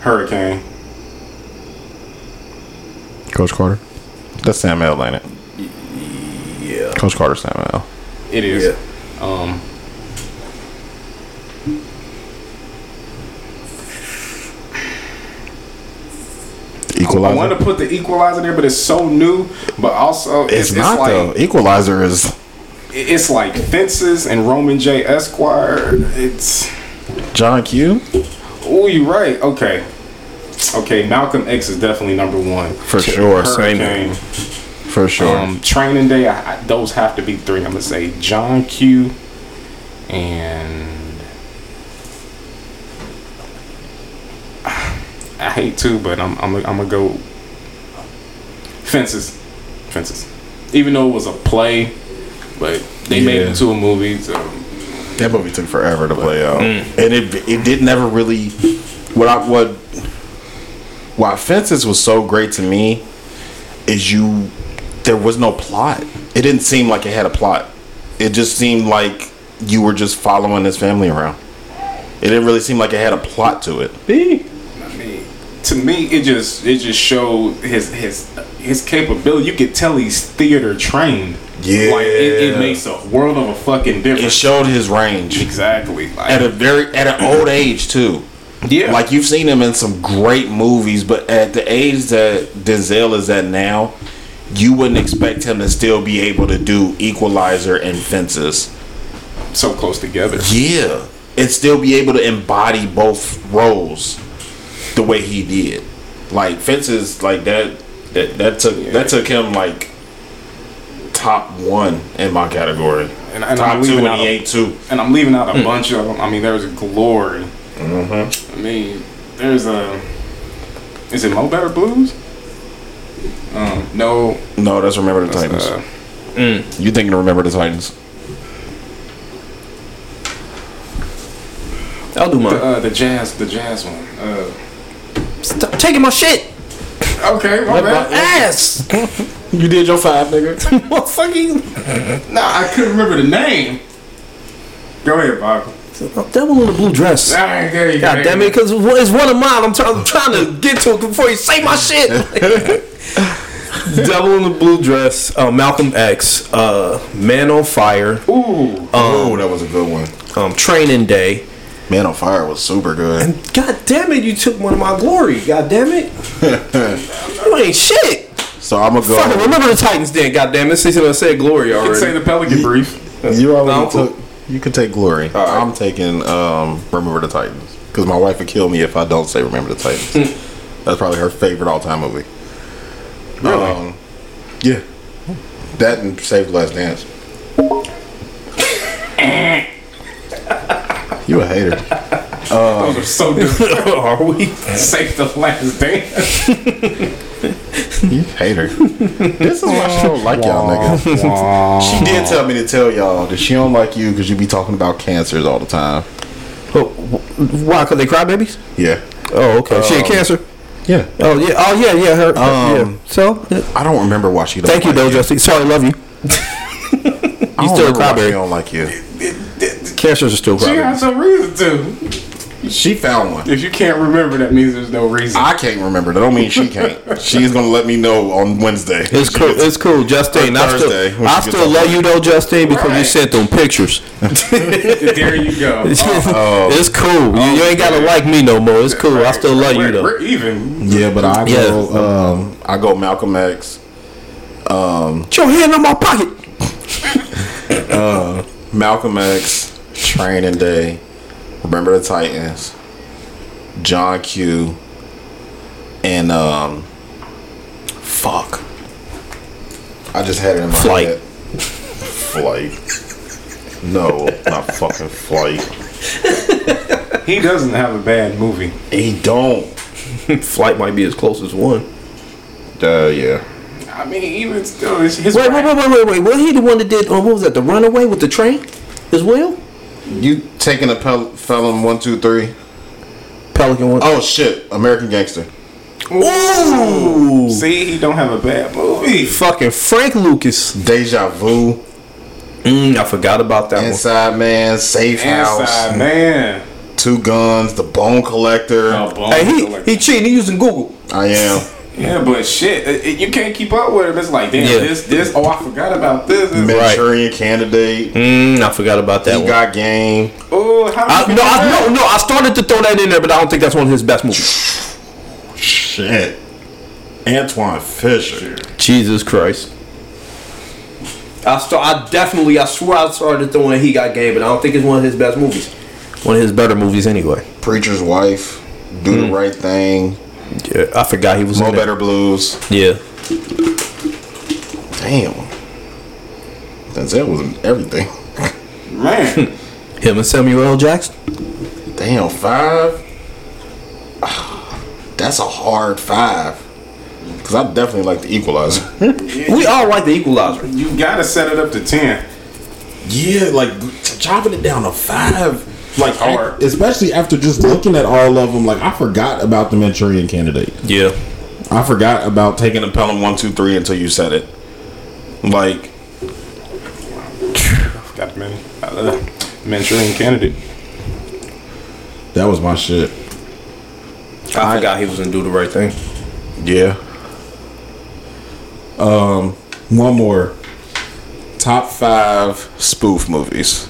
Hurricane. Coach Carter. That's Sam L, ain't it? Yeah. Coach Carter, Sam L. It is. Um. I want to put the equalizer there, but it's so new. But also, it's, it's, not like, though. Equalizer is It's like Fences and Roman J. Esquire. It's. John Q Oh, you're right. Okay. Okay, Malcolm X is definitely number one. for sure. Same Hurricane. For sure. Um, Training Day, I, I, those have to be three. I'm gonna say John Q and *sighs* I hate to, but I'm I'm I'm gonna go Fences, Fences. Even though it was a play, but they made it into a movie. So That movie took forever to play out, and it it did never really. What I what why Fences was so great to me is you there was no plot. It didn't seem like it had a plot. It just seemed like you were just following this family around. It didn't really seem like it had a plot to it. I mean, to me, it just it just showed his his his capability. You could tell he's theater trained. Yeah. like it, it makes a world of a fucking difference. It showed his range exactly. Like, at a very at an old age too. yeah, Like you've seen him in some great movies, but at the age that Denzel is at now, you wouldn't expect him to still be able to do Equalizer and Fences. so close together. Yeah, and still be able to embody both roles the way he did. Like Fences, like that. That that took that took him like top one in my category. And, and top I'm two, and he ain't two. and I'm leaving out a mm. bunch of them. I mean, there's Glory. Mm-hmm. I mean, there's a. Is it Mo Better Blues? Um, no, No, that's Remember the Titans. uh, you thinking of Remember the Titans? I'll do the, mine. uh, the jazz, the jazz one. Uh, Stop taking my shit. okay, my bad. Ass. *laughs* You did your five, nigga. *laughs* Motherfucking Nah, I couldn't remember the name. Go ahead, Bob. Devil in the blue dress. All right, there you go. God damn it, because it's one of mine. I'm, try- I'm trying to get to it before you say my shit. *laughs* Devil in the Blue Dress, uh, Malcolm X, uh, Man on Fire, Ooh, oh, that was a good one. um, Training Day. Man on Fire was super good. And God damn it, you took one of my glory. God damn it. *laughs* you ain't shit. So I'm gonna Fucking go. remember the Titans then, God damn it. Since I said glory you can say the Pelican Brief. You already No. took. You can take glory. I'm taking um, Remember the Titans because my wife would kill me if I don't say Remember the Titans. That's probably her favorite all time movie. Really? Um, yeah. That and Save the Last Dance. *laughs* you a hater. Those are so different. *laughs* Are we? Save the last dance. You hater. this is why she don't like y'all niggas. She did tell me to tell y'all that she don't like you because you be talking about cancers all the time. Oh, why? Because they cry babies? Yeah. Oh, okay. she had cancer? Yeah. Oh yeah. Oh yeah. Yeah. Her. Um, yeah. So yeah. I don't remember why she don't thank you, like though, Justin. Sorry, love you. *laughs* I don't still a remember why she crybaby. don't like you. Cancers are still She crybaby. has some reason to. She found one. If you can't remember, that means there's no reason. I can't remember. That don't mean she can't. *laughs* She's gonna let me know on Wednesday. It's cool. It's cool, Justine. I Thursday, still, when I still love work. you though, Justine, because you sent them pictures. *laughs* there you go. *laughs* Oh. it's cool. You, you ain't gotta like me no more. It's cool. I still love you We're, though. we're even. Yeah, but I Yeah. go. Um, I go Malcolm X. Put your hand in my pocket. Malcolm X. Training Day. Remember the Titans. John Q. And um. Fuck. I just had it in my Flight. head. Flight. No, not fucking flight. He doesn't have a bad movie. He don't. Flight might be as close as one. Uh, yeah. I mean, even still, it's his. Wait, wait, wait, wait, wait, wait. Was he the one that did? Um, what was that? The Runaway with the train, as well. You taking a pel- felon one two three? Pelican one. Oh shit! American Gangster. Ooh, See, he don't have a bad movie. fucking Frank Lucas. Deja Vu. Mm, I forgot about that Inside Man. Safe House. Inside man. Two Guns. The Bone Collector. Oh, bone. Hey, he collector. he cheating. He using Google. I am. Yeah, but shit, it- it- you can't keep up with him. It's like, damn, Yeah. this, this. Oh, I forgot about this. this. Manchurian Candidate. Mm, I forgot about that He one. got game. Oh, how I, no, I, no, no. I started to throw that in there, but I don't think that's one of his best movies. Shit. Antwone Fisher. Jesus Christ. I start. I definitely. I swear I started throwing He Got Game, but I don't think it's one of his best movies. One of his better movies, anyway. Preacher's Wife. Do the Right Thing. Yeah, I forgot he was Mo in there. Better Blues. Yeah. Damn. Denzel was in everything. Man, *laughs* Him and Samuel L. Jackson. Damn, five. Ah, that's a hard five. Cause I definitely like the Equalizer. *laughs* We all like the Equalizer. you gotta set it up to ten. Yeah, like chopping it down to five, like hard. especially after just looking at all of them. Like I forgot about the Manchurian Candidate. Yeah. I forgot about taking Taking a Pelham one two three until you said it. Like *sighs* Got the man, uh, Manchurian candidate. that was my shit. I, forgot he was gonna Do the Right Thing. yeah. Um, One more. Top five spoof movies.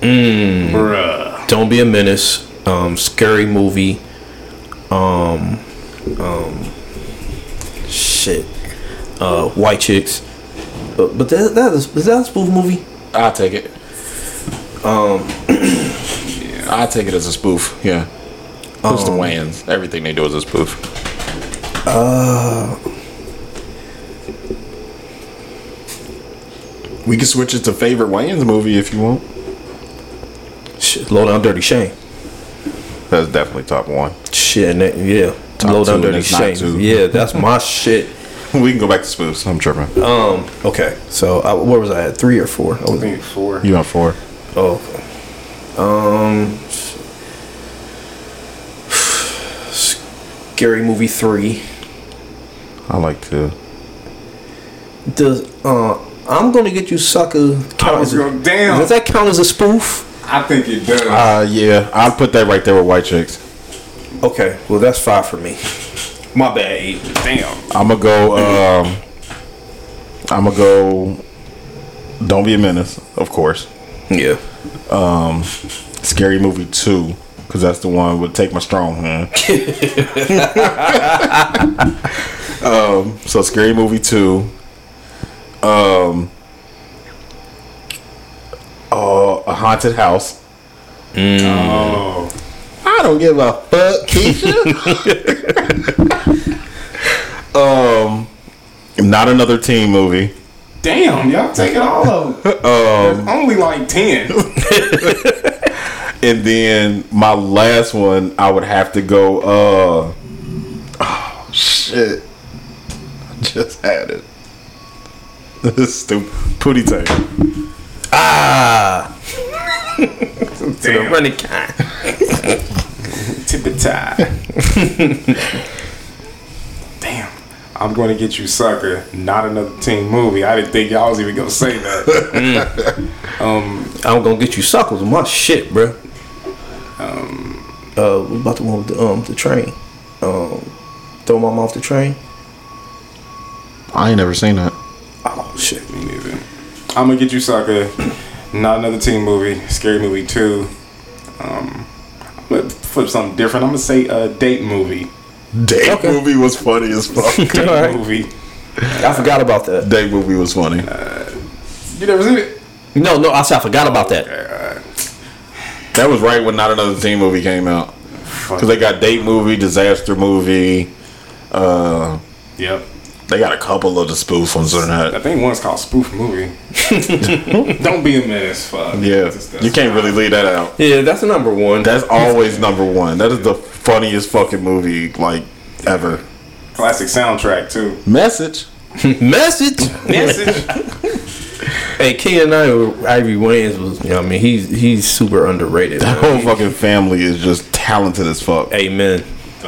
Bruh. Don't be a menace. Um, scary movie. Um, um, shit. Uh, White Chicks. But, but that, that is, is that a spoof movie? I'll take it. Um I'll take it as a spoof, yeah. It's the Wayans. Everything they do is a spoof. Uh We can switch it to favorite Wayans movie if you want. Shit, Low Down Dirty Shame. That's definitely top one. Shit, and that, yeah. Top Low Down Dirty it's Shame. Yeah, that's my *laughs* shit. We can go back to spoofs. I'm tripping. Um, okay. So, I, where was I at? Three or four? I I was, think four. You got four. oh. Um, Scary Movie 3. I like to. Does, uh, I'm gonna get you sucker. I Count was as a, going damn. does that count as a spoof? I think it does. Uh yeah, I'll put that right there with White Chicks. Okay, well that's five for me. My bad. Damn. I'm gonna go. Um, I'm gonna go. Don't be a menace, of course. Yeah. Um, scary Movie two, because that's the one would take my strong hand. *laughs* um, so Scary Movie two. Um. Uh, a haunted house. Oh. I don't give a fuck, Keisha. *laughs* um, not another teen movie. Damn, y'all taking all of them. *laughs* There's only like ten. *laughs* And then my last one, I would have to go. Uh, oh shit! I just had it. This is stupid. Pootie Tang. Ah. *laughs* to the running kind. *laughs* Tip it tie. *laughs* Damn. I'm going to get you, sucker. Not another teen movie. I didn't think y'all was even gonna say that. um, I'm gonna get you suckles with my shit, bro. Um, uh, what about the one with the um the train? Um, throw mom off the train. I ain't never seen that. Oh shit. me neither. I'm gonna get you, sucker. Not another teen movie. Scary movie two. Um, I'm gonna flip something different. I'm gonna say a date movie. Date movie was funny as fuck. *laughs* Date Alright. movie. I forgot about that. Date movie was funny. You never seen it? No, no, I said I forgot about that. That was right when Not Another Teen movie came out. Because they got date movie, disaster movie. Uh, Yep. They got a couple of the spoof ones on there. I think one's called spoof movie. *laughs* Don't be a menace. Fuck. Yeah, That's- that's you can't really leave that out. Yeah, that's the number one. That's always number one. That is the funniest fucking movie like ever. classic soundtrack too. Message. *laughs* message. Message. *laughs* Hey, Ken Ivory Ivy Wayans was. You know, I mean, he's he's super underrated. That man. whole fucking family is just talented as fuck. Amen.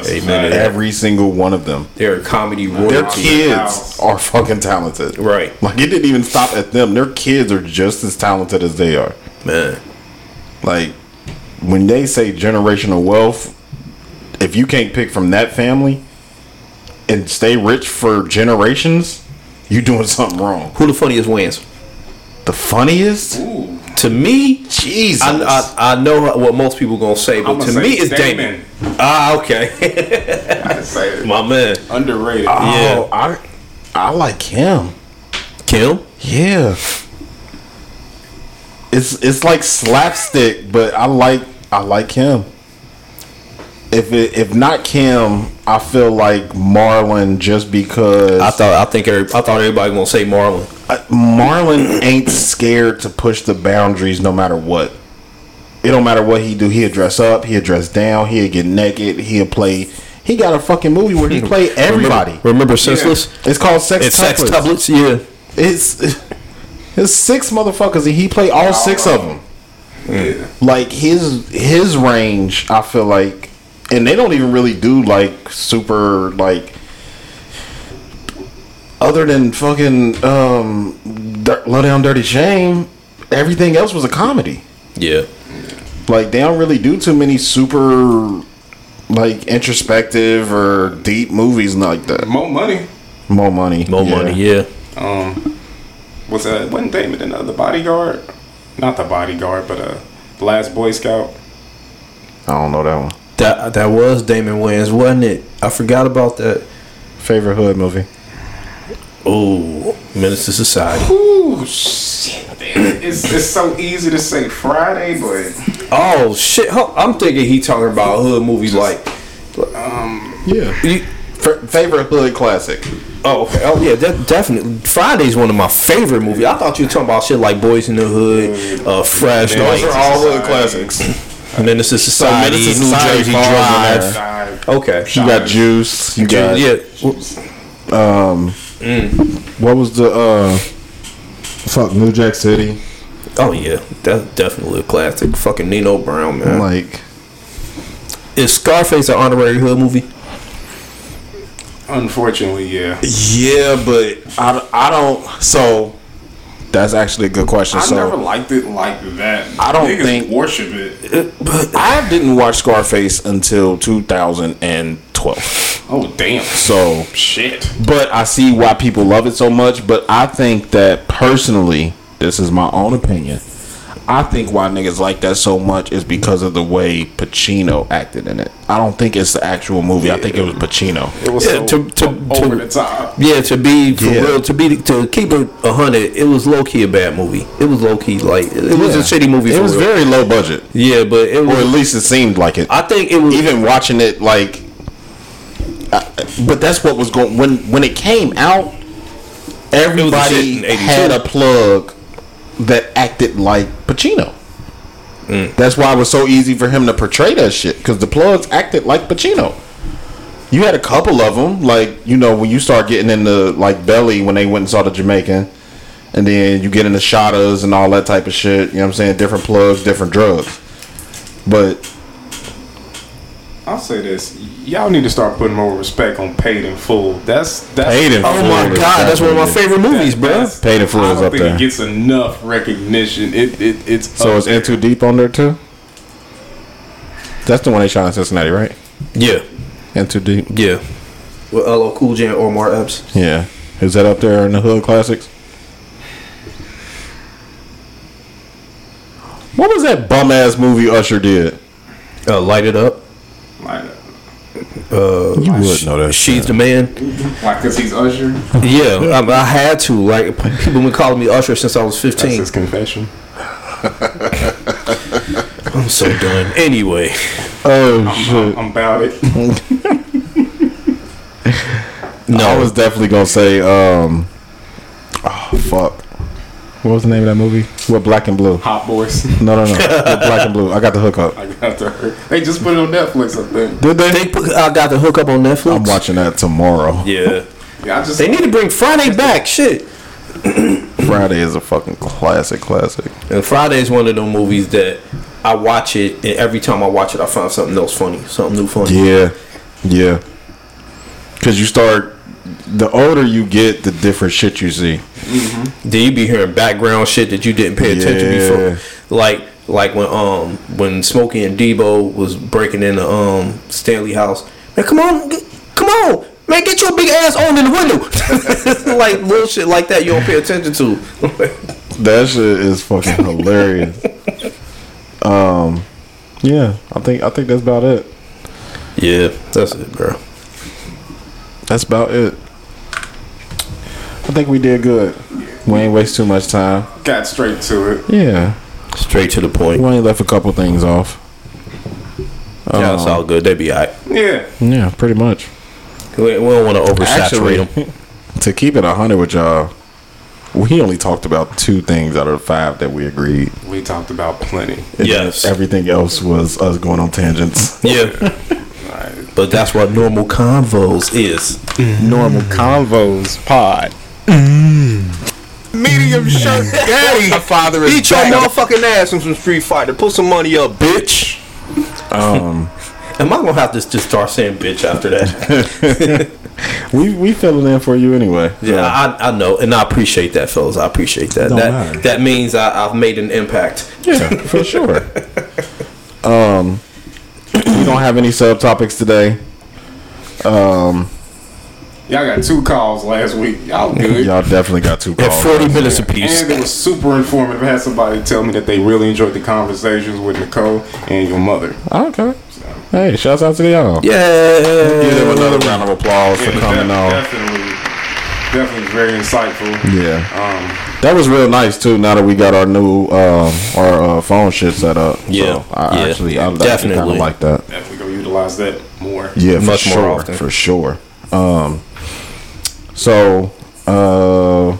Amen. to that. Every single one of them. They're comedy royalty. Their royalty. kids are fucking talented. Right. Like it didn't even stop at them. Their kids are just as talented as they are. Man. Like when they say generational wealth, if you can't pick from that family and stay rich for generations, you doing *laughs* something wrong. Who the funniest wins? The funniest? To me, Jesus. I, I, I know what most people gonna say, but I'ma to say me, it's Damon. Ah, okay. I say it. *laughs* My man. Underrated. Oh, I I like him. Kim? Yeah. It's it's like slapstick, but I like I like him. If it if not Kim, I feel like Marlon just because I thought I think every, I thought everybody gonna say Marlon. Uh, Marlon ain't scared to push the boundaries no matter what. It don't matter what he do. He'll dress up. He'll dress down. He'll get naked. He'll play. He got a fucking movie where he *laughs* play everybody. Remember, remember Senseless? It's called Sex It's sex Tuplets. tuplets. Yeah. It's it's six motherfuckers and he play all six of them. Yeah. Like his his range, I feel like, and they don't even really do like super like. Other than fucking um, Dir- Low Down Dirty Shame, everything else was a comedy. Yeah. Like they don't really do too many super like introspective or deep movies like that. More money. More money, More money. Yeah. Um, what's that? Wasn't Damon in uh, the bodyguard? Not the bodyguard, but uh, the last Boy Scout. I don't know that one. That that was Damon Wayans, wasn't it? I forgot about that. Favorite hood movie. Oh, Menace II Society. Ooh, shit. It's, it's so easy to say Friday, but Oh shit! I'm thinking he talking about hood movies like. um, Yeah. You, favorite hood classic. oh, okay. oh yeah, de- definitely. Friday's one of my favorite movies. I thought you were talking about shit like Boyz n the Hood, uh, Fresh, Those like are all hood Society. Classics. Menace II Society, Minister New Society Jersey falls in Drive. Okay, You got Juice. You got yeah. Um, what was the uh fuck New Jack City? Oh yeah, that's definitely a classic. Fucking Nino Brown, man. Like Is Scarface an honorary hood movie? Unfortunately, yeah. yeah, but I, I don't. So that's actually a good question. I so never liked it like that. I don't Niggas think- worship it. But I didn't watch Scarface until 2012. Oh damn. So Shit. But I see why people love it so much. But I think that personally, this is my own opinion. I think why niggas like that so much is because of the way Pacino acted in it. I don't think it's the actual movie. I think it was Pacino. It was Yeah, so to- to- over to- the top. Yeah, to be for Yeah. real, to be to keep it a hundred, it was low key a bad movie. It was low key like it was a shitty movie. It for was real. very low budget, yeah, but it or at least it seemed like it. I think it was Even watching it, like, I- but that's what was going when when it came out. Everybody in 82. had a plug that acted like Pacino. Mm. That's why it was so easy for him to portray that shit because the plugs acted like Pacino. You had a couple of them, like you know when you start getting into like Belly when they went and saw the Jamaican, and then you get into Shottas and all that type of shit. You know what I'm saying? Different plugs, different drugs. But I'll say this: y'all need to start putting more respect on Paid in Full. That's that's Paid in Full. Oh my Full is god, that's one of my favorite movies, bro. Paid in Full I is up think there. it gets enough recognition. It, it it's So up it's In Too Deep on there too. That's the one they shot in Cincinnati, right? Yeah, In Too Deep. yeah. With LL Cool J and Omar Epps. Yeah. Is that up there in the hood classics? What was that bum ass movie Usher did? Uh, Light It Up. Like, You would know that. She's the man. like cause he's Usher. Yeah, I, I had to. Like people been calling me Usher since I was That's fifteen. his confession. *laughs* I'm so done. Anyway, Oh I'm, shit! I'm about it. *laughs* No, I was definitely gonna say. um Oh fuck! What was the name of that movie? What Black and Blue? Hot boys. No, no, no. *laughs* With Black and Blue. I got the hookup. I got to hurt. They just put it on Netflix. I think. Did they? they put, I got the hookup on Netflix. I'm watching that tomorrow. Yeah, Yeah, I just they need to bring Friday back. Shit. Friday is a fucking classic, classic. And Friday is one of them movies that I watch it, and every time I watch it, I find something else funny, something new funny. Yeah, yeah. Because you start, the older you get, the different shit you see. Then you be hearing background shit that you didn't pay attention Yeah. before, like like when um when Smokey and Debo was breaking into um Stanley House. Man, come on, come on, man, get your big ass on in the window. *laughs* like little shit like that you don't pay attention to. *laughs* That shit is fucking hilarious. Um, yeah, I think I think that's about it. yeah, that's it, bro. That's about it. I think we did good. We ain't waste too much time. got straight to it. Yeah, Straight to the point. we only left a couple things off. Yeah, it's um, all good. They be alright. Yeah. Yeah, pretty much. We, we don't want to oversaturate Actually, them. *laughs* to keep it hundred with y'all, we only talked about two things out of the five that we agreed. We talked about plenty. And Yes. everything else was us going on tangents. *laughs* Yeah, but that's what normal convos is. Normal convos pod. Medium shirt daddy. My father is Beat your back. motherfucking ass in some Street Fighter. Put some money up, bitch. Um, *laughs* Am I gonna have to just start saying bitch after that? *laughs* we we filling in for you anyway. yeah, I, I know, and I appreciate that, fellas. I appreciate that. Don't that matter. that means I, I've made an impact. Yeah, for *laughs* sure. Um, *clears throat* we don't have any subtopics today. Um, Y'all got two calls last week. Y'all good. *laughs* y'all definitely got two At calls. forty minutes apiece. And it was super informative. I had somebody tell me that they really enjoyed the conversations with Nicole and your mother. Okay. Hey, shouts out to y'all. Yeah. Give them another round of applause for coming def- on. Definitely, definitely very insightful. Yeah, Um, that was real nice too. Now that we got our new um, our uh, phone shit set up. Yeah, so I yeah, actually, I yeah, definitely kind definitely. of like that. definitely gonna utilize that more. Yeah, for Much more often. for sure. Um, so uh,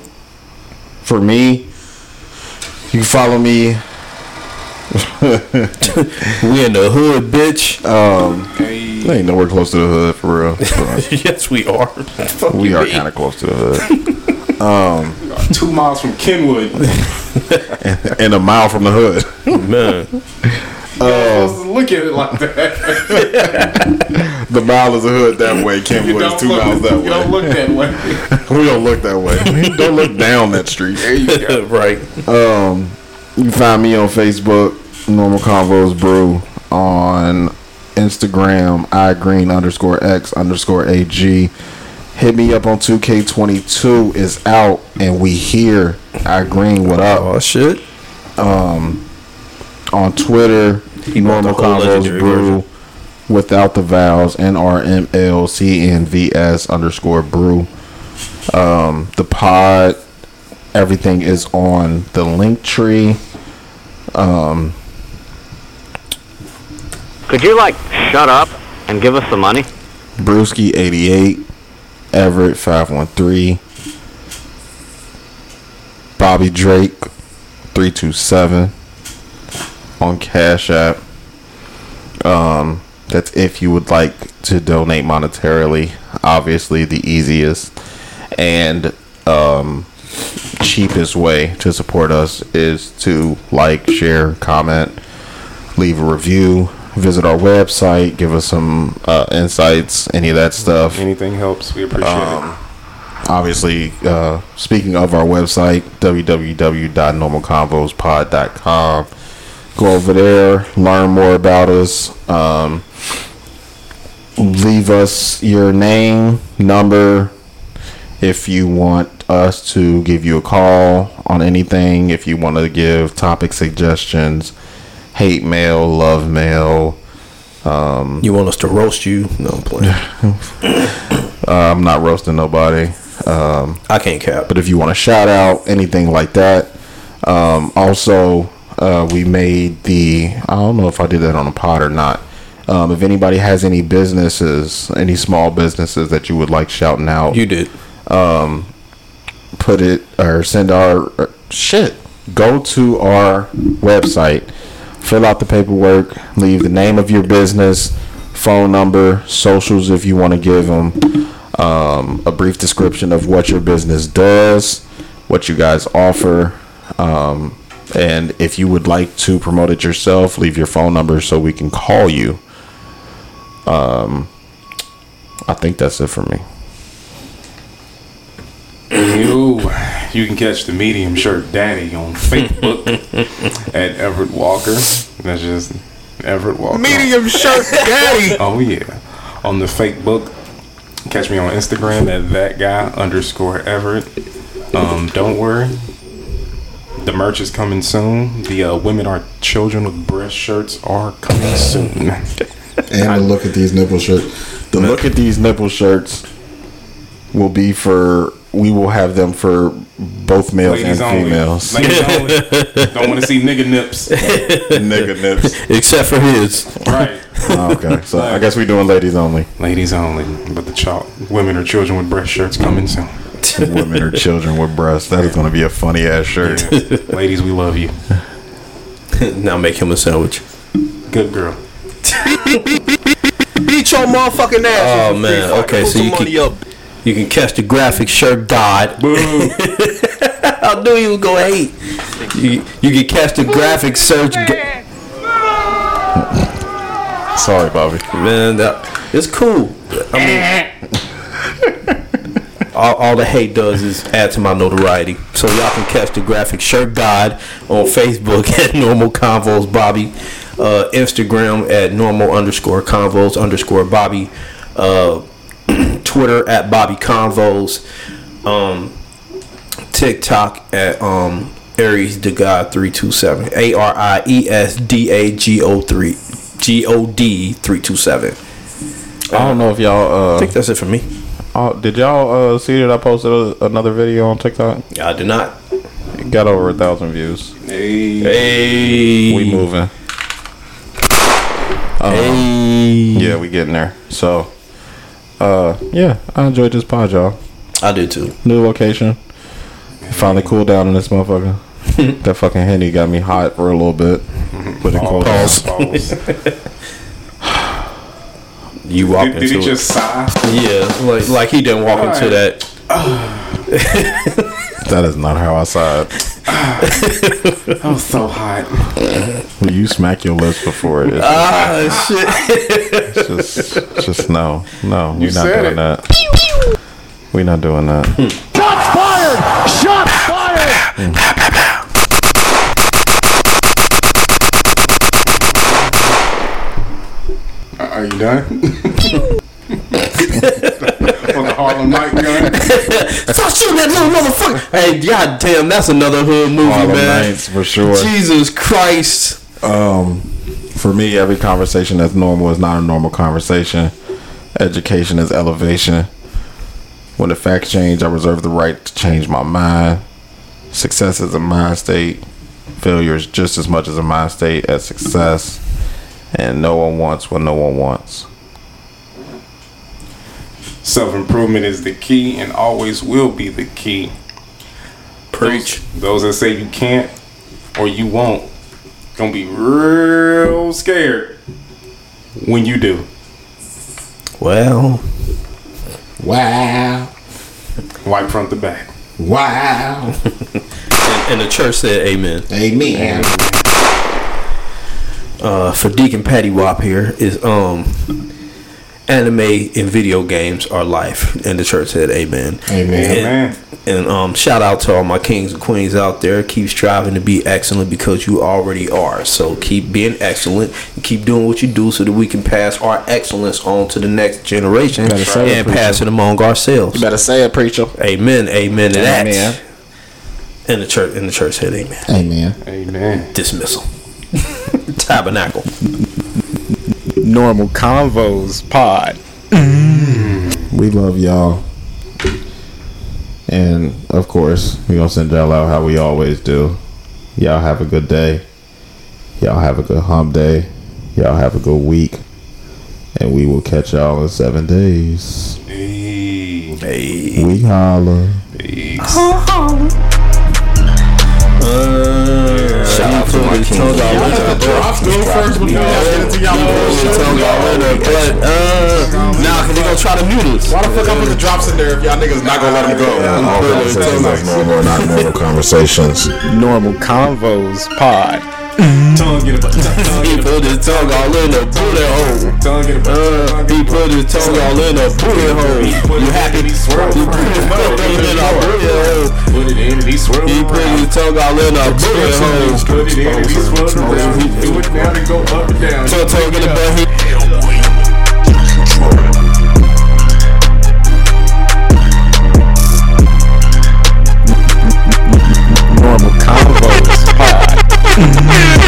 for me, you can follow me. *laughs* We in the hood, bitch. Um, Hey, They ain't nowhere close to the hood for real. *laughs* yes, we are. *laughs* we are kind of close to the hood, two miles from Kenwood. and a mile from the hood. man. You're supposed to look at it like that. *laughs* The mile is a hood that way. Kenwood is don't two look, miles that you don't look that way. *laughs* We don't look that way. *laughs* don't look down that street. There you go. right. Um, you can find me on Facebook, Normal Convos Brew, on Instagram, iGreen underscore X underscore AG. Hit me up on 2K22 is out and we here. iGreen, what up? Oh shit. On Twitter, Normal the whole Convos Brew without the vowels, NRMLCNVS underscore brew. Um, the pod, everything is on the link tree. Could you like shut up and give us the money? Brewski 88, Everett 513, Bobby Drake 327 on Cash App. Um, that's if you would like to donate monetarily. Obviously, the easiest and um, cheapest way to support us is to like, share, comment, leave a review. visit our website, give us some uh, insights, any of that stuff. Anything helps. We appreciate Um, obviously, uh, speaking of our website, www.normalconvospod.com. Go over there, learn more about us. Um, leave us your name, number, if you want us to give you a call on anything, if you want to give topic suggestions, hate mail, love mail. Um, You want us to roast you? No, I'm playing. *laughs* uh, I'm not roasting nobody. Um, I can't cap. But if you want a shout out, anything like that. Um, also, uh, we made the. I don't know if I did that on a pod or not. Um, if anybody has any businesses, any small businesses that you would like shouting out, You did. um, put it or send our uh, shit. Go to our website, fill out the paperwork, leave the name of your business, phone number, socials if you want to give them, um, a brief description of what your business does, what you guys offer, um, and if you would like to promote it yourself, leave your phone number so we can call you. Um, I think that's it for me. You, you can catch the medium shirt daddy on Facebook *laughs* at Everett Walker. That's just Everett Walker. Medium shirt daddy. *laughs* Oh yeah, on the Facebook. Catch me on Instagram at that guy underscore Everett. Um, don't worry, the merch is coming soon. The uh, women are children with breast shirts are coming soon. And the look at these nipple shirts. The look at these nipple shirts will be for. We will have them for both males Ladies and only. females. Ladies only. *laughs* Don't want to see nigga nips. Nigga nips. *laughs* Except for his. Right. Oh, okay, so I guess we're doing ladies only. Ladies only. But the child, women or children with breast shirts coming soon. Women or children with breasts. That is going to be a funny ass shirt. *laughs* Ladies, we love you. *laughs* now make him a sandwich. Good girl. *laughs* Beat your motherfucking ass. Oh man. Okay, so you can you can catch the graphic shirt God. I knew you was gonna hate. You, you can catch the graphic search. Ga- Sorry, Bobby. Man, that, it's cool. I mean, all, all the hate does is add to my notoriety. So y'all can catch the graphic shirt God on Facebook *laughs* at Normal Convos Bobby, uh, Instagram at Normal underscore Convos underscore Bobby, uh, *clears throat* Twitter at Bobby Convos, um, TikTok at um, Aries the God three two seven A R I E S D A G O three G O D three two seven. I don't know if y'all. Uh, I think that's it for me. Uh, did y'all uh, see that I posted a, another video on TikTok? I did not. It got over a thousand views. Hey. Hey, We moving. Uh, Hey, Yeah, we getting there. So, uh, yeah, I enjoyed this pod, y'all. I do too. New location. Finally cooled down in this motherfucker. *laughs* that fucking henny got me hot for a little bit, but it cooled down. *laughs* Pause. Pause. You walk Did, did into he it. just sigh? yeah, like like he didn't walk into Alright. that. *laughs* That is not how I saw it. *sighs* I'm so hot. When you smack your lips before it, it's, Ah shit. it's just, just no, no, we're not said doing it. that. We're not doing that. Shots fired! Shots fired! Are you done? *laughs* On the Harlem Night gun. Stop shooting that little motherfucker. Hey, god damn, that's another hood movie, Harlem man. Nights for sure. Jesus Christ. Um, for me, every conversation that's normal is not a normal conversation. Education is elevation. When the facts change, I reserve the right to change my mind. Success is a mind state. Failure is just as much as a mind state as success. And no one wants what no one wants. Self improvement is the key and always will be the key. Preach. Those, those that say you can't or you won't, gonna be real scared when you do. Well, Wow. Wipe front to back. Wow. *laughs* and, and the church said amen. Amen. Uh, for Deacon Patty Wop here is um, anime and video games are life, and the church said, "Amen." Amen. And, and um, shout out to all my kings and queens out there. Keep striving to be excellent because you already are. So keep being excellent and keep doing what you do so that we can pass our excellence on to the next generation Better say it, and pass it among ourselves. You better say it, preacher. Amen. Amen to that. Amen. And the church and the church said, "Amen." Amen. Amen. Dismissal. *laughs* Tabernacle. Normal convos pod. Mm. We love y'all. And of course, we gonna send y'all out how we always do. Y'all have a good day. Y'all have a good hump day. Y'all have a good week. And we will catch y'all in seven days. Hey. Hey. We holla. Shout uh. out to my kings. Drops go first before y'all get into y'all But uh, nah, cause they gonna try to mute us. Why the fuck I put the drops in there if y'all niggas not gonna let them go? All conversations like normal, not normal conversations. Normal convos pod. Tongue get a butt. He put his tongue all in the booty hole. Tongue a butt. Uh, he put his tongue all in the booty hole. You happy? He swirled. He put his tongue in the booty hole. Put it in and he swirled. He put his tongue all in the booty hole. Put it in and he swirled around. Do it now to go up and down. Tongue in the butt. Mm-hmm.